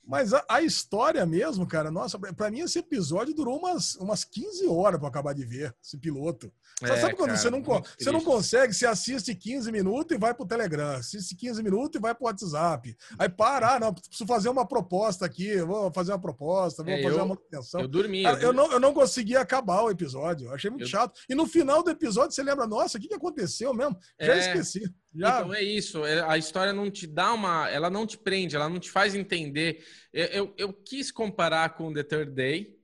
Mas a, a, história mesmo, cara, nossa, para mim esse episódio durou umas, umas 15 horas para acabar de ver, esse piloto. É, sabe quando cara, você, não, você não consegue, você assiste 15 minutos e vai pro Telegram, assiste 15 minutos e vai pro WhatsApp. Aí para, ah, não, preciso fazer uma proposta aqui, vou fazer uma proposta, vou é, fazer eu, uma manutenção. Eu dormi. Cara, eu, não, eu não consegui acabar o episódio, eu achei muito eu... chato. E no final do episódio você lembra, nossa, o que, que aconteceu mesmo? Já é... esqueci. Já... Então é isso, é, a história não te dá uma. Ela não te prende, ela não te faz entender. Eu, eu, eu, quis comparar com The Third Day,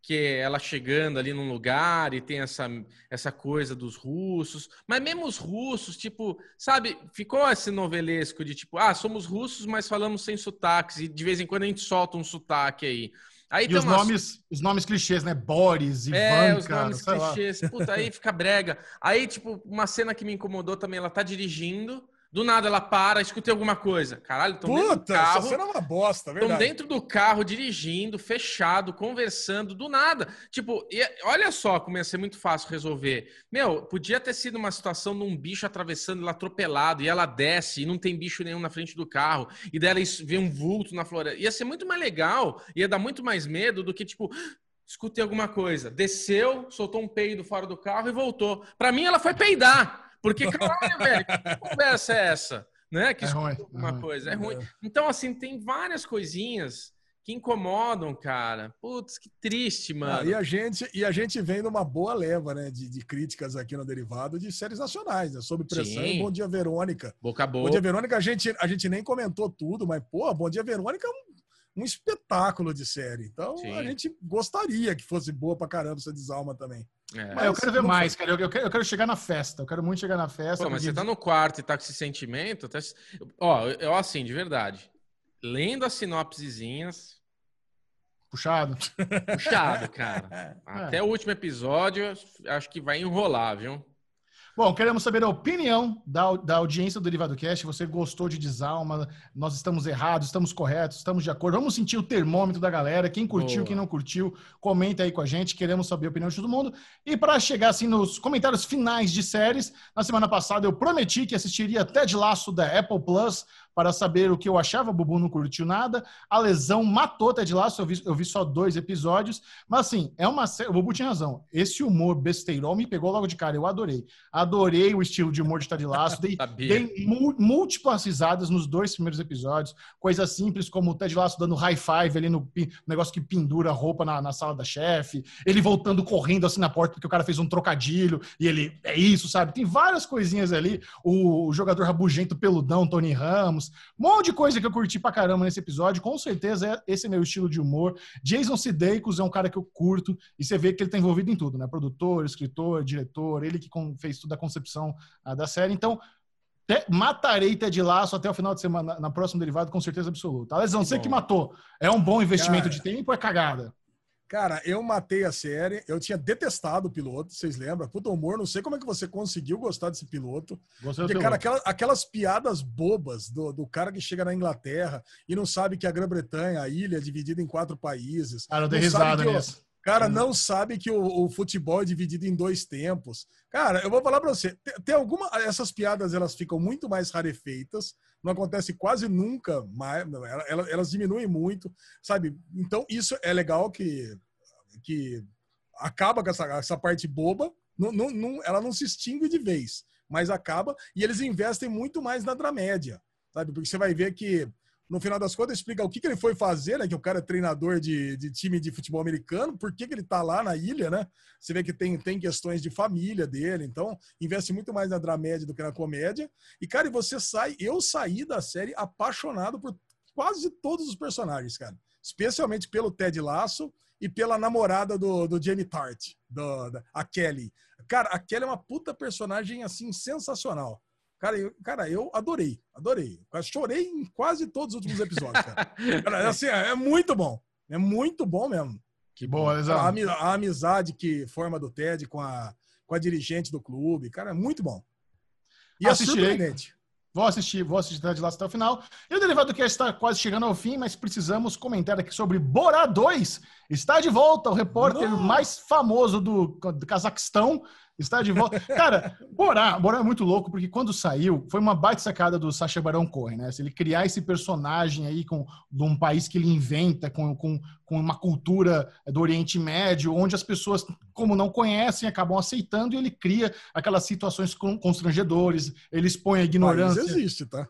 que é ela chegando ali num lugar e tem essa, essa coisa dos russos, mas mesmo os russos, tipo, sabe, ficou esse novelesco de tipo, ah, somos russos, mas falamos sem sotaques, e de vez em quando a gente solta um sotaque aí. Aí e os, umas... nomes, os nomes clichês, né? Boris, Ivan, É, os nomes clichês. Puta, aí fica brega. Aí, tipo, uma cena que me incomodou também, ela tá dirigindo, do nada ela para, escutei alguma coisa. Caralho, tô dentro do carro. Cena é uma bosta, verdade. Estão dentro do carro, dirigindo, fechado, conversando, do nada. Tipo, e, olha só como ia ser muito fácil resolver. Meu, podia ter sido uma situação de um bicho atravessando ela atropelado, e ela desce, e não tem bicho nenhum na frente do carro, e dela vê um vulto na floresta. Ia ser muito mais legal, ia dar muito mais medo do que, tipo, escutei alguma coisa. Desceu, soltou um peido fora do carro e voltou. Para mim, ela foi peidar. Porque, caralho, velho, que conversa é essa? Né? Que é ruim, uma é coisa, é ruim. Então, assim, tem várias coisinhas que incomodam, cara. Putz, que triste, ah, mano. Ah, e, a gente, e a gente vem numa boa leva, né, de, de críticas aqui no Derivado de séries nacionais, né? Sobre pressão Sim. Bom Dia Verônica. Boca a boca. Bom Dia Verônica, a gente, a gente nem comentou tudo, mas, pô, Bom Dia Verônica é um, um espetáculo de série. Então, Sim. a gente gostaria que fosse boa pra caramba essa desalma também. É. Mas eu quero ver mais, cara. Eu, eu, quero, eu, quero, chegar na festa. Eu quero muito chegar na festa. Pô, mas você tá no quarto e tá com esse sentimento. Tá... Ó, eu assim, de verdade. Lendo as sinopsezinhas. Puxado. Puxado, cara. É. Até o último episódio, acho que vai enrolar, viu? Bom, queremos saber a opinião da, da audiência do Derivado Cast. Você gostou de Desalma? Nós estamos errados, estamos corretos, estamos de acordo. Vamos sentir o termômetro da galera. Quem curtiu, Boa. quem não curtiu, comenta aí com a gente. Queremos saber a opinião de todo mundo. E para chegar assim nos comentários finais de séries, na semana passada eu prometi que assistiria Ted Laço da Apple Plus para saber o que eu achava. Bubu não curtiu nada. A lesão matou Ted Lasso. Eu vi, eu vi só dois episódios. Mas assim, é uma O Bubu tinha razão. Esse humor besteirol me pegou logo de cara. Eu adorei. Adorei o estilo de humor de Ted Lasso. Dei, dei múltiplas risadas nos dois primeiros episódios. Coisas simples como o Ted Lasso dando high five ali no negócio que pendura roupa na, na sala da chefe. Ele voltando correndo assim na porta porque o cara fez um trocadilho e ele é isso, sabe? Tem várias coisinhas ali. O, o jogador rabugento peludão, Tony Ramos. Um monte de coisa que eu curti pra caramba nesse episódio. Com certeza é, esse é meu estilo de humor. Jason Sudeikis é um cara que eu curto e você vê que ele tá envolvido em tudo, né? Produtor, escritor, diretor, ele que fez toda a concepção uh, da série. Então, matarei Ted Laço até o final de semana, na próxima derivada, com certeza absoluta. A lesão, você que matou. É um bom investimento cara, de tempo ou é cagada? Cara, eu matei a série. Eu tinha detestado o piloto, vocês lembram? Puta humor, não sei como é que você conseguiu gostar desse piloto. Gostei Porque, cara, aquelas, aquelas, piadas bobas do, do cara que chega na Inglaterra e não sabe que a Grã-Bretanha, a ilha, é dividida em quatro países. Cara, eu dei risada nisso. Cara não sabe que o, o, futebol é dividido em dois tempos. Cara, eu vou falar para você, tem, tem, alguma essas piadas elas ficam muito mais rarefeitas, não acontece quase nunca mais, elas, elas diminuem muito, sabe? Então isso é legal que que acaba com essa, essa parte boba, não, não, não, ela não se extingue de vez, mas acaba e eles investem muito mais na dramédia, sabe? Porque você vai ver que no final das contas, explica o que, que ele foi fazer, né? Que o cara é treinador de, de time de futebol americano, por que, que ele tá lá na ilha, né? Você vê que tem, tem questões de família dele, então investe muito mais na dramédia do que na comédia. E, cara, e você sai, eu saí da série apaixonado por quase todos os personagens, cara. Especialmente pelo Ted Lasso e pela namorada do, do Jamie Tart, do, da, a Kelly. Cara, a Kelly é uma puta personagem, assim, sensacional. Cara, eu, cara, eu adorei, adorei. Eu chorei em quase todos os últimos episódios, cara. cara assim, é muito bom. É muito bom mesmo. Que bom, a, a, amizade que forma do Ted com a, com a dirigente do clube, cara, é muito bom. E é surpreendente. Vou assistir, vou assistir de lá até o final. E o Derivado Cast está quase chegando ao fim, mas precisamos comentar aqui sobre Borá 2. Está de volta o repórter Não. mais famoso do, do Cazaquistão, Está de volta. Cara, Borá, Borá é muito louco, porque quando saiu, foi uma baita sacada do Sacha Baron Cohen, né? Se ele criar esse personagem aí com, de um país que ele inventa, com, com, com uma cultura do Oriente Médio, onde as pessoas, como não conhecem, acabam aceitando, e ele cria aquelas situações constrangedores, ele expõe a ignorância. O país existe, tá?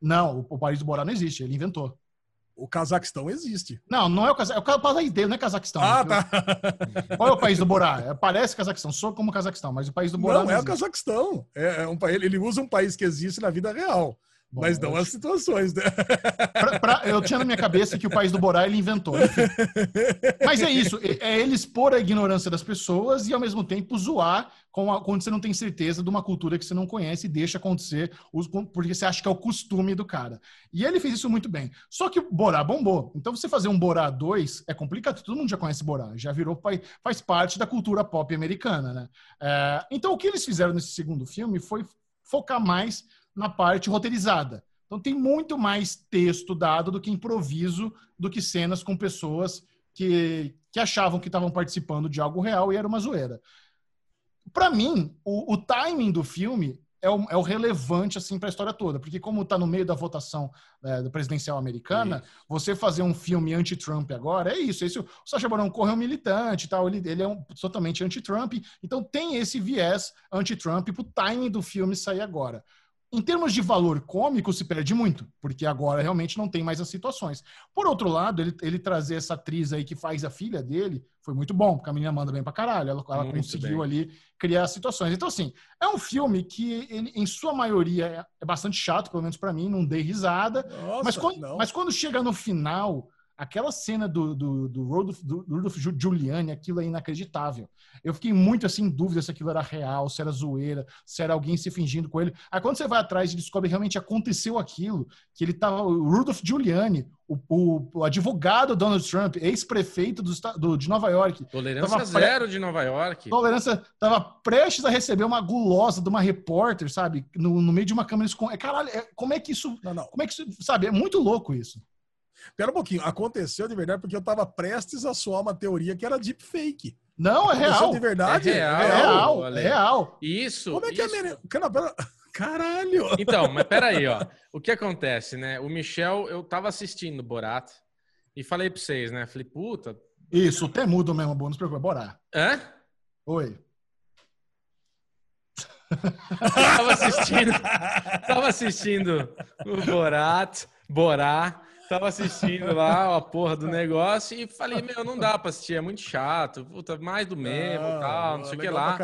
Não, o, o país do Borá não existe, ele inventou. O Cazaquistão existe. Não, não é o Cazaquistão. É o país dele, não é Cazaquistão. Ah, tá. Qual é o país do Borá? É, parece Cazaquistão, sou como Cazaquistão, mas o país do Borá. Não, não é o Cazaquistão. É, é um, ele usa um país que existe na vida real. Bom, mas não as situações, né? Pra, pra, eu tinha na minha cabeça que o país do Borá ele inventou. Mas é isso, é, é ele expor a ignorância das pessoas e ao mesmo tempo zoar com a, quando você não tem certeza de uma cultura que você não conhece e deixa acontecer porque você acha que é o costume do cara. E ele fez isso muito bem. Só que o Borá bombou. Então você fazer um Borá 2 é complicado, todo mundo já conhece Borá, já virou, faz parte da cultura pop americana, né? É, então o que eles fizeram nesse segundo filme foi focar mais na parte roteirizada. Então tem muito mais texto dado do que improviso, do que cenas com pessoas que, que achavam que estavam participando de algo real e era uma zoeira. Para mim, o, o, timing do filme é o, é o relevante assim para a história toda, porque como está no meio da votação é, da presidencial americana, isso. você fazer um filme anti-Trump agora é isso. Esse, o Sacha Baron Cohen é um militante, tal, ele, ele é um, totalmente anti-Trump, então tem esse viés anti-Trump para o timing do filme sair agora. Em termos de valor cômico, se perde muito, porque agora realmente não tem mais as situações. Por outro lado, ele, ele trazer essa atriz aí que faz a filha dele foi muito bom, porque a menina manda bem pra caralho. Ela, ela conseguiu bem. ali criar situações. Então, assim, é um filme que, ele, em sua maioria, é, é bastante chato, pelo menos para mim, não dei risada. Nossa, mas, quando, mas quando chega no final Aquela cena do, do, do, Rudolph, do Giuliani, aquilo é inacreditável. Eu fiquei muito assim em dúvida se aquilo era real, se era zoeira, se era alguém se fingindo com ele. Aí quando você vai atrás e descobre que realmente aconteceu aquilo, que ele tava. O Rudolph Giuliani, o, o, o advogado Donald Trump, ex-prefeito do, do, de Nova York. Tolerância zero de Nova York. Tolerância. Tava prestes a receber uma gulosa de uma repórter, sabe? No, no meio de uma câmera escondida. Caralho, é, como é que isso. Não, não. Como é que isso. Sabe? É muito louco isso. Pera um pouquinho, aconteceu de verdade porque eu estava prestes a soar uma teoria que era deepfake. Não, é real. de verdade? É real. É real. É real. Isso. Como é que isso. é menino? Caralho! Então, mas peraí, ó. O que acontece, né? O Michel, eu tava assistindo Borat e falei pra vocês, né? Falei, puta. Isso, até mudo mesmo, bom, não se preocupe, Borat. Hã? Oi. tava assistindo. tava assistindo o Borat, Borá. Tava assistindo lá a porra do negócio e falei, meu, não dá pra assistir, é muito chato, puta, mais do mesmo, ah, tal, não sei o que lá.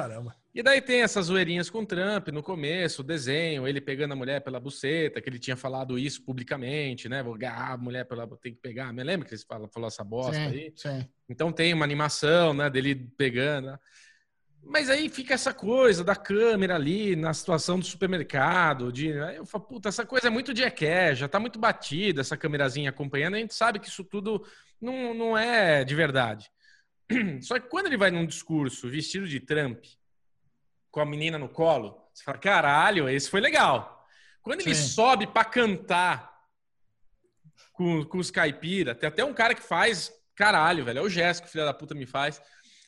E daí tem essas zoeirinhas com o Trump no começo, o desenho, ele pegando a mulher pela buceta, que ele tinha falado isso publicamente, né? Vou ganhar a mulher pela tem que pegar. Me lembra que ele falou, falou essa bosta sim, aí? Sim. Então tem uma animação, né, dele pegando. Mas aí fica essa coisa da câmera ali na situação do supermercado. De, eu falo, puta, essa coisa é muito jackass, já tá muito batida essa câmerazinha acompanhando. A gente sabe que isso tudo não, não é de verdade. Só que quando ele vai num discurso vestido de Trump, com a menina no colo, você fala, caralho, esse foi legal. Quando ele Sim. sobe para cantar com, com os caipira, tem até um cara que faz, caralho, velho, é o Jéssico, filho da puta me faz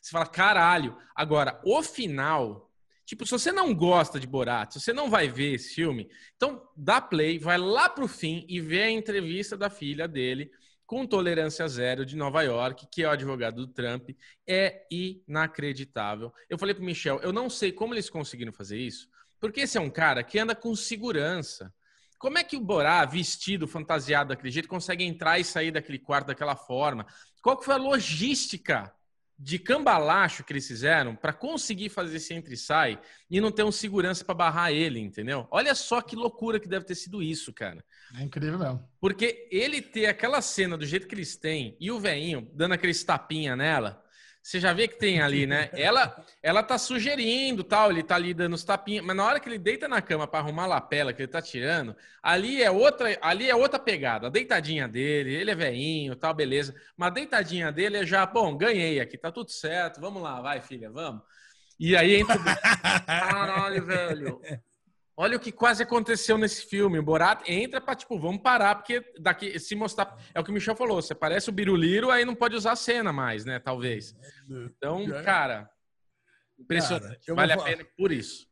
você fala, caralho. Agora, o final. Tipo, se você não gosta de Borat, se você não vai ver esse filme, então dá play, vai lá pro fim e vê a entrevista da filha dele com tolerância zero de Nova York, que é o advogado do Trump. É inacreditável. Eu falei pro Michel, eu não sei como eles conseguiram fazer isso, porque esse é um cara que anda com segurança. Como é que o Borá, vestido, fantasiado daquele jeito, consegue entrar e sair daquele quarto daquela forma? Qual que foi a logística de cambalacho que eles fizeram para conseguir fazer esse entre e sai e não ter um segurança para barrar ele, entendeu? Olha só que loucura que deve ter sido isso, cara. É incrível mesmo. Porque ele ter aquela cena do jeito que eles têm e o veinho dando aqueles tapinha nela, você já vê que tem ali, né? Ela, ela tá sugerindo, tal, ele tá ali dando os tapinhos, mas na hora que ele deita na cama para arrumar a lapela que ele tá tirando, ali é outra, ali é outra pegada. A deitadinha dele, ele é veinho, tal, beleza. Mas a deitadinha dele é já, bom, ganhei aqui, tá tudo certo. Vamos lá, vai, filha, vamos. E aí entra Caralho, velho. Olha o que quase aconteceu nesse filme. O Borat entra pra, tipo, vamos parar, porque daqui, se mostrar. É o que o Michel falou, você parece o Biruliro, aí não pode usar a cena mais, né? Talvez. Então, cara, impressionante. Cara, vale a pena por isso.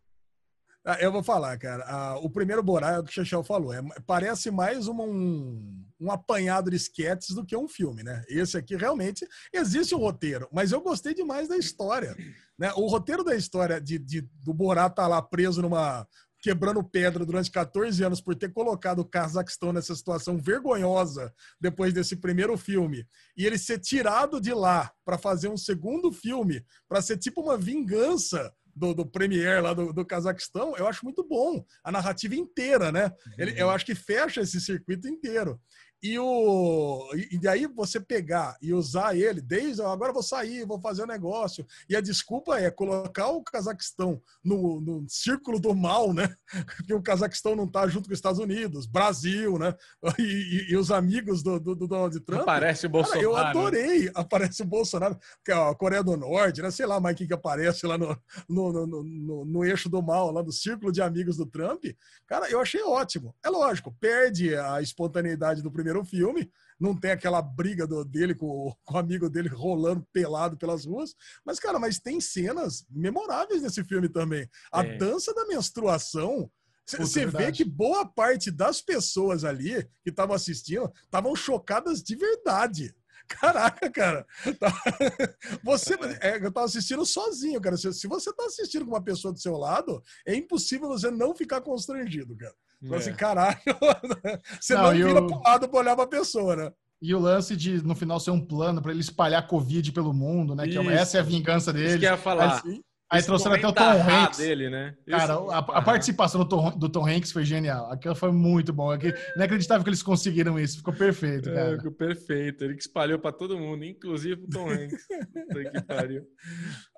Ah, eu vou falar, cara. Ah, o primeiro Borat, é o que o Chechel falou, é, parece mais uma, um, um apanhado de sketches do que um filme, né? Esse aqui realmente existe o um roteiro, mas eu gostei demais da história. Né? O roteiro da história de, de do Borat tá lá preso numa, quebrando pedra durante 14 anos por ter colocado o Cazaquistão nessa situação vergonhosa depois desse primeiro filme e ele ser tirado de lá para fazer um segundo filme, para ser tipo uma vingança do, do Premier lá do, do Cazaquistão, eu acho muito bom. A narrativa inteira, né? Ele, eu acho que fecha esse circuito inteiro. E, o, e daí você pegar e usar ele desde agora vou sair, vou fazer um negócio. E a desculpa é colocar o Cazaquistão no, no círculo do mal, né? Que o Cazaquistão não está junto com os Estados Unidos, Brasil, né? E, e, e os amigos do, do, do, Donald Trump. Aparece o Bolsonaro. Cara, eu adorei. Aparece o Bolsonaro, que é a Coreia do Norte, né? Sei lá mais quem que aparece lá no, no, no, no, no eixo do mal, lá do círculo de amigos do Trump. Cara, eu achei ótimo. É lógico, perde a espontaneidade do primeiro primeiro filme. Não tem aquela briga do, dele com, com o amigo dele rolando pelado pelas ruas. Mas, cara, mas tem cenas memoráveis nesse filme também. A é. dança da menstruação. Você vê que boa parte das pessoas ali que estavam assistindo estavam chocadas de verdade. Caraca, cara. Você, é, eu tava assistindo sozinho, cara. Se, se você tá assistindo com uma pessoa do seu lado, é impossível você não ficar constrangido, cara. Então, assim, é. assim, caralho. Você não, não vira eu... pro lado pra olhar pra pessoa, né? E o lance de, no final, ser um plano para ele espalhar Covid pelo mundo, né? Que é essa é a vingança dele. Isso que eu ia falar. Aí trouxeram até o Tom Hanks. Dele, né? Cara, a, a, participação do Tom, do Tom Hanks foi genial. Aquilo foi muito bom. Aquilo, inacreditável que eles conseguiram isso. Ficou perfeito, é, cara. É, ficou perfeito. Ele que espalhou para todo mundo, inclusive pro Tom Hanks. que pariu.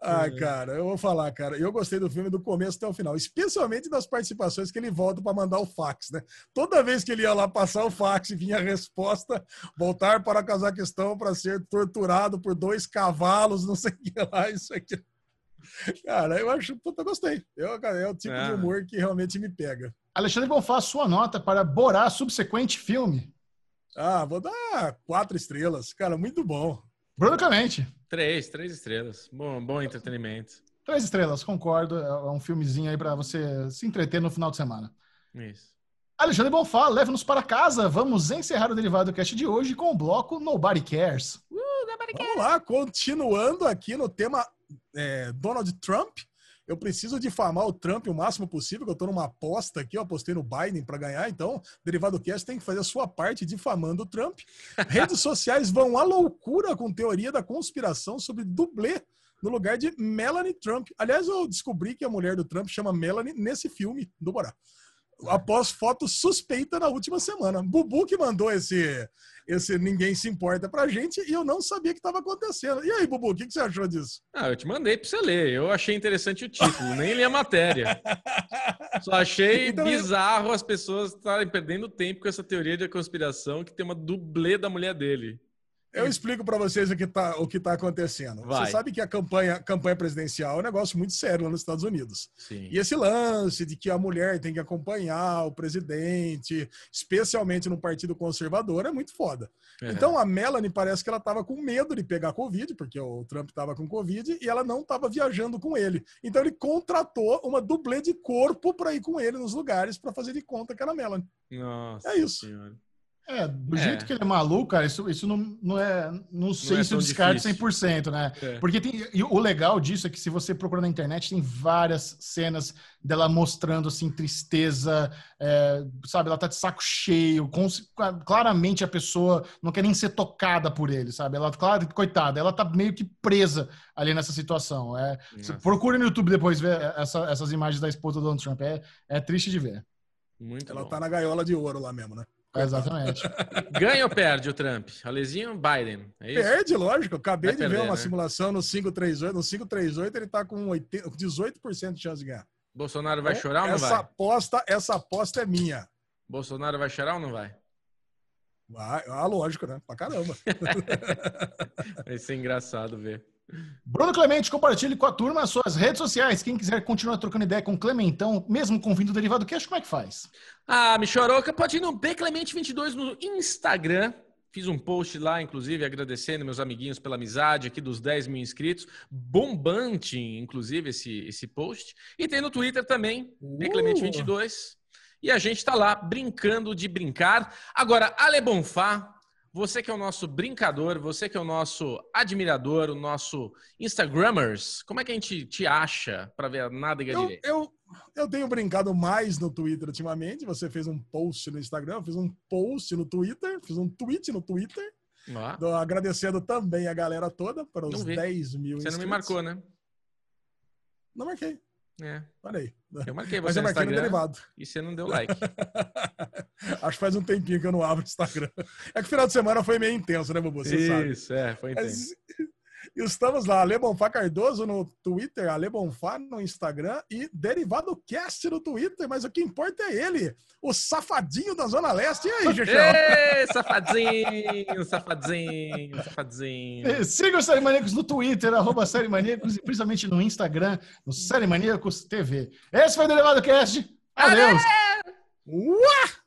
Ai, é. cara, eu vou falar, cara. Eu gostei do filme do começo até o final, especialmente das participações que ele volta para mandar o fax, né? Toda vez que ele ia lá passar o fax e vinha a resposta: voltar para o Cazaquistão para ser torturado por dois cavalos, não sei o que lá, isso aqui. Cara, eu acho, puta, gostei. Eu, cara, é o tipo é. de humor que realmente me pega. Alexandre Bonfá, sua nota para Borá subsequente filme? Ah, vou dar quatro estrelas. Cara, muito bom. Bruno Clemente. Três, três estrelas. Bom, bom entretenimento. Três estrelas, concordo. É um filmezinho aí para você se entreter no final de semana. Isso. Alexandre Bonfá, leva-nos para casa. Vamos encerrar o Derivado Cast de hoje com o bloco Nobody Cares. Uh, nobody cares. Vamos lá, continuando aqui no tema é, Donald Trump. Eu preciso difamar o Trump o máximo possível, que eu estou numa aposta aqui, eu apostei no Biden para ganhar, então Derivado Cast tem que fazer a sua parte difamando o Trump. Redes sociais vão à loucura com teoria da conspiração sobre dublê no lugar de Melanie Trump. Aliás, eu descobri que a mulher do Trump chama Melanie nesse filme do Borá. Após foto suspeita na última semana. Bubu que mandou esse, esse Ninguém Se Importa pra gente e eu não sabia que estava acontecendo. E aí, Bubu, o que, que, você achou disso? Ah, eu te mandei pra você ler. Eu achei interessante o título, nem li a matéria. Só achei então, bizarro as pessoas estarem perdendo tempo com essa teoria de conspiração que tem uma dublê da mulher dele. Eu explico para vocês o que está o que tá acontecendo. Vai. Você sabe que a campanha, campanha presidencial é um negócio muito sério lá nos Estados Unidos. Sim. E esse lance de que a mulher tem que acompanhar o presidente, especialmente no Partido Conservador, é muito foda. É. Então a Melanie parece que ela estava com medo de pegar Covid, porque o Trump estava com Covid, e ela não estava viajando com ele. Então ele contratou uma dublê de corpo para ir com ele nos lugares para fazer de conta que era a Melanie. Nossa é isso. Senhora. É, do é. jeito que ele é maluco, cara, isso, isso não, não é. Não sei não é se eu descarto difícil. 100%, né? É. Porque tem. E o legal disso é que se você procurar na internet, tem várias cenas dela mostrando, assim, tristeza, é, sabe? Ela tá de saco cheio. Com, claramente a pessoa não quer nem ser tocada por ele, sabe? Ela, claro, coitada, ela tá meio que presa ali nessa situação. É, procura no YouTube depois ver essa, essas imagens da esposa do Donald Trump. É, é triste de ver. Muito ela bom. tá na gaiola de ouro lá mesmo, né? Exatamente. Ganha ou perde o Trump? Alezinho Biden? É perde, lógico. Eu acabei Vai de perder, ver uma né? simulação no 538. No 538 ele está com 80, 18% de chance de ganhar. Bolsonaro vai então, chorar ou não essa vai? Aposta, essa aposta é minha. Bolsonaro vai chorar ou não vai? Vai, ah, lógico, né? Pra caramba. vai ser engraçado ver. Bruno Clemente, compartilhe com a turma as suas redes sociais. Quem quiser continuar trocando ideia com o Clementão, mesmo com o fim do Derivado Cash, como é que faz? Ah, Michoroca, pode ir no Bclemente22 no Instagram. Fiz um post lá, inclusive, agradecendo meus amiguinhos pela amizade aqui dos 10 mil inscritos. Bombante, inclusive, esse, esse post. E tem no Twitter também, uh. Bclemente22. E a gente está lá brincando de brincar. Agora, Ale Bonfá, você que é o nosso brincador, você que é o nosso admirador, o nosso Instagrammers, como é que a gente te acha para ver a nádega eu, direita? Eu, eu tenho brincado mais no Twitter ultimamente. Você fez um post no Instagram, eu fiz um post no Twitter, fiz um tweet no Twitter. Ah. Tô agradecendo também a galera toda para os 10 mil Você inscritos. não me marcou, né? Não marquei. É. Eu marquei você Mas eu marquei no, no derivado. E você não deu like. Acho que faz um tempinho que eu não abro o Instagram. É que o final de semana foi meio intenso, né, Bubu? Você Isso, sabe. Isso, é, foi intenso. Mas, Estamos lá, Ale Bonfá Cardoso no Twitter, Ale Bonfá no Instagram e Derivado Cast no Twitter, mas o que importa é ele, o safadinho da Zona Leste. E aí, Gexel? safadinho, safadinho, safadinho. Siga o Série Maníacos no Twitter, arroba Série Maníacos, e principalmente no Instagram, no Série Maníacos TV. Esse foi o Derivado Cast. Adeus! Uá!